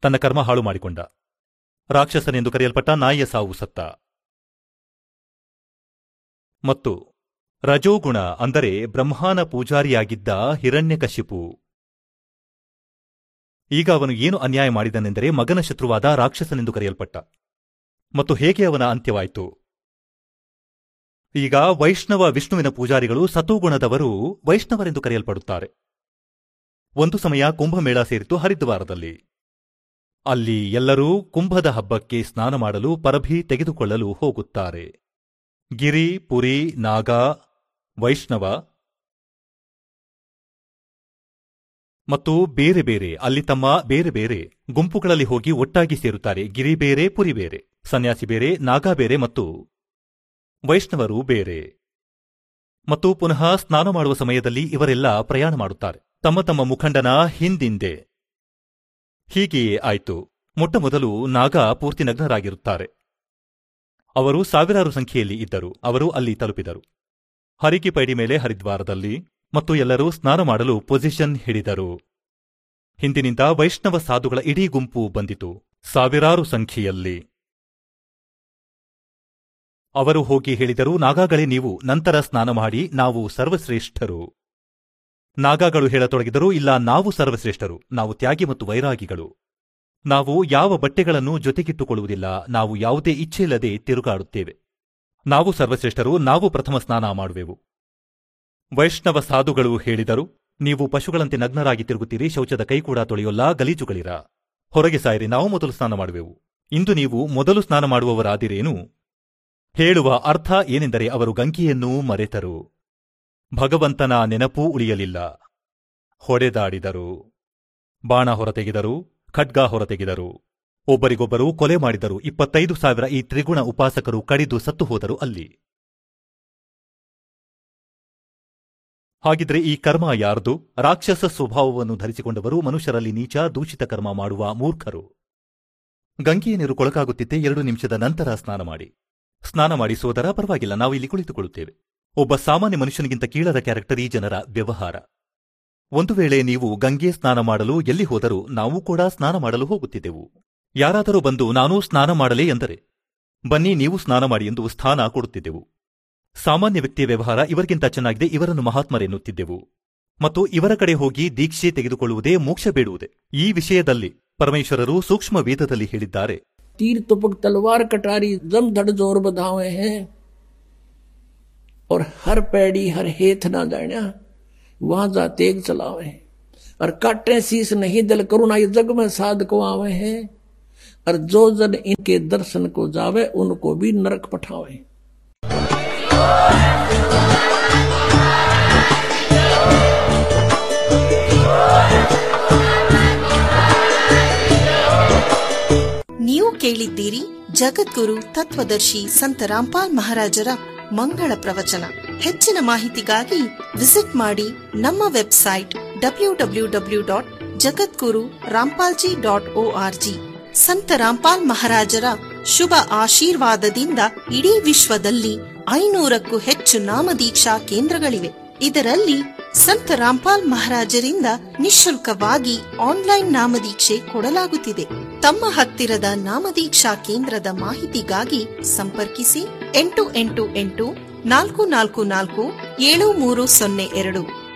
ತನ್ನ ಕರ್ಮ ಹಾಳು ಮಾಡಿಕೊಂಡ. ರಾಕ್ಷಸನೆಂದು ಕರೆಯಲ್ಪಟ್ಟ ನಾಯಿಯ ಸಾವು ಸತ್ತ. ಮತ್ತು ರಜೋಗುಣ ಅಂದರೆ ಬ್ರಹ್ಮಾನ ಪೂಜಾರಿಯಾಗಿದ್ದ ಹಿರಣ್ಯಕಶಿಪು. ಈಗ ಅವನು ಏನು ಅನ್ಯಾಯ ಮಾಡಿದನೆಂದರೆ ಮಗನ ಶತ್ರುವಾದ ರಾಕ್ಷಸನೆಂದು ಕರೆಯಲ್ಪಟ್ಟ. ಮತ್ತು ಹೇಗೆ ಅವನ ಅಂತ್ಯವಾಯಿತು? ಈಗ ವೈಷ್ಣವ ವಿಷ್ಣುವಿನ ಪೂಜಾರಿಗಳು ಸತೋಗುಣದವರು ವೈಷ್ಣವರೆಂದು ಕರೆಯಲ್ಪಡುತ್ತಾರೆ. ಒಂದು ಸಮಯ ಕುಂಭಮೇಳ ಸೇರಿತು ಹರಿದ್ವಾರದಲ್ಲಿ. ಅಲ್ಲಿ ಎಲ್ಲರೂ ಕುಂಭದ ಹಬ್ಬಕ್ಕೆ ಸ್ನಾನ ಮಾಡಲು ಪರಭಿ ತೆಗೆದುಕೊಳ್ಳಲು ಹೋಗುತ್ತಾರೆ. ಗಿರಿ, ಪುರಿ, ನಾಗ, ವೈಷ್ಣವ ಮತ್ತು ಬೇರೆ ಬೇರೆ, ಅಲ್ಲಿ ತಮ್ಮ ಬೇರೆ ಬೇರೆ ಗುಂಪುಗಳಲ್ಲಿ ಹೋಗಿ ಒಟ್ಟಾಗಿ ಸೇರುತ್ತಾರೆ. ಗಿರಿ ಬೇರೆ, ಪುರಿ ಬೇರೆ, ಸನ್ಯಾಸಿ ಬೇರೆ, ನಾಗಾ ಬೇರೆ ಮತ್ತು ವೈಷ್ಣವರು ಬೇರೆ. ಮತ್ತು ಪುನಃ ಸ್ನಾನ ಮಾಡುವ ಸಮಯದಲ್ಲಿ ಇವರೆಲ್ಲ ಪ್ರಯಾಣ ಮಾಡುತ್ತಾರೆ. ತಮ್ಮ ತಮ್ಮ ಮುಖಂಡನ ಹಿಂದಿಂದೆ. ಹೀಗೆಯೇ ಆಯಿತು. ಮೊಟ್ಟಮೊದಲು ನಾಗ ಪೂರ್ತಿ ನಗ್ನರಾಗಿರುತ್ತಾರೆ ಅವರು ಸಾವಿರಾರು ಸಂಖ್ಯೆಯಲ್ಲಿ ಇದ್ದರು. ಅವರು ಅಲ್ಲಿ ತಲುಪಿದರು. ಹರಿಕಿ ಪೈಡಿ ಮೇಲೆ ಹರಿದ್ವಾರದಲ್ಲಿ ಮತ್ತು ಎಲ್ಲರೂ ಸ್ನಾನ ಮಾಡಲು ಪೊಸಿಷನ್ ಹಿಡಿದರು. ಹಿಂದಿನಿಂದ ವೈಷ್ಣವ ಸಾಧುಗಳ ಇಡೀ ಗುಂಪು ಬಂದಿತು. ಸಾವಿರಾರು ಸಂಖ್ಯೆಯಲ್ಲಿ. ಅವರು ಹೋಗಿ ಹೇಳಿದರು ನಾಗಾಗಳೇ ನೀವು ನಂತರ ಸ್ನಾನ ಮಾಡಿ ನಾವು ಸರ್ವಶ್ರೇಷ್ಠರು. ನಾಗಾಗಳು ಹೇಳತೊಡಗಿದರು, ಇಲ್ಲ, ನಾವು ಸರ್ವಶ್ರೇಷ್ಠರು. ನಾವು ತ್ಯಾಗಿ ಮತ್ತು ವೈರಾಗಿಗಳು. ನಾವು ಯಾವ ಬಟ್ಟೆಗಳನ್ನು ಜೊತೆಗಿಟ್ಟುಕೊಳ್ಳುವುದಿಲ್ಲ, ನಾವು ಯಾವುದೇ ಇಚ್ಛೆಯಿಲ್ಲದೆ ತಿರುಗಾಡುತ್ತೇವೆ. ನಾವು ಸರ್ವಶ್ರೇಷ್ಠರು, ನಾವು ಪ್ರಥಮ ಸ್ನಾನ ಮಾಡುವೆವು. ವೈಷ್ಣವ ಸಾಧುಗಳು ಹೇಳಿದರು, ನೀವು ಪಶುಗಳಂತೆ ನಗ್ನರಾಗಿ ತಿರುಗುತ್ತೀರಿ, ಶೌಚದ ಕೈ ಕೂಡ ತೊಳೆಯೋಲ್ಲ, ಗಲೀಜುಗಳಿರ. ಹೊರಗೆ ಸಾಯಿರಿ, ನಾವು ಮೊದಲು ಸ್ನಾನ ಮಾಡುವೆವು. ಇಂದು ನೀವು ಮೊದಲು ಸ್ನಾನ ಮಾಡುವವರಾದಿರೇನು? ಹೇಳುವ ಅರ್ಥ ಏನೆಂದರೆ ಅವರು ಗಂಕಿಯನ್ನೂ ಮರೆತರು. ಭಗವಂತನ ನೆನಪೂ ಉಳಿಯಲಿಲ್ಲ. ಹೊಡೆದಾಡಿದರು. ಬಾಣ ಹೊರತೆಗೆದರು. ಖಡ್ಗ ಹೊರತೆಗೆದರು. ಒಬ್ಬರಿಗೊಬ್ಬರು ಕೊಲೆ ಮಾಡಿದರು ಇಪ್ಪತ್ತೈದು ಸಾವಿರ ಈ ತ್ರಿಗುಣ ಉಪಾಸಕರು ಕಡಿದು ಸತ್ತು ಹೋದರು ಅಲ್ಲಿ. ಹಾಗಿದ್ರೆ ಈ ಕರ್ಮ ಯಾರ್ದು? ರಾಕ್ಷಸ ಸ್ವಭಾವವನ್ನು ಧರಿಸಿಕೊಂಡವರು ಮನುಷ್ಯರಲ್ಲಿ ನೀಚ, ದೂಷಿತ ಕರ್ಮ ಮಾಡುವ ಮೂರ್ಖರು. ಗಂಗೆಯ ನೀರು ಕೊಳಕಾಗುತ್ತಿದ್ದೆ. ಎರಡು ನಿಮಿಷದ ನಂತರ ಸ್ನಾನ ಮಾಡಿ. ಸ್ನಾನ ಮಾಡಿ ಸೋದರ, ಪರವಾಗಿಲ್ಲ. ನಾವು ಇಲ್ಲಿ ಕುಳಿತುಕೊಳ್ಳುತ್ತೇವೆ. ಒಬ್ಬ ಸಾಮಾನ್ಯ ಮನುಷ್ಯನಿಗಿಂತ ಕೀಳದ ಕ್ಯಾರೆಕ್ಟರ್ ಈ ಜನರ ವ್ಯವಹಾರ. ಒಂದು ವೇಳೆ ನೀವು ಗಂಗೆ ಸ್ನಾನ ಮಾಡಲು ಎಲ್ಲಿ ಹೋದರೂ ನಾವು ಕೂಡ ಸ್ನಾನ ಮಾಡಲು ಹೋಗುತ್ತಿದ್ದೆವು. ಯಾರಾದರೂ ಬಂದು, ನಾನೂ ಸ್ನಾನ ಮಾಡಲೇ ಎಂದರೆ, ಬನ್ನಿ, ನೀವು ಸ್ನಾನ ಮಾಡಿ ಎಂದು ಸ್ಥಾನ ಕೊಡುತ್ತಿದ್ದೆವು. ಸಾಮಾನ್ಯ ವ್ಯಕ್ತಿಯ ವ್ಯವಹಾರ ಇವರಿಗಿಂತ ಚೆನ್ನಾಗಿದೆ, ಇವರನ್ನು ಮಹಾತ್ಮರೆನ್ನುತ್ತಿದ್ದೆವು ಮತ್ತು ಇವರ ಕಡೆ ಹೋಗಿ ದೀಕ್ಷೆ ತೆಗೆದುಕೊಳ್ಳುವುದೇ ಮೋಕ್ಷ ಬೇಡುವುದೇ. ಈ ವಿಷಯದಲ್ಲಿ ಪರಮೇಶ್ವರರು ಸೂಕ್ಷ್ಮ ವೇದದಲ್ಲಿ ಹೇಳಿದ್ದಾರೆ. ತೀರ್ ತುಪಕ್ ತಲವಾರ್ ಕಟಾರಿ ದಮ್ ದಡ ಜೋರ್ ಹರ್ ಪೇಡಿ ಹರ್ ಹೇತ್ ನಾ वहां जा तेग चलावे और काटे शीस नहीं दिल करुणा ये जग में साध को आवे हैं और जो जन इनके दर्शन को जावे उनको भी नरक पठावे ನೀವು ಕೇಳಿದ್ದೀರಿ ಜಗದ್ಗುರು ತತ್ವದರ್ಶಿ ಸಂತ ರಾಮ್ಪಾಲ್ ಮಹಾರಾಜರ ಮಂಗಳ ಪ್ರವಚನ. ಹೆಚ್ಚಿನ ಮಾಹಿತಿಗಾಗಿ ವಿಸಿಟ್ ಮಾಡಿ ನಮ್ಮ website W W W dot Jagadguru Rampalji dot G. Sant Rampal ಮಹಾರಾಜರ ಶುಭ ಆಶೀರ್ವಾದದಿಂದ ಇಡೀ ವಿಶ್ವದಲ್ಲಿ ಐನೂರಕ್ಕೂ ಹೆಚ್ಚು ನಾಮದೀಕ್ಷಾ ಕೇಂದ್ರಗಳಿವೆ. ಇದರಲ್ಲಿ ಸಂತ ರಾಮ್ಪಾಲ್ ಮಹಾರಾಜರಿಂದ ನಿಶುಲ್ಕವಾಗಿ ಆನ್ಲೈನ್ ನಾಮದೀಕ್ಷೆ ಕೊಡಲಾಗುತ್ತಿದೆ. ತಮ್ಮ ಹತ್ತಿರದ ನಾಮದೀಕ್ಷಾ ಕೇಂದ್ರದ ಮಾಹಿತಿಗಾಗಿ ಸಂಪರ್ಕಿಸಿ ಎಂಟು ಎಂಟು ಎಂಟು ನಾಲ್ಕು ನಾಲ್ಕು ನಾಲ್ಕು ಏಳು ಮೂರು ಸೊನ್ನೆ ಎರಡು.